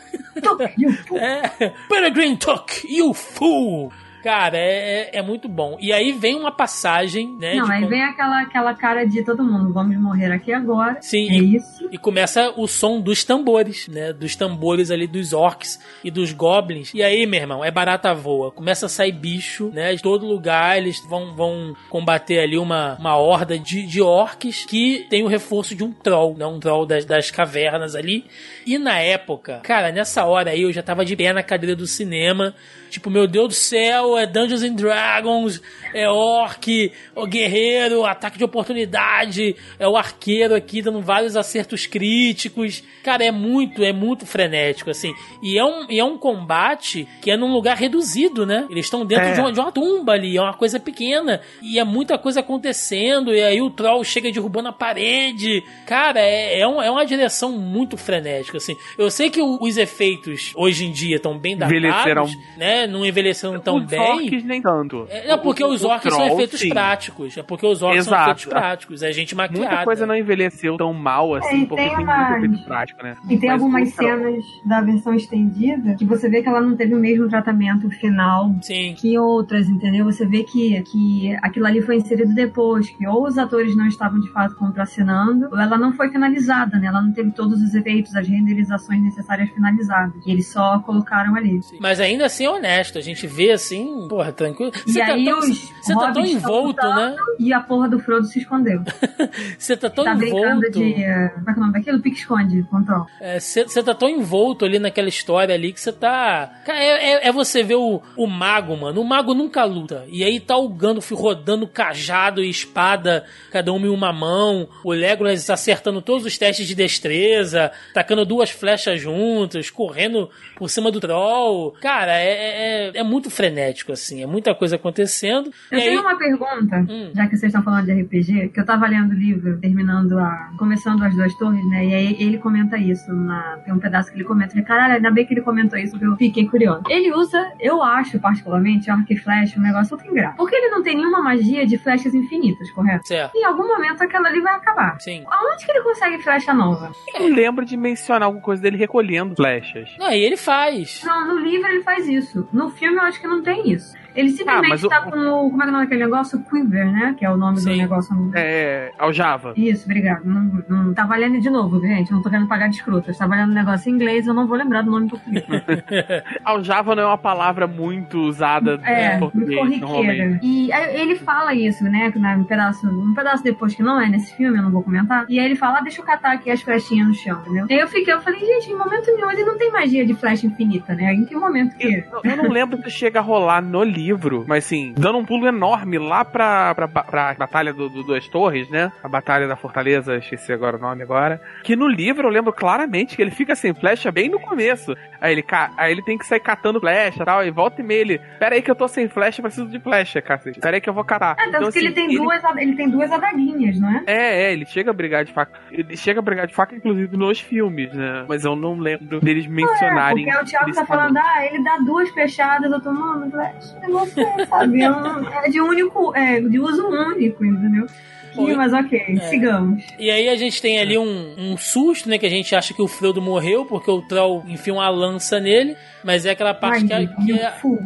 [SPEAKER 1] é. Peregrine Tuck, you fool! cool Cara, é, é, é muito bom. E aí vem uma passagem, né?
[SPEAKER 3] Não, aí
[SPEAKER 1] como-
[SPEAKER 3] vem aquela, aquela cara de todo mundo, vamos morrer aqui agora.
[SPEAKER 1] Sim,
[SPEAKER 3] é
[SPEAKER 1] e,
[SPEAKER 3] isso.
[SPEAKER 1] e começa o som dos tambores, né? Dos tambores ali dos orcs e dos goblins. E aí, meu irmão, é barata voa. Começa a sair bicho, né? De todo lugar. Eles vão, vão combater ali uma, uma horda de, de orcs que tem o reforço de um troll, né? Um troll das, das cavernas ali. E na época, cara, nessa hora aí eu já tava de pé na cadeira do cinema. Tipo, meu Deus do céu, é Dungeons and Dragons, é orc, o guerreiro, ataque de oportunidade, é o arqueiro aqui dando vários acertos críticos. Cara, é muito, é muito frenético, assim. E é um, e é um combate que é num lugar reduzido, né? Eles estão dentro
[SPEAKER 2] É.
[SPEAKER 1] de, uma, de uma tumba ali, é uma coisa pequena. E é muita coisa acontecendo, e aí o troll chega derrubando a parede. Cara, é, é, um- é uma direção muito frenética, assim. Eu sei que o- os efeitos hoje em dia estão bem
[SPEAKER 2] Envelheceram.
[SPEAKER 1] datados, né? Não envelheceram tão bem.
[SPEAKER 2] Orcs nem tanto.
[SPEAKER 1] É é porque
[SPEAKER 2] O-
[SPEAKER 1] os orcs são
[SPEAKER 2] troll,
[SPEAKER 1] efeitos
[SPEAKER 2] sim.
[SPEAKER 1] práticos. É porque os orcs são
[SPEAKER 2] Exato.
[SPEAKER 1] efeitos práticos. É gente maquiada.
[SPEAKER 2] Muita coisa não envelheceu tão mal assim,
[SPEAKER 3] É, e
[SPEAKER 2] porque
[SPEAKER 3] tem
[SPEAKER 2] tem,
[SPEAKER 3] umas-
[SPEAKER 2] muito efeito prático, né?
[SPEAKER 3] E tem
[SPEAKER 2] Mas
[SPEAKER 3] algumas
[SPEAKER 2] o troll-
[SPEAKER 3] cenas da versão estendida que você vê que ela não teve o mesmo tratamento final
[SPEAKER 1] Sim.
[SPEAKER 3] que outras, entendeu? Você vê que, que aquilo ali foi inserido depois, que ou os atores não estavam de fato contracenando, ou ela não foi finalizada, né? Ela não teve todos os efeitos, as renderizações necessárias finalizadas. E eles só colocaram ali.
[SPEAKER 1] Mas ainda assim é honesto. A gente vê assim, porra, tranquilo.
[SPEAKER 3] E
[SPEAKER 1] Você tá
[SPEAKER 3] aí
[SPEAKER 1] tão,
[SPEAKER 3] os
[SPEAKER 1] você tá tão envolto, né?
[SPEAKER 3] E a porra do Frodo se escondeu. [LAUGHS]
[SPEAKER 1] Você tá tão
[SPEAKER 3] tá brincando
[SPEAKER 1] envolto.
[SPEAKER 3] de. eh, Como é que é o nome daquilo? Pique-esconde, control.
[SPEAKER 1] Você tá tão envolto ali naquela história ali que você tá. É, é- é você ver o, o mago, mano. O mago nunca luta. E aí tá o Gandalf rodando cajado e espada, cada um em uma mão. O Legolas acertando todos os testes de destreza, tacando duas flechas juntas, correndo por cima do troll. Cara, é, é, é muito frenético, assim. É muita coisa acontecendo.
[SPEAKER 3] Eu
[SPEAKER 1] e aí,
[SPEAKER 3] tenho uma pergunta, já que vocês estão falando de RPG, que eu tava lendo o livro, terminando a. começando as duas torres, né? E aí ele comenta isso. Na, tem um pedaço que ele comenta. Eu falei, caralho, ainda bem que ele comentou isso, porque eu fiquei curioso. Ele usa, eu acho, particularmente, arco e flecha, um negócio muito ingrato. Porque ele não tem nenhuma magia de flechas infinitas, correto?
[SPEAKER 1] Certo.
[SPEAKER 3] Em algum momento aquela ali vai acabar.
[SPEAKER 1] Sim.
[SPEAKER 3] Aonde que ele consegue flecha nova?
[SPEAKER 2] Eu lembro de mencionar alguma coisa dele recolhendo flechas.
[SPEAKER 1] Não, e ele faz.
[SPEAKER 3] Não, no livro ele faz isso. No filme eu acho que não tem isso. Ele simplesmente
[SPEAKER 2] mas o-
[SPEAKER 3] tá com o. Como é que é o nome daquele negócio? Quiver, né? Que é o nome do negócio.
[SPEAKER 2] É, aljava.
[SPEAKER 3] Isso, obrigado. Não, não tava lendo de novo, gente. Não tô querendo pagar de escroto. Eu tava lendo um negócio em inglês, eu não vou lembrar do nome em português. [LAUGHS]
[SPEAKER 2] aljava não é uma palavra muito usada
[SPEAKER 3] É,
[SPEAKER 2] em português,
[SPEAKER 3] corriqueira. E aí ele fala isso, né? que Um pedaço, um pedaço depois que não é nesse filme, eu não vou comentar. E aí ele fala, ah, deixa eu catar aqui as flechinhas no chão, entendeu? E aí eu fiquei, eu falei, gente, em momento nenhum ele não tem magia de flecha infinita, né? Em que momento que.
[SPEAKER 2] Eu não lembro se chega a rolar no livro, mas assim, dando um pulo enorme lá pra, pra, pra batalha do, do Duas Torres, né? A batalha da Fortaleza, esqueci agora o nome agora. Que no livro eu lembro claramente que ele fica sem flecha bem no começo. Aí ele, aí ele tem que sair catando flecha e tal, e volta e meia ele. Pera aí que eu tô sem flecha, preciso de flecha, cacete. Pera aí que eu vou catar.
[SPEAKER 3] É, tanto
[SPEAKER 2] Então,
[SPEAKER 3] que ele
[SPEAKER 2] assim,
[SPEAKER 3] tem duas, ele tem duas adaguinhas, não é?
[SPEAKER 2] É, é, ele chega a brigar de faca. Ele chega a brigar de faca, inclusive, nos filmes, né? Mas eu não lembro deles mencionarem.
[SPEAKER 3] É, porque o Thiago tá falando, ah, ele dá duas fechadas, eu tô, mano, flecha, você, sabe? É, um- é de único, é de uso único, entendeu? Ih, mas ok,
[SPEAKER 1] É.
[SPEAKER 3] sigamos.
[SPEAKER 1] E aí a gente tem ali um, um susto, né? Que a gente acha que o Frodo morreu, porque o Troll enfia uma lança nele. Mas é aquela parte que, a, que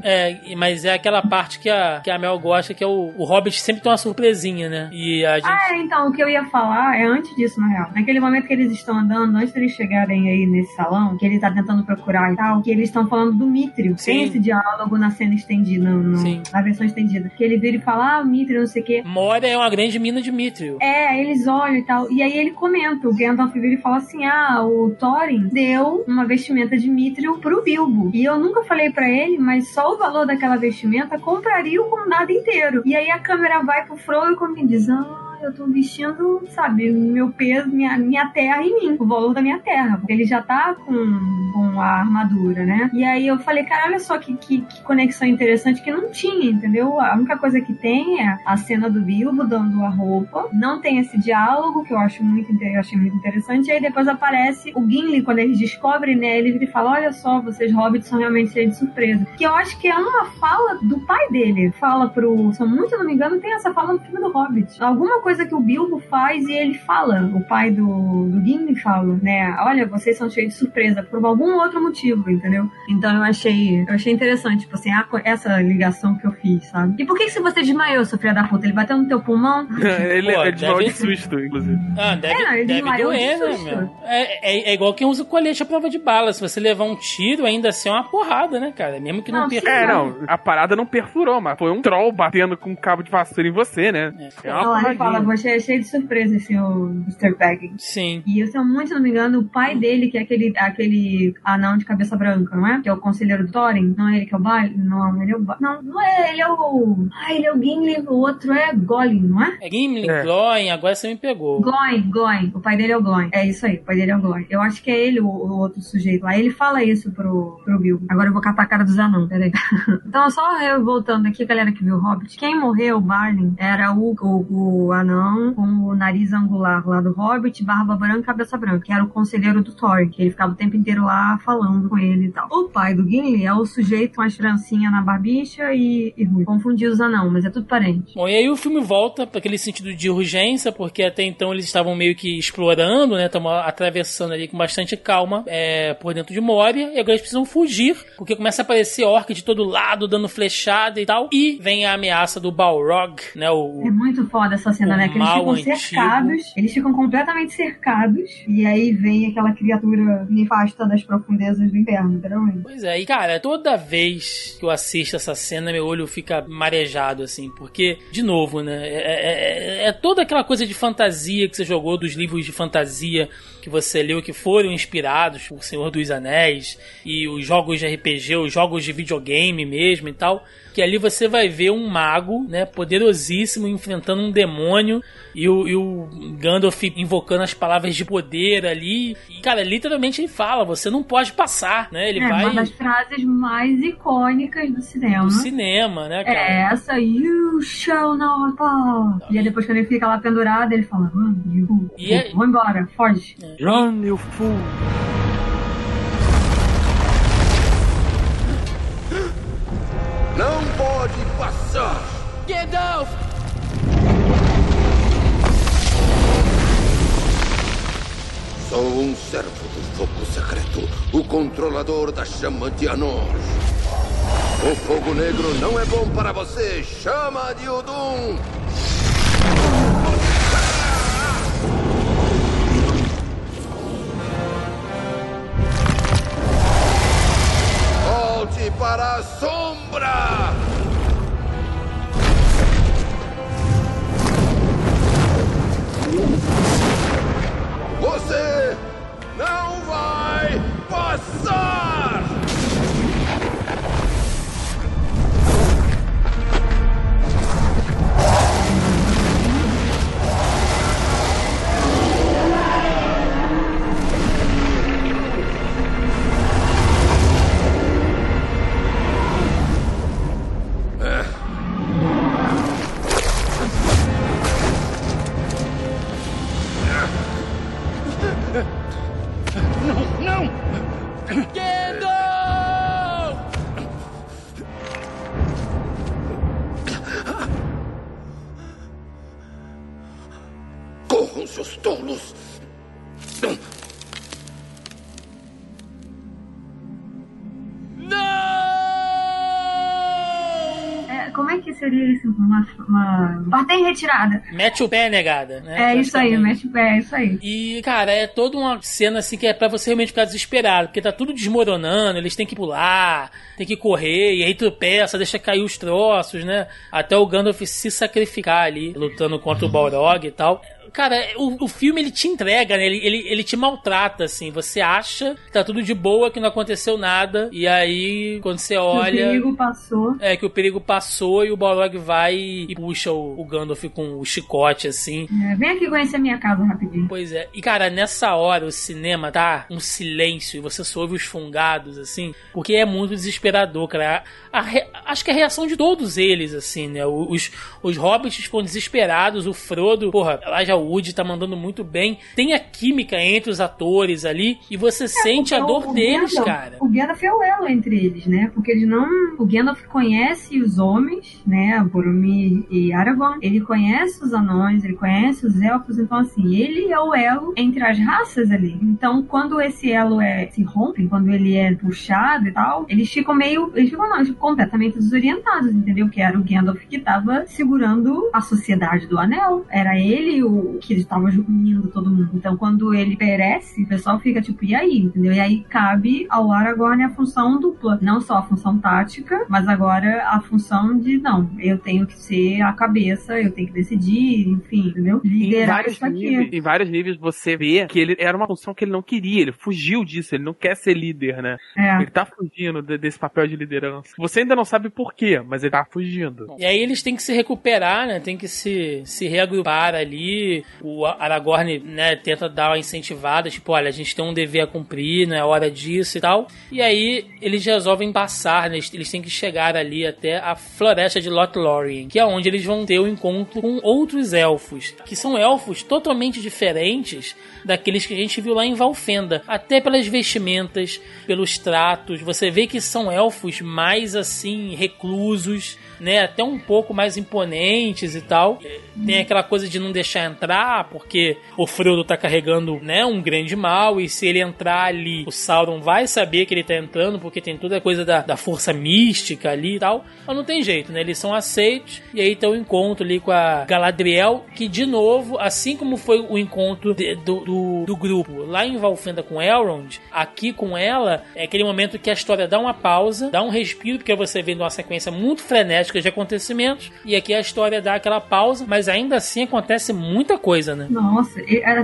[SPEAKER 1] é, é, mas é aquela parte que a, que a Mel gosta, que é o, o Hobbit sempre tem uma surpresinha, né? E a gente.
[SPEAKER 3] Ah, é, então, o que eu ia falar é antes disso, na real. Naquele momento que eles estão andando, antes deles chegarem aí nesse salão, que ele tá tentando procurar e tal, que eles estão falando do Mithril. Tem esse diálogo na cena estendida, no, no- na versão estendida. Que ele vira e fala, ah, o Mithril, não sei o quê.
[SPEAKER 1] Moria é uma grande mina de Mithril.
[SPEAKER 3] É, eles olham e tal. E aí ele comenta, o Gandalf vira e fala assim: ah, o Thorin deu uma vestimenta de Mithril pro Bilbo. E eu nunca falei pra ele, mas só o valor daquela vestimenta compraria o condado inteiro. E aí a câmera vai pro Frodo e diz: ah. Eu tô vestindo, sabe, meu peso, minha, minha terra em mim, o valor da minha terra. Porque ele já tá com, com a armadura, né? E aí eu falei, cara, olha só que, que, que conexão interessante que não tinha, entendeu? A única coisa que tem é a cena do Bilbo dando a roupa. Não tem esse diálogo, que eu acho muito, eu achei muito interessante. E aí depois aparece o Gimli, quando eles descobrem, né? Ele vira e fala: Olha só, vocês hobbits são realmente cheios de surpresa. Que eu acho que é uma fala do pai dele. Fala pro. Se eu muito não me engano, tem essa fala no filme do Hobbit. Alguma coisa que o Bilbo faz e ele fala. O pai do, do Gimli fala, né? Olha, vocês são cheios de surpresa por algum outro motivo, entendeu? Então eu achei, eu achei interessante, tipo assim, a essa ligação que eu fiz, sabe? E por que, que se você desmaiou, seu filho da puta? Ele bateu no teu pulmão? [LAUGHS]
[SPEAKER 2] ele
[SPEAKER 1] Pô,
[SPEAKER 2] é desmaiou
[SPEAKER 1] deve-
[SPEAKER 2] de susto, inclusive.
[SPEAKER 1] Ah, deve,
[SPEAKER 3] É, não, ele
[SPEAKER 1] deve
[SPEAKER 3] desmaiou de
[SPEAKER 1] doer, né,
[SPEAKER 3] susto.
[SPEAKER 1] meu? É, é, é igual quem usa colete à prova de bala. Se você levar um tiro, ainda assim é uma porrada, né, cara? Mesmo que não, perca.
[SPEAKER 2] É, não, a parada não perfurou, mas foi um troll batendo com um cabo de vassoura em você, né? É, uma
[SPEAKER 3] Não, fala, Tava cheio, cheio de surpresa esse o Mr. Baggins.
[SPEAKER 1] Sim.
[SPEAKER 3] E se eu muito não me engano, o pai dele, que é aquele, aquele anão de cabeça branca, não é? Que é o conselheiro do Thorin. Não é ele que é o Baile? Não, ele é o ba... Não, não é, ele é o... Ah, ele é o Gimli, o outro é Golem, não é?
[SPEAKER 1] É Gimli,
[SPEAKER 2] É.
[SPEAKER 1] Gloin, agora você me pegou.
[SPEAKER 3] Gloin, Gloin. O pai dele é o Gloin. É isso aí, o pai dele é o Gloin. Eu acho que é ele o, o outro sujeito lá. Ele fala isso pro, pro Bilbo. Agora eu vou catar a cara dos anão, peraí. [LAUGHS] então, só eu voltando aqui, galera que viu o Hobbit. Quem morreu, Barney, era o, o, o anão com o nariz angular lá do Hobbit, barba branca, cabeça branca, que era o conselheiro do Thorin, que ele ficava o tempo inteiro lá falando com ele e tal. O pai do Gimli é o sujeito com as trancinhas na barbicha e, e ruim. Confundi os anão, mas é tudo parente.
[SPEAKER 1] Bom, e aí o filme volta para aquele sentido de urgência, porque até então eles estavam meio que explorando, né? Estavam atravessando ali com bastante calma é, por dentro de Moria, e agora eles precisam fugir, porque começa a aparecer orc de todo lado, dando flechada e tal, e vem a ameaça do Balrog, né? O,
[SPEAKER 3] É muito foda essa cena, né? Que eles ficam
[SPEAKER 1] antigo.
[SPEAKER 3] cercados, eles ficam completamente cercados, e aí vem aquela criatura nefasta das profundezas do inferno, literalmente.
[SPEAKER 1] Pois é, e cara, toda vez que eu assisto essa cena, meu olho fica marejado, assim, porque, de novo, né? É, é- é toda aquela coisa de fantasia que você jogou, dos livros de fantasia que você leu, que foram inspirados por Senhor dos Anéis, e os jogos de RPG, os jogos de videogame mesmo e tal. Que ali você vai ver um mago, né, poderosíssimo, enfrentando um demônio, e o, e o Gandalf invocando as palavras de poder ali. E, cara, literalmente ele fala: você não pode passar, né? Ele
[SPEAKER 3] é
[SPEAKER 1] vai.
[SPEAKER 3] uma das frases mais icônicas do cinema.
[SPEAKER 1] do cinema, né, cara?
[SPEAKER 3] É essa, you shall not pass. E aí depois quando ele fica lá pendurado, ele fala, run, you.
[SPEAKER 1] E é-
[SPEAKER 3] Vou embora, foge.
[SPEAKER 2] Run, you fool.
[SPEAKER 5] Não pode passar!
[SPEAKER 16] Gandalf!
[SPEAKER 5] Sou um servo do fogo secreto, o controlador da chama de Anor. O fogo negro não é bom para você, chama de Udum! Volte para a sombra! Você não vai passar! Tolos!
[SPEAKER 3] É, como é que seria isso? Uma, uma... Bater em retirada.
[SPEAKER 1] Mete o pé, negada, né?
[SPEAKER 3] É isso aí, mexe o pé, é isso aí.
[SPEAKER 1] E, cara, é toda uma cena assim que é pra você realmente ficar desesperado, porque tá tudo desmoronando, eles têm que pular, tem que correr, e aí tropeça, deixa cair os troços, né? Até o Gandalf se sacrificar ali, lutando contra o Balrog e tal. Cara, o, o filme ele te entrega, né? Ele, ele, ele te maltrata, assim. Você acha que tá tudo de boa, que não aconteceu nada, e aí, quando você
[SPEAKER 3] O
[SPEAKER 1] olha.
[SPEAKER 3] perigo passou.
[SPEAKER 1] É, que o perigo passou e o Balrog vai e puxa o, o Gandalf com o chicote, assim.
[SPEAKER 3] É, vem aqui conhecer minha casa rapidinho.
[SPEAKER 1] Pois é. E, cara, nessa hora o cinema tá um silêncio e você só ouve os fungados, assim, porque é muito desesperador, cara. A- a acho que a reação de todos eles, assim, né? Os, os hobbits ficam desesperados, o Frodo, porra, lá já o Woody tá mandando muito bem. Tem a química entre os atores ali e você sente a
[SPEAKER 3] É,
[SPEAKER 1] dor
[SPEAKER 3] o- o
[SPEAKER 1] deles,
[SPEAKER 3] Gandalf-
[SPEAKER 1] cara.
[SPEAKER 3] O Gandalf é o elo entre eles, né? Porque ele não. O Gandalf conhece os homens, né? Boromir e Aragorn. Ele conhece os anões, ele conhece os elfos. Então, assim, ele é o elo entre as raças ali. Então, quando esse elo é se rompe, quando ele é puxado e tal, eles ficam meio. Eles ficam, não, eles ficam completamente desorientados, entendeu? Que era o Gandalf que tava segurando a sociedade do anel. Era ele o que estava unindo todo mundo. Então, quando ele perece, o pessoal fica tipo, e aí? Entendeu? E aí cabe ao Aragorn a função dupla. Não só a função tática, mas agora a função de, não, eu tenho que ser a cabeça, eu tenho que decidir, enfim, entendeu?
[SPEAKER 2] Liderar em vários, níveis, em vários níveis você vê que ele era uma função que ele não queria, ele fugiu disso, ele não quer ser líder, né? É. Ele tá fugindo de, desse papel de liderança. Você ainda não sabe por quê, mas ele tá fugindo.
[SPEAKER 1] E aí eles têm que se recuperar, né? Tem que se, se reagrupar ali. O Aragorn, né, tenta dar uma incentivada, tipo, olha, a gente tem um dever a cumprir, não é hora disso e tal. E aí eles resolvem passar, né? Eles têm que chegar ali até a floresta de Lothlórien, que é onde eles vão ter o um encontro com outros elfos, que são elfos totalmente diferentes daqueles que a gente viu lá em Valfenda, até pelas vestimentas, pelos tratos, você vê que são elfos mais assim reclusos, né, até um pouco mais imponentes e tal. Tem aquela coisa de não deixar entrar, porque o Frodo tá carregando, né, um grande mal, e se ele entrar ali, o Sauron vai saber que ele tá entrando, porque tem toda a coisa da, da força mística ali e tal. Mas não tem jeito, né, eles são aceitos, e aí tem o um encontro ali com a Galadriel, que de novo, assim como foi o encontro de, do, do, do, grupo lá em Valfenda com Elrond, aqui com ela, é aquele momento que a história dá uma pausa, dá um respiro, porque você vê numa sequência muito frenética de acontecimentos. E aqui a história dá aquela pausa, mas ainda assim acontece muita coisa, né?
[SPEAKER 3] Nossa,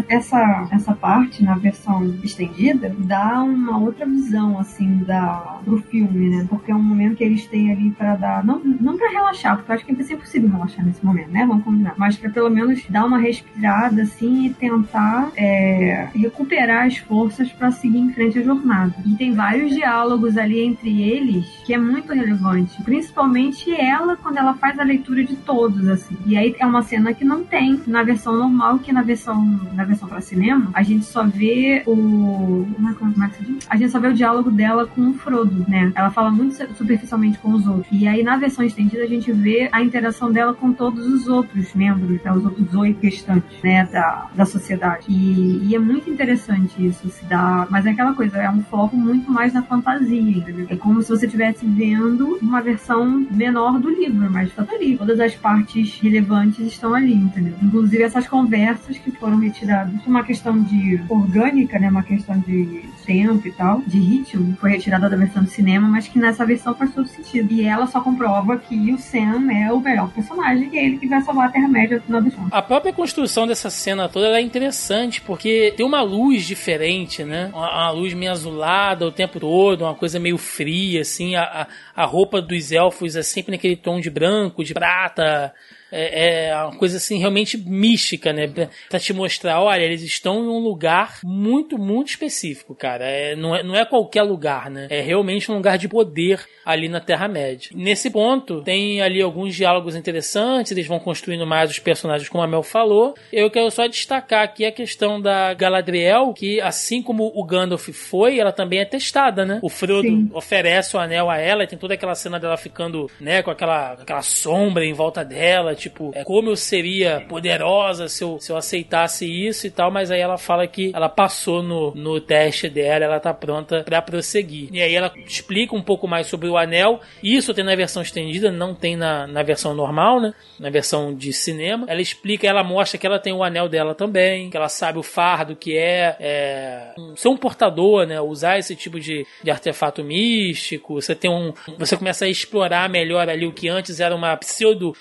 [SPEAKER 3] essa, essa parte na versão estendida dá uma outra visão, assim, da, do filme, né? Porque é um momento que eles têm ali para dar. Não, não para relaxar, porque eu acho que é impossível relaxar nesse momento, né? Vamos combinar. Mas para pelo menos dar uma respirada, assim, e tentar é, recuperar as forças para seguir em frente a jornada. E tem vários diálogos ali entre eles que é muito relevante. Principalmente ela ela quando ela faz a leitura de todos, assim. E aí é uma cena que não tem na versão normal, que na versão na versão para cinema, a gente só vê o. Como é, como é que se diz? A gente só vê o diálogo dela com o Frodo, né? Ela fala muito superficialmente com os outros. E aí na versão estendida a gente vê a interação dela com todos os outros membros, né? os outros oito restantes, né? Da, da sociedade. E, e é muito interessante isso, se dá. Mas é aquela coisa, é um foco muito mais na fantasia, entendeu? É como se você estivesse vendo uma versão menor do livro, mas tá ali. Todas as partes relevantes estão ali, entendeu? Inclusive essas conversas que foram retiradas. Uma questão de orgânica, né? Uma questão de tempo e tal, de ritmo, foi retirada da versão do cinema, mas que nessa versão faz todo sentido. E ela só comprova que o Sam é o melhor personagem, que é ele que vai salvar a Terra-média no final do filme.
[SPEAKER 1] A própria construção dessa cena toda é interessante, porque tem uma luz diferente, né? Uma, uma, luz meio azulada o tempo todo, uma coisa meio fria, assim. A, a, a roupa dos elfos é sempre naquele aquele tom de branco, de prata, é, é uma coisa assim realmente mística, né? Pra te mostrar, olha, eles estão em um lugar muito, muito específico, cara. É, não, é, não é qualquer lugar, né? É realmente um lugar de poder ali na Terra-média. Nesse ponto, tem ali alguns diálogos interessantes, eles vão construindo mais os personagens, como a Mel falou. Eu quero só destacar aqui a questão da Galadriel, que assim como o Gandalf foi, ela também é testada, né? O Frodo Sim. oferece o anel a ela e tem toda aquela cena dela ficando, né, com aquela, aquela sombra em volta dela, tipo, é, como eu seria poderosa se eu, se eu aceitasse isso e tal, mas aí ela fala que ela passou no, no teste dela, ela tá pronta para prosseguir. E aí ela explica um pouco mais sobre o anel, isso tem na versão estendida, não tem na, na versão normal, né? Na versão de cinema. Ela explica, ela mostra que ela tem o anel dela também, que ela sabe o fardo que é, é ser um portador, né? Usar esse tipo de, de artefato místico. Você tem um. Você começa a explorar melhor ali o que antes era uma pseudo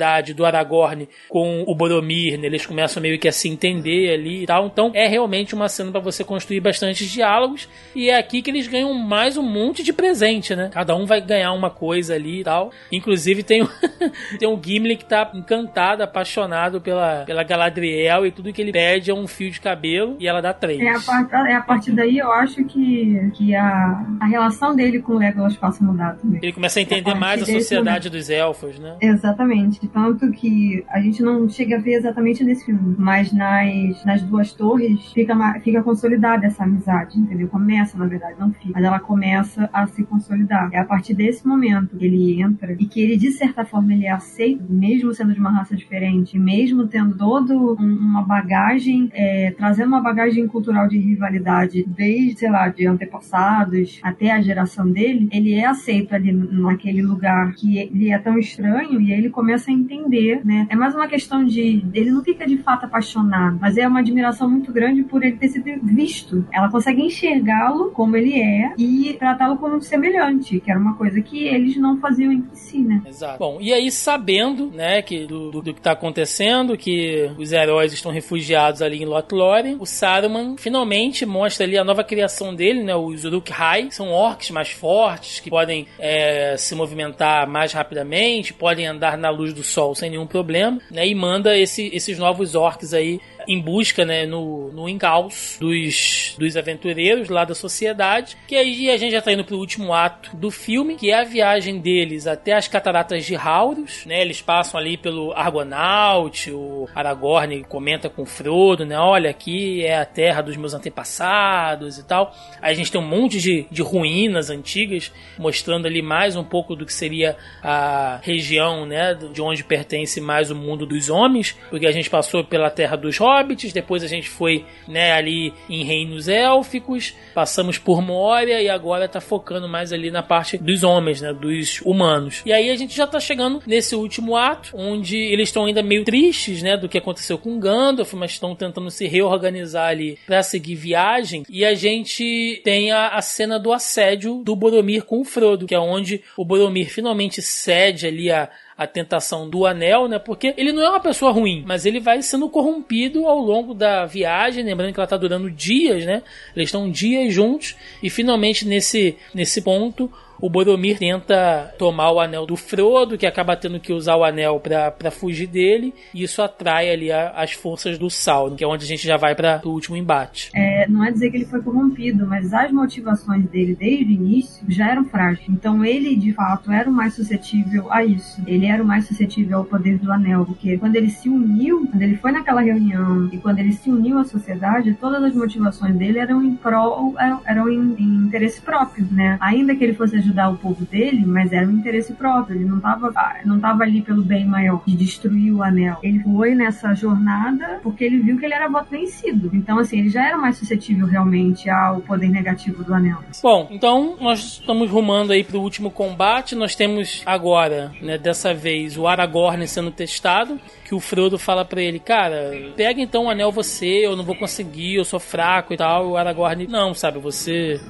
[SPEAKER 1] rivalidade do Aragorn com o Boromir, né? eles começam meio que a se entender ali e tal. Então é realmente uma cena para você construir bastante diálogos e é aqui que eles ganham mais um monte de presente, né? Cada um vai ganhar uma coisa ali e tal. Inclusive tem, [LAUGHS] tem um Gimli que tá encantado, apaixonado pela, pela Galadriel e tudo que ele pede é um fio de cabelo e ela dá três.
[SPEAKER 3] É a, part, é a partir daí eu acho que, que a, a relação dele com o Legolas passa a mudar também.
[SPEAKER 1] Ele começa a entender a mais a sociedade dos elfos, né?
[SPEAKER 3] Exatamente tanto que a gente não chega a ver exatamente nesse filme, mas nas, nas duas torres fica, fica consolidada essa amizade, entendeu? Começa, na verdade, não fica, mas ela começa a se consolidar. É a partir desse momento que ele entra e que ele, de certa forma, ele é aceito, mesmo sendo de uma raça diferente, mesmo tendo todo um, uma bagagem, é, trazendo uma bagagem cultural de rivalidade desde, sei lá, de antepassados até a geração dele, ele é aceito ali naquele lugar que ele é tão estranho e ele começa a entender, né? É mais uma questão de. Ele não fica de fato apaixonado, mas é uma admiração muito grande por ele ter sido visto. Ela consegue enxergá-lo como ele é e tratá-lo como um semelhante, que era uma coisa que eles não faziam entre si, né?
[SPEAKER 1] Exato. Bom, e aí sabendo, né, que do, do, do que tá acontecendo, que os heróis estão refugiados ali em Lothlórien, o Saruman finalmente mostra ali a nova criação dele, né, os Uruk-hai, são orcs mais fortes, que podem é, se movimentar mais rapidamente, podem andar na luz do sol sem nenhum problema, né, e manda esse, esses novos orcs aí em busca, né, no, no encalço dos, dos aventureiros lá da sociedade. Que aí a gente já tá indo pro último ato do filme, que é a viagem deles até as cataratas de Hauros, né? Eles passam ali pelo Argonaut, o Aragorn comenta com o Frodo, né? Olha, aqui é a terra dos meus antepassados e tal. Aí a gente tem um monte de, de ruínas antigas, mostrando ali mais um pouco do que seria a região, né? De onde pertence mais o mundo dos homens, porque a gente passou pela terra dos hobbits, depois a gente foi, né, ali em reinos élficos, passamos por Moria e agora tá focando mais ali na parte dos homens, né, dos humanos. E aí a gente já tá chegando nesse último ato, onde eles estão ainda meio tristes, né, do que aconteceu com Gandalf, mas estão tentando se reorganizar ali para seguir viagem. E a gente tem a, a cena do assédio do Boromir com o Frodo, que é onde o Boromir finalmente cede ali a a tentação do anel, né? Porque ele não é uma pessoa ruim, mas ele vai sendo corrompido ao longo da viagem, lembrando que ela tá durando dias, né? Eles estão dias juntos e finalmente nesse nesse ponto o Boromir tenta tomar o anel do Frodo, que acaba tendo que usar o anel para fugir dele, e isso atrai ali a, as forças do Sauron, que é onde a gente já vai para o último embate.
[SPEAKER 3] É, não é dizer que ele foi corrompido, mas as motivações dele desde o início já eram frágeis. Então ele, de fato, era o mais suscetível a isso. Ele era o mais suscetível ao poder do anel, porque quando ele se uniu, quando ele foi naquela reunião e quando ele se uniu à sociedade, todas as motivações dele eram em prol, eram, em, em interesse próprio, né? Ainda que ele fosse ajudar o povo dele, mas era um interesse próprio. Ele não estava não tava ali pelo bem maior de destruir o anel. Ele foi nessa jornada porque ele viu que ele era voto vencido. Então, assim, ele já era mais suscetível realmente ao poder negativo do anel.
[SPEAKER 1] Bom, então nós estamos rumando aí pro último combate. Nós temos agora, né, dessa vez, o Aragorn sendo testado. Que o Frodo fala para ele, cara, pega então o anel você, eu não vou conseguir, eu sou fraco e tal. O Aragorn, não, sabe, você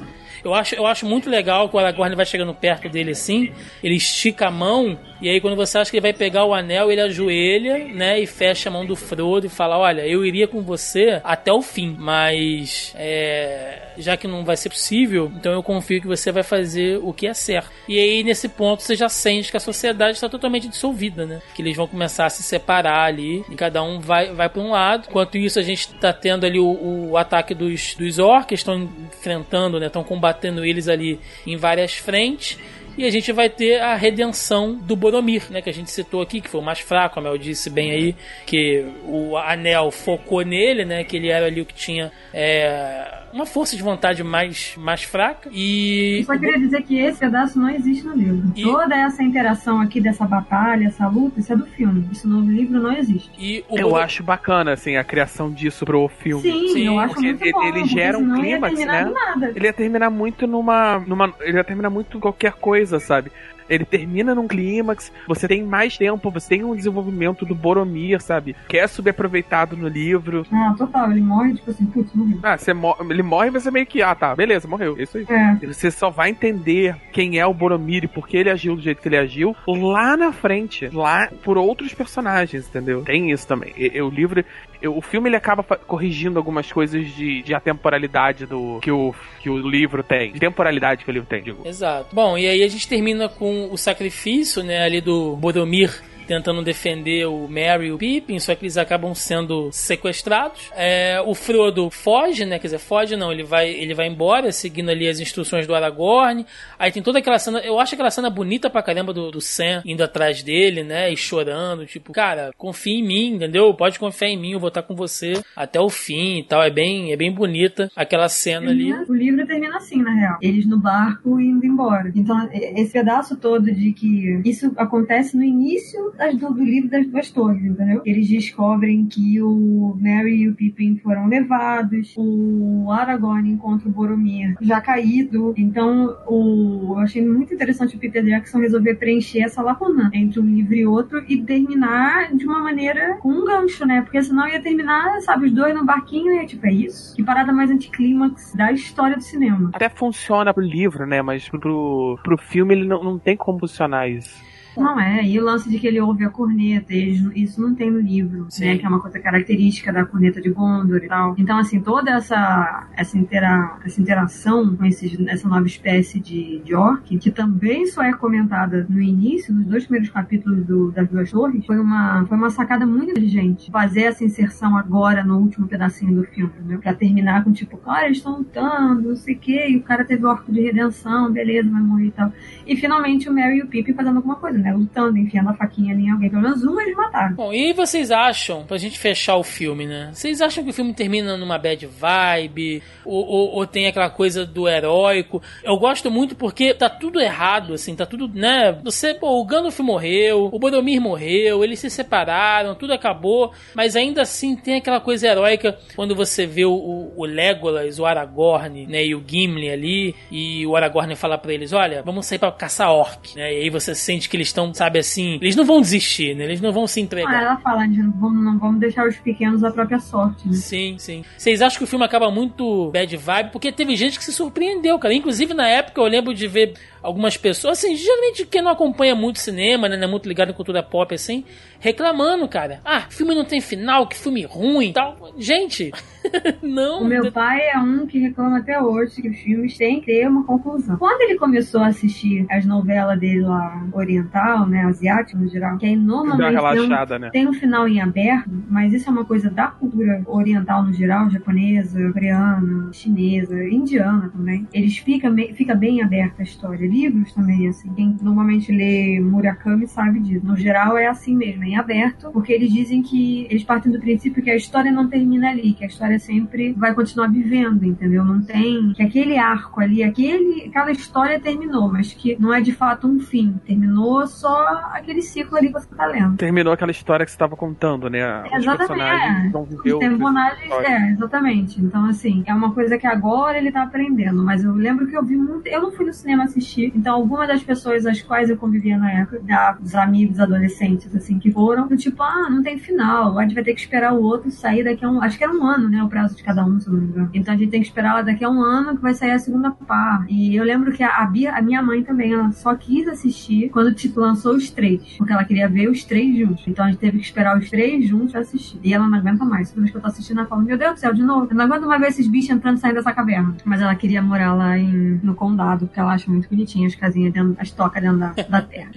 [SPEAKER 1] eu acho, eu acho muito legal que o Aragorn vai chegando perto dele assim, ele estica a mão, e aí quando você acha que ele vai pegar o anel, ele ajoelha, né, e fecha a mão do Frodo e fala: Olha, eu iria com você até o fim, mas é, já que não vai ser possível, então eu confio que você vai fazer o que é certo. E aí nesse ponto você já sente que a sociedade está totalmente dissolvida, né? Que eles vão começar a se separar ali, e cada um vai, vai para um lado. Enquanto isso, a gente está tendo ali o, o ataque dos, dos orcs, estão enfrentando, né? Estão combatendo combatendo eles ali em várias frentes. E a gente vai ter a redenção do Boromir, né? Que a gente citou aqui, que foi o mais fraco, a Mel disse bem aí, que o anel focou nele, né? Que ele era ali o que tinha é, uma força de vontade mais, mais fraca. E.
[SPEAKER 3] Eu só queria dizer que esse pedaço não existe no livro. E... Toda essa interação aqui dessa batalha, essa luta, isso é do filme. Isso no livro não existe.
[SPEAKER 2] E eu acho bacana, assim, a criação disso pro filme.
[SPEAKER 3] Sim, Sim eu acho muito
[SPEAKER 2] ele,
[SPEAKER 3] bom.
[SPEAKER 2] Ele gera um clímax, né?
[SPEAKER 3] Nada.
[SPEAKER 2] Ele ia terminar muito numa, numa. Ele ia terminar muito qualquer coisa, sabe? Ele termina num clímax, você tem mais tempo, você tem um desenvolvimento do Boromir, sabe? Que é subaproveitado no livro.
[SPEAKER 3] Ah, total, ele morre, tipo assim, putz, morreu.
[SPEAKER 2] Ah, você mo ele morre e você meio que, ah, tá, beleza, morreu, é isso aí.
[SPEAKER 3] É.
[SPEAKER 2] Você só vai entender quem é o Boromir e por que ele agiu do jeito que ele agiu lá na frente, lá por outros personagens, entendeu? Tem isso também. E, o livro, eu, o filme ele acaba corrigindo algumas coisas de, de atemporalidade do que o, que o livro tem, de temporalidade que o livro tem, digo.
[SPEAKER 1] Exato. Bom, e aí a gente termina com o sacrifício, né, ali do Boromir tentando defender o Merry e o Pippin, só que eles acabam sendo sequestrados. É, o Frodo foge, né? Quer dizer, foge não, ele vai, ele vai embora, seguindo ali as instruções do Aragorn. Aí tem toda aquela cena, eu acho aquela cena bonita pra caramba do, do Sam indo atrás dele, né? E chorando, tipo, cara, confia em mim, entendeu? Pode confiar em mim, eu vou estar com você até o fim e tal. É bem, é bem bonita aquela cena ali.
[SPEAKER 3] O livro termina assim, na real. Eles no barco indo embora. Então, esse pedaço todo de que isso acontece no início das, do, do livro das duas torres, entendeu? Eles descobrem que o Merry e o Pippin foram levados, o Aragorn encontra o Boromir já caído. Então, o, eu achei muito interessante o Peter Jackson resolver preencher essa lacuna entre um livro e outro e terminar de uma maneira com um gancho, né? Porque senão ia terminar, sabe, os dois no barquinho e é tipo, é isso? Que parada mais anticlímax da história do cinema.
[SPEAKER 2] Até funciona pro livro, né? Mas pro, pro filme ele não, não tem como funcionar isso.
[SPEAKER 3] Não é, e o lance de que ele ouve a corneta, isso não tem no livro, Sim. né? Que é uma coisa característica da corneta de Gondor e tal. Então, assim, toda essa, essa, intera, essa interação com esses, essa nova espécie de, de orc, que também só é comentada no início, nos dois primeiros capítulos do, das duas torres, foi uma, foi uma sacada muito inteligente. Fazer essa inserção agora no último pedacinho do filme, né? Pra terminar com tipo, cara, eles estão lutando, não sei o quê, e o cara teve o arco de redenção, beleza, vai morrer e tal. E finalmente o Mary e o Pippin fazendo alguma coisa, né? Lutando, enfiando a faquinha ali em alguém. Pelo menos uma eles mataram.
[SPEAKER 1] Bom, e vocês acham, pra gente fechar o filme, né? Vocês acham que o filme termina numa bad vibe? Ou, ou, ou, tem aquela coisa do heróico? Eu gosto muito porque tá tudo errado, assim, tá tudo, né? Você, pô, o Gandalf morreu, o Boromir morreu, eles se separaram, tudo acabou, mas ainda assim tem aquela coisa heróica quando você vê o, o Legolas, o Aragorn, né? E o Gimli ali, e o Aragorn fala para eles: olha, vamos sair para caçar orc, né? E aí você sente que eles estão, sabe assim, eles não vão desistir, né? Eles não vão se entregar.
[SPEAKER 3] Ah, ela fala, não vamos, não vamos deixar os pequenos à própria sorte, né?
[SPEAKER 1] Sim, sim. Vocês acham que o filme acaba muito bad vibe? Porque teve gente que se surpreendeu, cara. Inclusive, na época, eu lembro de ver algumas pessoas, assim, geralmente quem não acompanha muito cinema, né, não é muito ligado em cultura pop, assim, reclamando, cara. Ah, filme não tem final, que filme ruim tal. Gente, [LAUGHS] não.
[SPEAKER 3] O meu pai é um que reclama até hoje que os filmes têm que ter uma conclusão. Quando ele começou a assistir as novelas dele lá, oriental, né, asiático no geral, que aí normalmente
[SPEAKER 2] relaxada,
[SPEAKER 3] tem, um,
[SPEAKER 2] né?
[SPEAKER 3] tem um final em aberto, mas isso é uma coisa da cultura oriental no geral, japonesa, coreana, chinesa, indiana também. Eles ficam fica bem aberta a história. Livros também, assim. Quem normalmente lê Murakami sabe disso. No geral é assim mesmo, é em aberto, porque eles dizem que eles partem do princípio que a história não termina ali, que a história sempre vai continuar vivendo, entendeu? Não tem que aquele arco ali, aquele, aquela história terminou, mas que não é de fato um fim. Terminou só aquele ciclo ali que você tá lendo.
[SPEAKER 2] Terminou aquela história que você estava contando, né?
[SPEAKER 3] Exatamente. É. Os personagens, é, exatamente. Então, assim, é uma coisa que agora ele tá aprendendo, mas eu lembro que eu vi muito. Eu não fui no cinema assistir, então algumas das pessoas às quais eu convivia na época, dos amigos adolescentes, assim, que foram, tipo, ah, não tem final, a gente vai ter que esperar o outro sair daqui a um. Acho que era um ano, né? O prazo de cada um, se não me engano. Então a gente tem que esperar lá daqui a um ano que vai sair a segunda parte. E eu lembro que a, Bia, a minha mãe também, ela só quis assistir quando, tipo, lançou os três. Porque ela queria ver os três juntos. Então a gente teve que esperar os três juntos pra assistir. E ela não aguenta mais. Toda vez que eu tô assistindo, ela fala, meu Deus do céu, de novo. Eu não aguento mais ver esses bichos entrando e saindo dessa caverna. Mas ela queria morar lá em, no condado, porque ela acha muito bonitinha as casinhas dentro, as tocas dentro da, da terra.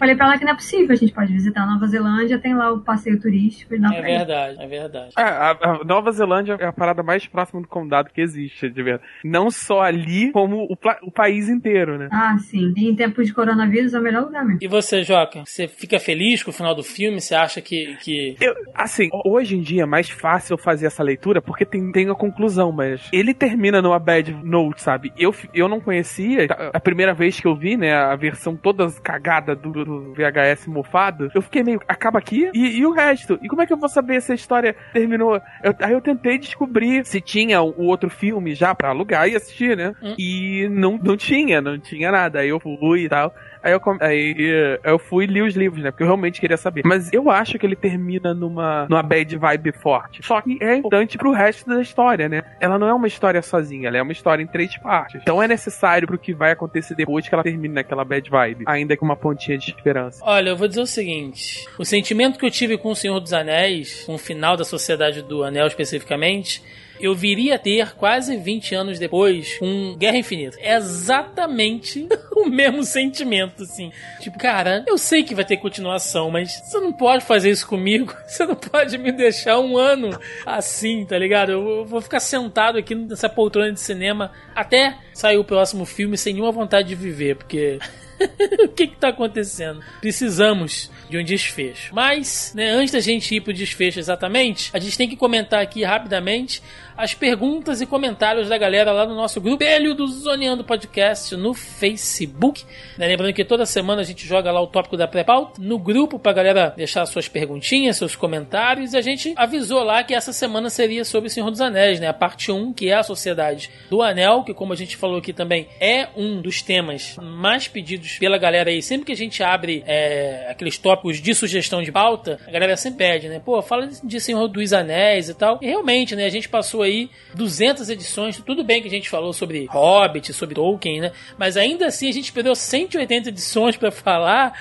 [SPEAKER 3] Falei pra ela que não é possível, a gente pode visitar a Nova Zelândia, tem lá o passeio turístico e dá
[SPEAKER 1] É verdade, é verdade.
[SPEAKER 2] É, a, a Nova Zelândia é a parada mais próxima do condado que existe, de verdade. Não só ali, como o, o país inteiro, né?
[SPEAKER 3] Ah, sim. E em tempos de coronavírus é o melhor lugar mesmo.
[SPEAKER 1] E você, Joca? Você fica feliz com o final do filme? Você acha que. que...
[SPEAKER 2] Eu, assim, hoje em dia é mais fácil fazer essa leitura porque tem, tem a conclusão, mas ele termina numa bad note, sabe? Eu, eu não conhecia, a primeira vez que eu vi, né, a versão toda cagada do, do VHS mofado, eu fiquei meio, acaba aqui? E, e o resto? E como é que eu vou saber se a história terminou? Eu- aí eu tentei descobrir se tinha o, outro filme já pra alugar e assistir, né? E não, não tinha, não tinha nada. Aí eu fui e tal. Aí eu, aí eu fui e li os livros, né? Porque eu realmente queria saber. Mas eu acho que ele termina numa, numa bad vibe forte. Só que é importante pro resto da história, né? Ela não é uma história sozinha, ela é uma história em três partes. Então é necessário pro que vai acontecer depois que ela termine naquela bad vibe. Ainda com uma pontinha de esperança.
[SPEAKER 1] Olha, eu vou dizer o seguinte: o sentimento que eu tive com o Senhor dos Anéis, com o final da Sociedade do Anel especificamente, eu viria a ter quase 20 anos depois com Guerra Infinita. É exatamente [LAUGHS] o mesmo sentimento, assim. Tipo, cara, eu sei que vai ter continuação, mas você não pode fazer isso comigo. [LAUGHS] Você não pode me deixar um ano assim, tá ligado? Eu vou ficar sentado aqui nessa poltrona de cinema até sair o próximo filme sem nenhuma vontade de viver, porque. [LAUGHS] o que está acontecendo? Precisamos de um desfecho. Mas, né, antes da gente ir pro desfecho exatamente, a gente tem que comentar aqui rapidamente as perguntas e comentários da galera lá no nosso grupo Espelho do Zoneando Podcast no Facebook. Né? Lembrando que toda semana a gente joga lá o tópico da pré-pauta no grupo pra galera deixar suas perguntinhas, seus comentários. E a gente avisou lá que essa semana seria sobre o Senhor dos Anéis, né? A parte 1, que é a Sociedade do Anel, que como a gente falou aqui também é um dos temas mais pedidos pela galera aí. Sempre que a gente abre é, aqueles tópicos de sugestão de pauta, a galera sempre pede, né? Pô, fala de Senhor dos Anéis e tal. E realmente, né? A gente passou aí 200 edições. Tudo bem que a gente falou sobre Hobbit, sobre Tolkien, né? Mas ainda assim a gente perdeu 180 edições para falar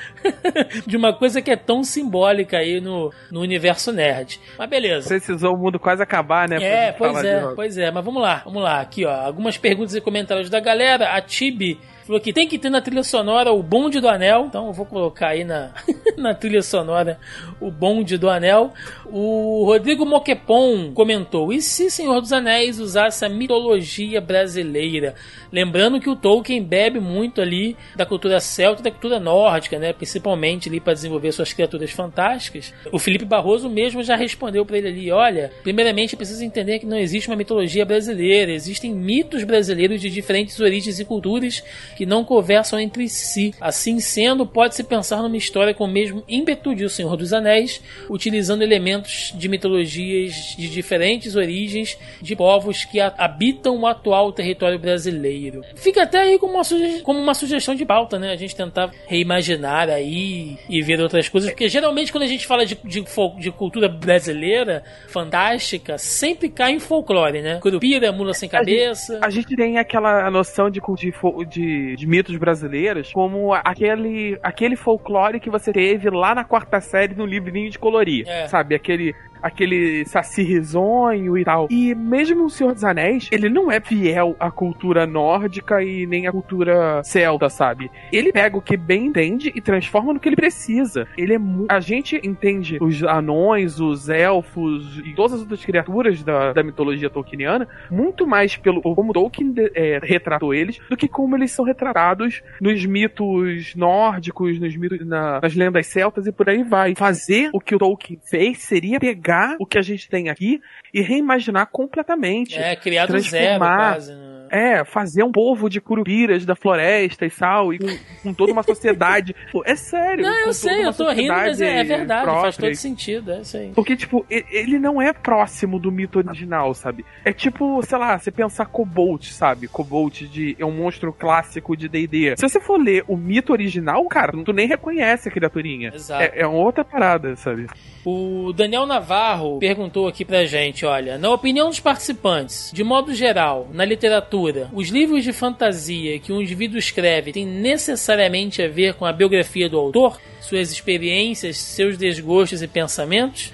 [SPEAKER 1] [LAUGHS] de uma coisa que é tão simbólica aí no, no universo nerd. Mas beleza.
[SPEAKER 2] Precisou o mundo quase acabar, né?
[SPEAKER 1] É, pois é, pois é. Mas vamos lá, vamos lá. Aqui, ó. Algumas perguntas e comentários da galera. A Tibi falou que tem que ter na trilha sonora o bonde do anel. Então eu vou colocar aí na, [LAUGHS] na trilha sonora o bonde do anel. O Rodrigo Moquepon comentou: e se Senhor dos Anéis usasse a mitologia brasileira? Lembrando que o Tolkien bebe muito ali da cultura celta e da cultura nórdica, né? Principalmente ali para desenvolver suas criaturas fantásticas. O Felipe Barroso mesmo já respondeu para ele ali: olha, primeiramente precisa entender que não existe uma mitologia brasileira, existem mitos brasileiros de diferentes origens e culturas que não conversam entre si. Assim sendo, pode-se pensar numa história com o mesmo ímpeto de O Senhor dos Anéis, utilizando elementos de mitologias de diferentes origens de povos que habitam o atual território brasileiro. Fica até aí como uma, como uma sugestão de pauta, né? A gente tentar reimaginar aí e ver outras coisas, porque geralmente quando a gente fala de, de, de cultura brasileira fantástica, sempre cai em folclore, né? Curupira, mula sem cabeça.
[SPEAKER 2] A gente, a gente tem aquela noção de, de, de, de mitos brasileiros como aquele, aquele folclore que você teve lá na quarta série no livrinho de colorir, é. sabe? Aquele aquele saci risonho e tal. E mesmo o Senhor dos Anéis, ele não é fiel à cultura nórdica e nem à cultura celta, sabe? Ele pega o que bem entende e transforma no que ele precisa. Ele é a gente entende os anões, os elfos e todas as outras criaturas da, da mitologia tolkieniana muito mais pelo como Tolkien é, retratou eles do que como eles são retratados nos mitos nórdicos, nos mitos na, nas lendas celtas e por aí vai. Fazer o que o Tolkien fez seria pegar pegar o que a gente tem aqui e reimaginar completamente.
[SPEAKER 1] É, criar do zero quase, né?
[SPEAKER 2] É, fazer um povo de curupiras da floresta e tal, e com, com toda uma sociedade. [LAUGHS] Pô, é sério.
[SPEAKER 1] Não, eu sei, eu tô rindo, mas é, é verdade, própria. faz todo sentido, é aí.
[SPEAKER 2] Porque, tipo, ele não é próximo do mito original, sabe? É tipo, sei lá, você pensar Cobalt, sabe? Cobalt de, é um monstro clássico de D&D. Se você for ler o mito original, cara, tu nem reconhece a criaturinha. Exato. É, é uma outra parada, sabe?
[SPEAKER 1] O Daniel Navarro perguntou aqui pra gente, olha, na opinião dos participantes, de modo geral, na literatura, os livros de fantasia que um indivíduo escreve têm necessariamente a ver com a biografia do autor, suas experiências, seus desgostos e pensamentos?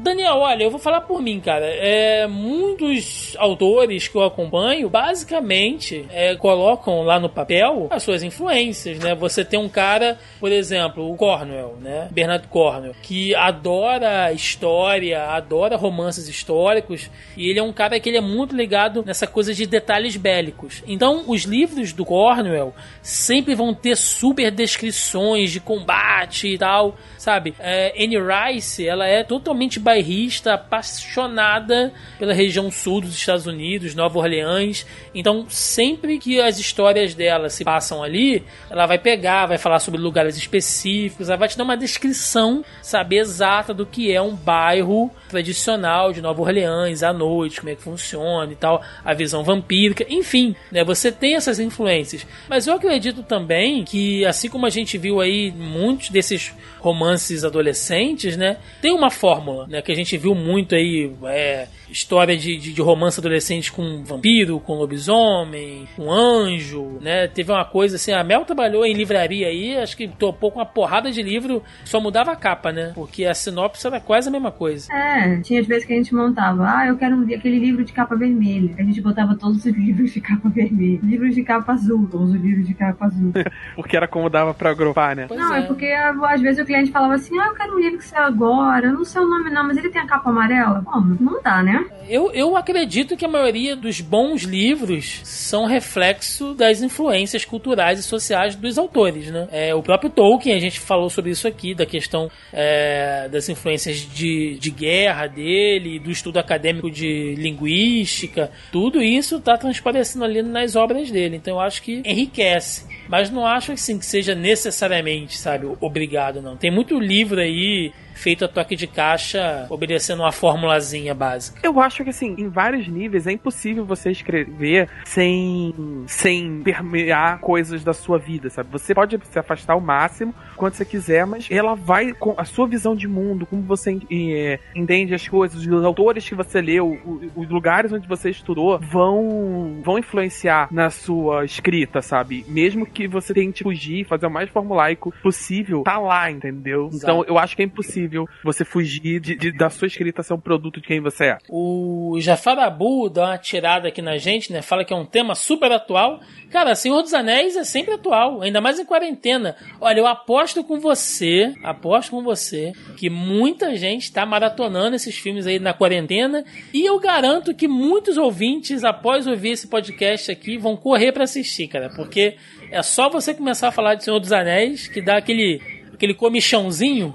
[SPEAKER 1] Daniel, olha, eu vou falar por mim, cara. É, muitos autores que eu acompanho, basicamente, é, colocam lá no papel as suas influências, né? Você tem um cara, por exemplo, o Cornwell, né? Bernard Cornwell, que adora história, adora romances históricos, e ele é um cara que ele é muito ligado nessa coisa de detalhes bélicos. Então, os livros do Cornwell sempre vão ter super descrições de combate e tal, sabe? É, Anne Rice, ela é totalmente bairrista, apaixonada pela região sul dos Estados Unidos, Nova Orleans. Então, sempre que as histórias dela se passam ali, ela vai pegar, vai falar sobre lugares específicos, ela vai te dar uma descrição, sabe, exata do que é um bairro tradicional de Nova Orleans à noite, como é que funciona e tal, a visão vampírica, enfim, né? Você tem essas influências. Mas eu acredito também que, assim como a gente viu aí muitos desses romances adolescentes, né? Tem uma fórmula, né? Que a gente viu muito aí, é, história de, de, de romance adolescente com vampiro, com lobisomem, com anjo, né? Teve uma coisa assim, a Mel trabalhou em livraria aí, acho que topou com uma porrada de livro, só mudava a capa, né? Porque a sinopse era quase a mesma coisa.
[SPEAKER 3] É, tinha as vezes que a gente montava, ah, eu quero um, aquele livro de capa vermelha. A gente botava todos os [LAUGHS] livros de capa vermelha. Livros de capa azul, todos os livros de capa azul. [LAUGHS]
[SPEAKER 2] porque era como dava pra agrupar, né?
[SPEAKER 3] Pois não, é. é. porque às vezes o cliente falava assim, ah, eu quero um livro que saiu agora, eu não sei o nome não, mas ele tem a capa amarela. Como? Não dá, né?
[SPEAKER 1] Eu, eu acredito que a maioria dos bons livros são reflexo das influências culturais e sociais dos autores, né? É, o próprio Tolkien, a gente falou sobre isso aqui, da questão é, das influências de, de guerra dele, do estudo acadêmico de linguística, tudo isso está transparecendo ali nas obras dele. Então eu acho que enriquece. Mas não acho assim que seja necessariamente, sabe, obrigado, não. Tem muito livro aí feito a toque de caixa obedecendo uma formulazinha básica.
[SPEAKER 2] Eu acho que assim, em vários níveis é impossível você escrever sem sem permear coisas da sua vida, sabe? Você pode se afastar ao máximo quanto você quiser, mas ela vai com a sua visão de mundo, como você é, entende as coisas, os autores que você leu, os lugares onde você estudou vão vão influenciar na sua escrita, sabe? Mesmo que você tente fugir, fazer o mais formulaico possível, tá lá, entendeu? Exato. Então eu acho que é impossível impossível você fugir de, de, da sua escrita ser um produto de quem você é.
[SPEAKER 1] O Jafar Abu dá uma tirada aqui na gente, né? Fala que é um tema super atual. Cara, Senhor dos Anéis é sempre atual, ainda mais em quarentena. Olha, eu aposto com você, aposto com você, que muita gente está maratonando esses filmes aí na quarentena e eu garanto que muitos ouvintes, após ouvir esse podcast aqui, vão correr para assistir, cara, porque é só você começar a falar de Senhor dos Anéis que dá aquele aquele comichãozinho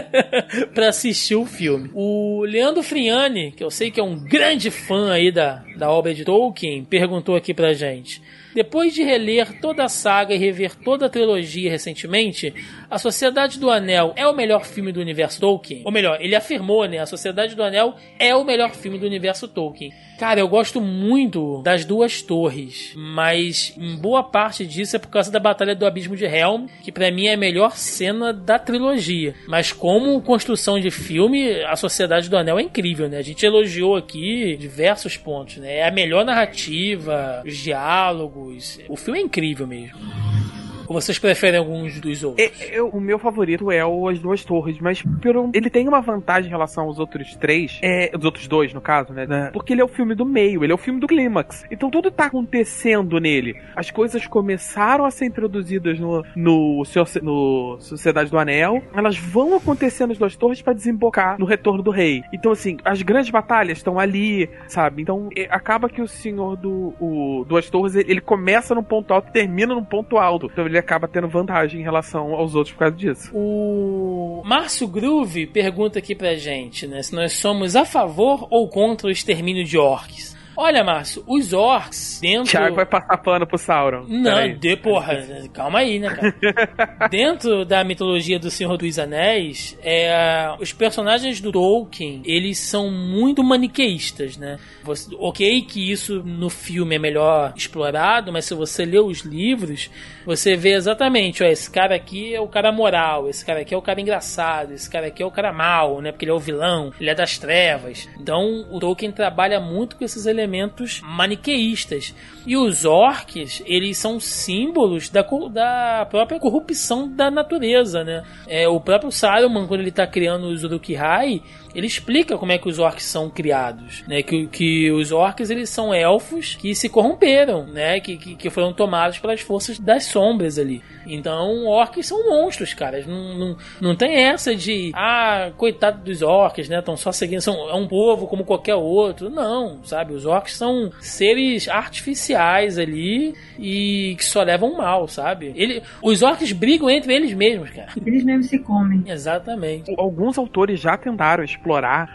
[SPEAKER 1] [LAUGHS] para assistir o filme. O Leandro Friani, que eu sei que é um grande fã aí da, da obra de Tolkien, perguntou aqui pra gente. Depois de reler toda a saga e rever toda a trilogia recentemente, A Sociedade do Anel é o melhor filme do universo Tolkien? Ou melhor, ele afirmou, né? A Sociedade do Anel é o melhor filme do universo Tolkien. Cara, eu gosto muito das duas torres, mas em boa parte disso é por causa da Batalha do Abismo de Helm, que para mim é a melhor cena da trilogia. Mas como construção de filme, a Sociedade do Anel é incrível, né? A gente elogiou aqui diversos pontos, né? É a melhor narrativa, os diálogos. O filme é incrível mesmo. Ou vocês preferem alguns dos outros?
[SPEAKER 2] É, eu, o meu favorito é o As Duas Torres, mas pelo, ele tem uma vantagem em relação aos outros três, é, os outros dois, no caso, né? né? Porque ele é o filme do meio, ele é o filme do clímax. Então tudo tá acontecendo nele. As coisas começaram a ser introduzidas no, no, no Sociedade do Anel, elas vão acontecendo as duas torres para desembocar no Retorno do Rei. Então, assim, as grandes batalhas estão ali, sabe? Então, é, acaba que o Senhor do o, Duas Torres, ele, ele começa num ponto alto e termina num ponto alto. Então, ele ele acaba tendo vantagem em relação aos outros por causa disso.
[SPEAKER 1] O Márcio Groove pergunta aqui pra gente, né, se nós somos a favor ou contra o extermínio de orcs. Olha, Márcio, os orcs dentro.
[SPEAKER 2] Thiago vai passar pano pro Sauron.
[SPEAKER 1] Não, de porra, calma aí, né, cara? [LAUGHS] dentro da mitologia do Senhor dos Anéis, é, os personagens do Tolkien, eles são muito maniqueístas, né? Você, ok que isso no filme é melhor explorado, mas se você lê os livros, você vê exatamente, ó, esse cara aqui é o cara moral, esse cara aqui é o cara engraçado, esse cara aqui é o cara mal, né? Porque ele é o vilão, ele é das trevas. Então, o Tolkien trabalha muito com esses elementos elementos maniqueístas. E os orcs, eles são símbolos da, da própria corrupção da natureza, né? É, o próprio Saruman, quando ele está criando os Uruk-hai, ele explica como é que os orcs são criados, né? Que, que os orcs eles são elfos que se corromperam, né? Que, que, que foram tomados pelas forças das sombras ali. Então, orcs são monstros, cara. Não, não, não tem essa de, ah, coitado dos orcs, né? Estão só seguindo, são, é um povo como qualquer outro. Não, sabe? Os orcs são seres artificiais ali e que só levam mal, sabe? Ele, os orcs brigam entre eles mesmos, cara.
[SPEAKER 3] Eles mesmos se comem.
[SPEAKER 1] Exatamente.
[SPEAKER 2] Alguns autores já tentaram explorar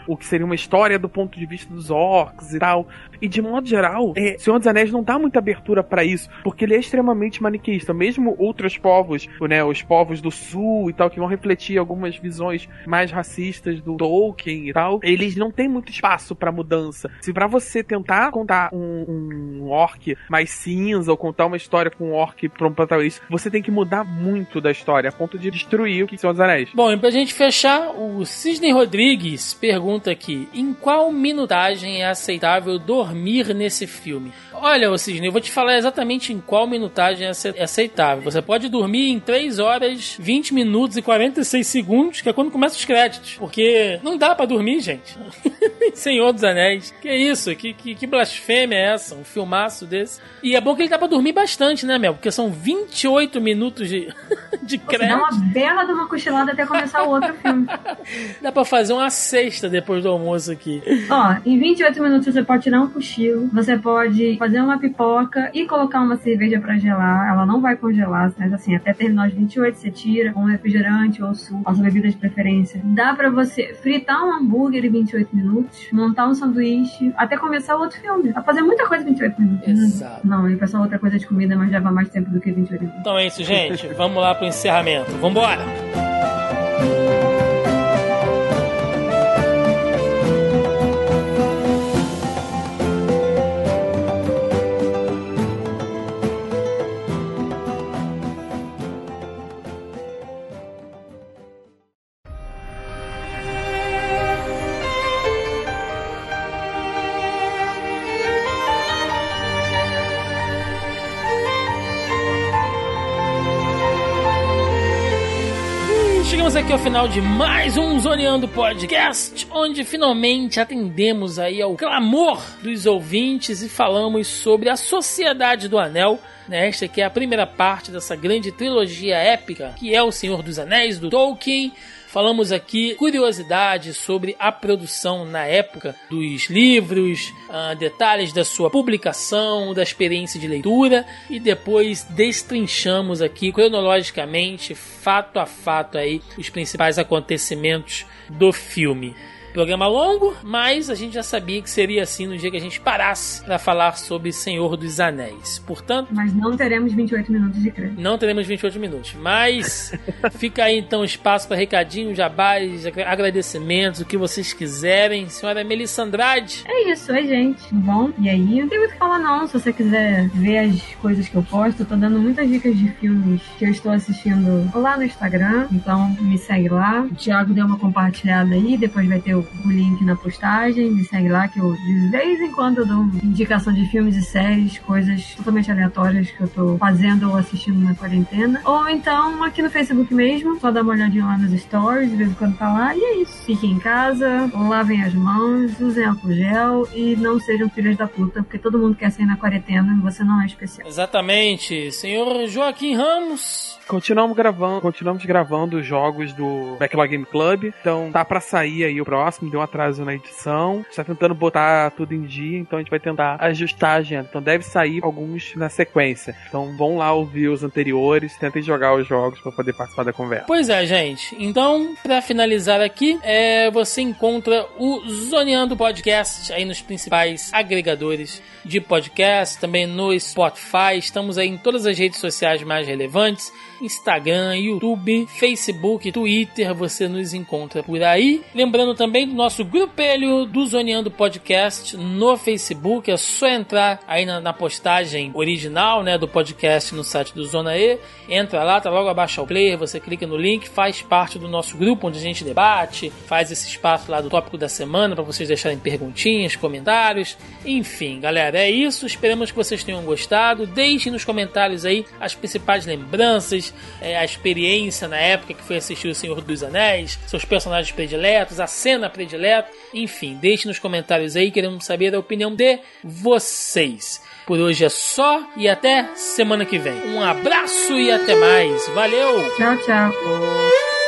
[SPEAKER 2] o que seria uma história do ponto de vista dos orcs e tal. E de modo geral, é, Senhor dos Anéis não dá muita abertura para isso, porque ele é extremamente maniqueísta. Mesmo outros povos, né, os povos do sul e tal, que vão refletir algumas visões mais racistas do Tolkien e tal, eles não têm muito espaço para mudança. Se para você tentar contar um, um orc mais cinza ou contar uma história com um orc pra um protagonista, você tem que mudar muito da história, a ponto de destruir o que dos Anéis.
[SPEAKER 1] Bom, e pra gente fechar, o Sidney Rodrigues pergunta aqui: em qual minutagem é aceitável dormir nesse filme? Olha, ô Sidney, eu vou te falar exatamente em qual minutagem é aceitável. Você pode dormir em 3 horas, 20 minutos e 46 segundos, que é quando começa os créditos. Porque não dá para dormir, gente. [LAUGHS] Senhor dos Anéis. Que isso? Que, que, que, blasfêmia é essa? Um filmaço desse. E é bom que ele dá pra dormir bastante, né, Mel? Porque são 28 minutos de, [LAUGHS] de crédito.
[SPEAKER 3] Dá uma bela de uma cochilada até começar o outro filme. [LAUGHS]
[SPEAKER 1] Dá pra fazer uma sexta depois do almoço aqui.
[SPEAKER 3] Ó, em 28 minutos você pode tirar um cochilo, você pode fazer uma pipoca e colocar uma cerveja pra gelar. Ela não vai congelar, mas assim, até terminar os 28 você tira um refrigerante ou suco, a sua bebida de preferência. Dá pra você fritar um hambúrguer em 28 minutos, montar um sanduíche, até começar o outro filme. Dá pra fazer muita coisa em 28 minutos.
[SPEAKER 1] Exato.
[SPEAKER 3] Não, e passar outra coisa de comida, mas leva mais tempo do que 28 minutos.
[SPEAKER 1] Então é isso, gente. Vamos lá pro encerramento. Vambora! Aqui ao final de mais um Zoneando Podcast, onde finalmente atendemos aí ao clamor dos ouvintes e falamos sobre a Sociedade do Anel. Né? Esta aqui é a primeira parte dessa grande trilogia épica, que é O Senhor dos Anéis, do Tolkien. Falamos aqui curiosidades sobre a produção na época dos livros, uh, detalhes da sua publicação, da experiência de leitura e depois destrinchamos aqui cronologicamente, fato a fato aí, os principais acontecimentos do filme. Programa longo, mas a gente já sabia que seria assim no dia que a gente parasse para falar sobre Senhor dos Anéis. Portanto.
[SPEAKER 3] Mas não teremos 28 minutos de crédito.
[SPEAKER 1] Não teremos 28 minutos. Mas [LAUGHS] fica aí então espaço para recadinhos, jabás, agradecimentos, o que vocês quiserem. Senhora Melissa Andrade.
[SPEAKER 3] É isso, é gente. Tudo bom? E aí? Não tem muito o que falar, não. Se você quiser ver as coisas que eu posto, eu tô dando muitas dicas de filmes que eu estou assistindo lá no Instagram. Então me segue lá. O Thiago deu uma compartilhada aí, depois vai ter o o link na postagem, me segue lá que eu de vez em quando eu dou indicação de filmes e séries, coisas totalmente aleatórias que eu tô fazendo ou assistindo na quarentena. Ou então aqui no Facebook mesmo, só dá uma olhadinha lá nos stories, de vez em quando tá lá, e é isso. Fiquem em casa, lavem as mãos, usem álcool gel e não sejam filhas da puta, porque todo mundo quer sair na quarentena e você não é especial.
[SPEAKER 1] Exatamente. Senhor Joaquim Ramos.
[SPEAKER 2] Continuamos gravando, continuamos gravando os jogos do Backlog Game Club. Então tá para sair aí o próximo, deu um atraso na edição. Está tentando botar tudo em dia, então a gente vai tentar ajustar a agenda. Então deve sair alguns na sequência. Então vão lá ouvir os anteriores, tentem jogar os jogos para poder participar da conversa.
[SPEAKER 1] Pois é, gente. Então, para finalizar aqui, é, você encontra o Zoneando Podcast aí nos principais agregadores de podcast, também no Spotify. Estamos aí em todas as redes sociais mais relevantes. Instagram, YouTube, Facebook, Twitter, você nos encontra por aí. Lembrando também do nosso grupelho do Zoneando Podcast no Facebook, é só entrar aí na, na, postagem original, né, do podcast no site do Zona E, entra lá, tá logo abaixo ao player, você clica no link, faz parte do nosso grupo onde a gente debate, faz esse espaço lá do tópico da semana para vocês deixarem perguntinhas, comentários, enfim, galera, é isso, esperamos que vocês tenham gostado, deixem nos comentários aí as principais lembranças, é, a experiência na época que foi assistir O Senhor dos Anéis, seus personagens prediletos, a cena predileta, enfim, deixe nos comentários aí, queremos saber a opinião de vocês. Por hoje é só e até semana que vem. Um abraço e até mais. Valeu!
[SPEAKER 3] Tchau, tchau.